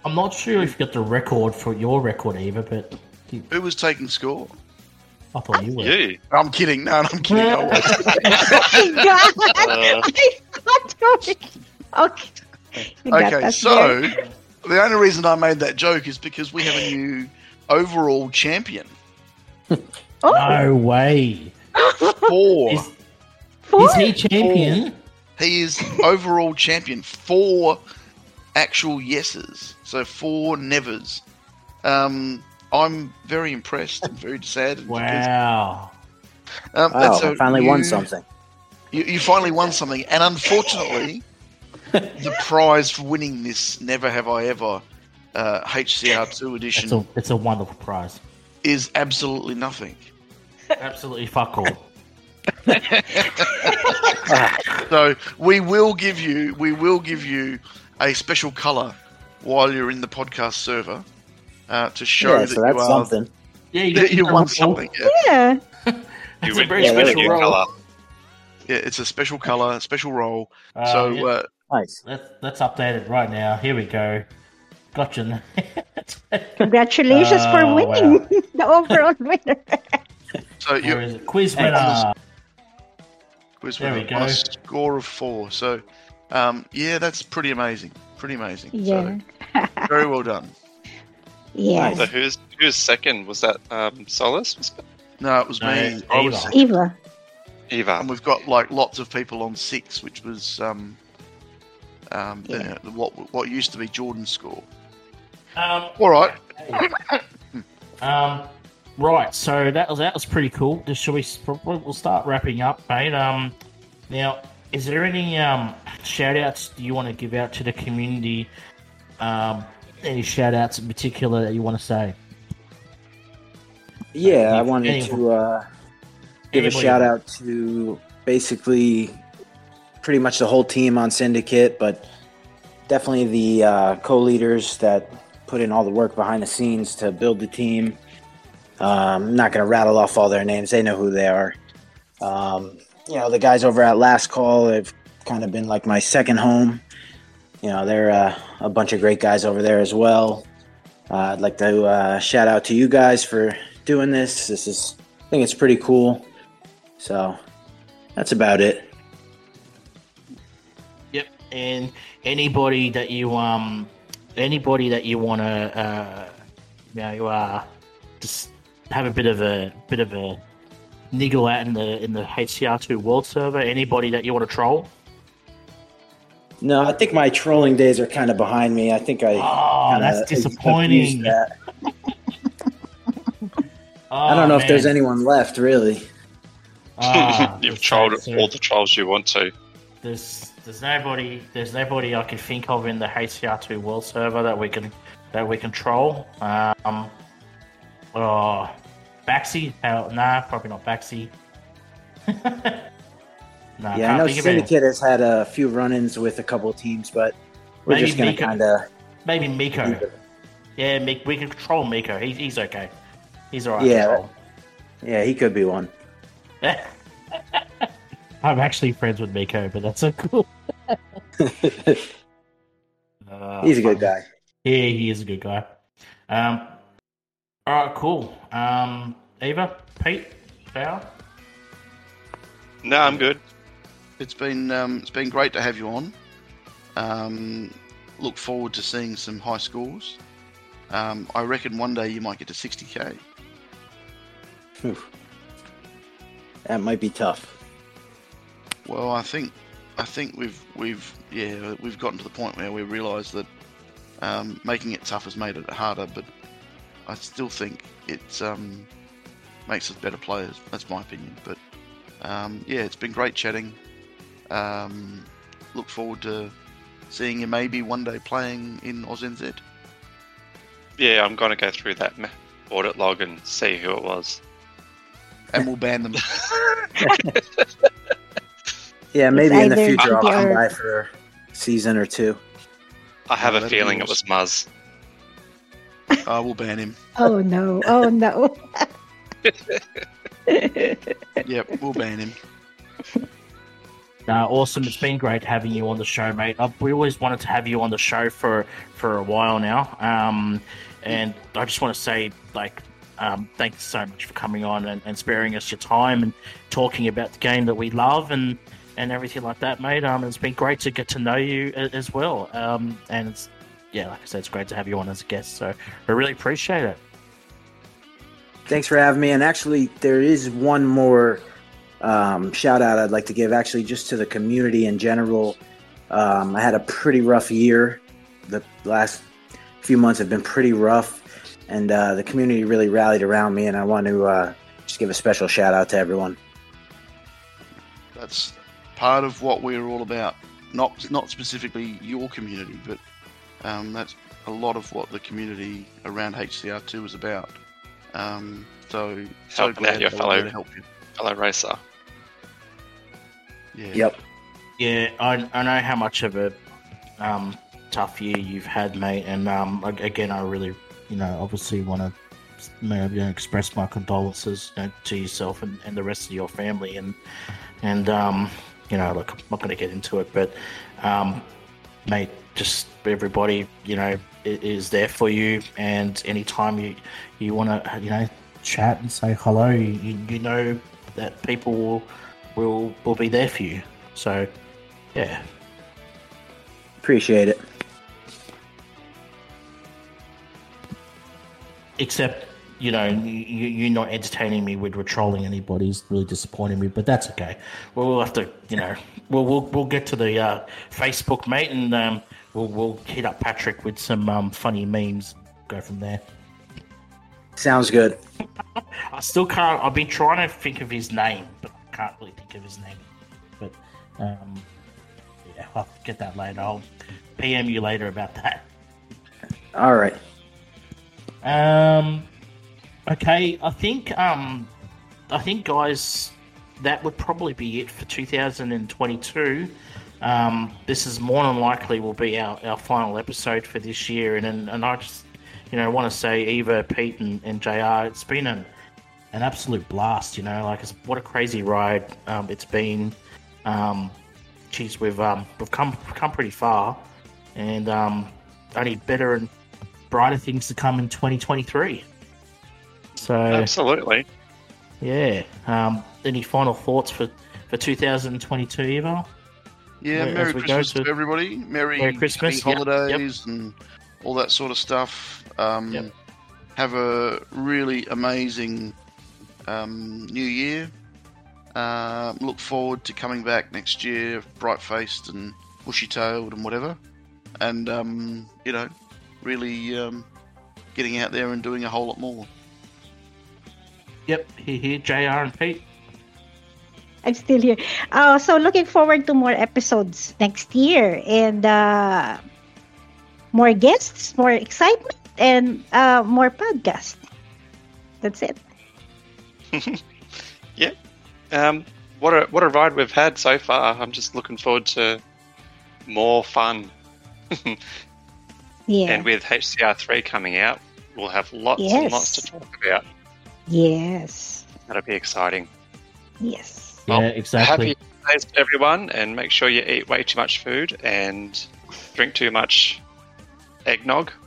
I'm not sure if you got the record for your record either, but Who was taking score? I thought you were. You. I'm kidding. No, I'm kidding. I was. oh my God! Uh, I thought Okay. Okay, so there. the only reason I made that joke is because we have a new overall champion. Oh, [laughs] No way. Four. Is, Four? Is he champion? He is overall champion. Four actual yeses. So four nevers. Um, I'm very impressed and very sad. because, Wow. Um, Wow, that's I a- finally you, won something. You, you finally won something, and unfortunately, [laughs] the prize for winning this Never Have I Ever uh, HCR2 edition It's a it's a wonderful prize. is absolutely nothing. Absolutely fuck all. [laughs] So we will give you we will give you a special colour while you're in the podcast server uh, to show Yeah, that so that's you are something. Yeah, you, [laughs] that you got won the- something. Yeah. Yeah. [laughs] It's You a win very Yeah, special you role. colour. yeah, it's a special colour, special role. Uh, so yeah, uh, Nice. let's let's update it right now. Here we go. Gotcha. Congratulations Oh, for winning wow. the overall winner. So you Where is it? Quiz Hey, winner. quiz There we winner on a go. score of four. So um, yeah, that's pretty amazing. Pretty amazing. Yeah. So, very well done. Yeah. So who's who's second? Was that um, Solus? Was it No, it was No, me. I was Eva. second. Eva. Eva. and we've got like lots of people on six, which was um, um, Yeah. uh, what what used to be Jordan's score. Um, All right, [laughs] um, right. So that was that was pretty cool. Just shall we? We'll start wrapping up, mate. Um, now, is there any um shout outs do you want to give out to the community? Um, any shout outs in particular that you want to say? Yeah, I wanted any- to uh, give a shout out to basically pretty much the whole team on Syndicate, but definitely the uh, co-leaders that put in all the work behind the scenes to build the team. Um, I'm not going to rattle off all their names; they know who they are. Um, you know, the guys over at Last Call have kind of been like my second home. You know, they're uh, a bunch of great guys over there as well. Uh, I'd like to uh, shout out to you guys for doing this. This is, I think it's pretty cool. So that's about it. Yep. And anybody that you um, anybody that you want to uh, you know, uh, just have a bit of a bit of a niggle at in the in the HCR two world server. Anybody that you want to troll? No, I think my trolling days are kind of behind me. I think I. Oh, kinda that's disappointing. that. [laughs] Oh, I don't know if there's anyone left, really. Ah, [laughs] You've that's trolled so- all the trolls you want to. There's there's nobody there's nobody I can think of in the HCR2 world server that we can that we control. Um, oh, Baxi? Hell, nah, probably not Baxi. [laughs] nah, yeah, I know. Syndicate has had a few run-ins with a couple teams, but we're Maybe just gonna kind of. Maybe Miko. Yeah, Mik- we can control Miko. He's he's okay. He's alright. Yeah. Yeah, he could be one. [laughs] I'm actually friends with Miko, but that's so cool. [laughs] Uh, He's a good guy. Yeah, he is a good guy. Um, all right, cool. Um, Eva, Pete, Val. No, I'm good. it's been um, it's been great to have you on. Um, look forward to seeing some high scores. Um, I reckon one day you might get to 60k. Oof. That might be tough. Well, I think I think we've we've yeah we've gotten to the point where we realise that um, making it tough has made it harder, but I still think it um, makes us better players. That's my opinion. But um, yeah, it's been great chatting. Um, look forward to seeing you maybe one day playing in AUSNZ. Yeah, I'm gonna go through that audit log and see who it was. and we'll ban them. [laughs] Yeah, maybe in the future I'll come by for a season or two. I have a feeling it was Muzz. I will ban him. [laughs] Oh no! Oh no! [laughs] Yep, we'll ban him. Uh, awesome. It's been great having you on the show, mate. Uh, we always wanted to have you on the show for for a while now. Um, and I just want to say, like, um, thanks so much for coming on and, and sparing us your time and talking about the game that we love and and everything like that, mate. Um, it's been great to get to know you a- as well. Um, and it's yeah, like I said, it's great to have you on as a guest. So I really appreciate it. Thanks for having me. And actually, there is one more um, shout out I'd like to give actually just to the community in general. Um, I had a pretty rough year. The last few months have been pretty rough, and uh, the community really rallied around me. And I want to uh, just give a special shout out to everyone. That's part of what we're all about. Not not specifically your community, but um, that's a lot of what the community around HCR2 is about. Um, so, so Helping out glad your they were fellow- to help you. Fellow racer. Yeah. Yep. Yeah, I, I know how much of a um, tough year you've had, mate. And um, again, I really, you know, obviously want to you know, express my condolences you know, to yourself and, and the rest of your family. And and um, you know, look, I'm not going to get into it, but um, mate, just everybody, you know, is there for you. And anytime you you want to, you know, chat and say hello, you, you know that people will will will be there for you. So, yeah, Appreciate it. except you know you, you you're not entertaining me with trolling anybody is really disappointing me, but that's okay. Well, we'll have to, you know, we'll we'll, we'll get to the uh, Facebook, mate, and um, we'll we'll hit up Patrick with some um, funny memes. Go from there. Sounds good. I still can't. I've been trying to think of his name, but I can't really think of his name. But um, yeah, I'll get that later. I'll PM you later about that. All right. Um, okay, I think um, I think guys, that would probably be it for 2022. Um, this is more than likely will be our, our final episode for this year, and and, and I just you know want to say Eva, Pete, and, and Jr. It's been an an absolute blast. You know, like it's, what a crazy ride um, it's been. Um, geez, we've um, we've come come pretty far, and um, only better and brighter things to come in 2023. So Absolutely. yeah, um, any final thoughts for for 2022, Eva? Yeah, Yeah, Merry Christmas to- to, everybody. Merry, Merry Christmas, happy yep, yep. holidays and all that sort of stuff. Um, Yep. Have a really amazing um, new year. Uh, look forward to coming back next year, bright faced and bushy tailed and whatever. And, um, you know, really um, getting out there and doing a whole lot more. Yep, here, here, Jr. and Pete. I'm still here. Uh, so looking forward to more episodes next year and uh, more guests, more excitement, and uh, more podcasts. That's it. [laughs] Um, what a what a ride we've had so far. I'm just looking forward to more fun. [laughs] Yeah. And with HCR3 coming out, we'll have lots and lots to talk about. yes. That'll be exciting. Yes. Yeah, exactly. Happy holidays to everyone, and make sure you eat way too much food and drink too much eggnog. [laughs]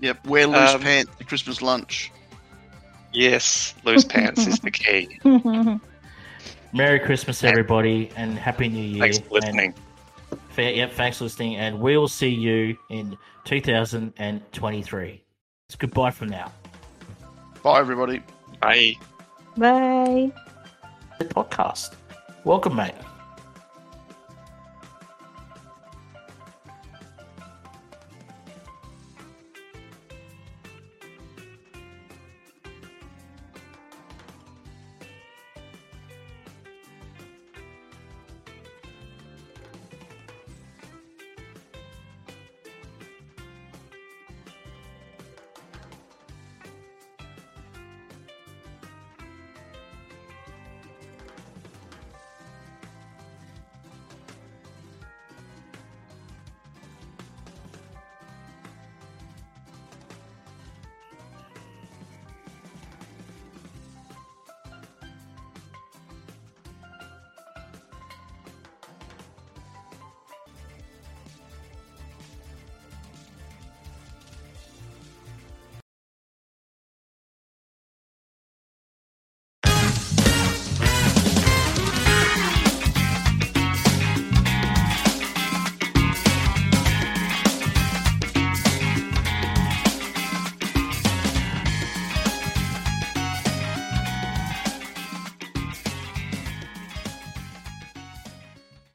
Yep, wear loose Um, pants to Christmas lunch. Yes, loose pants is the key. [laughs] Merry Christmas, everybody, and Happy New Year. Thanks for listening. And, yep, thanks for listening, and we'll see you in 2023. It's goodbye from now. Bye, everybody. Bye. Bye. The podcast. Welcome, mate.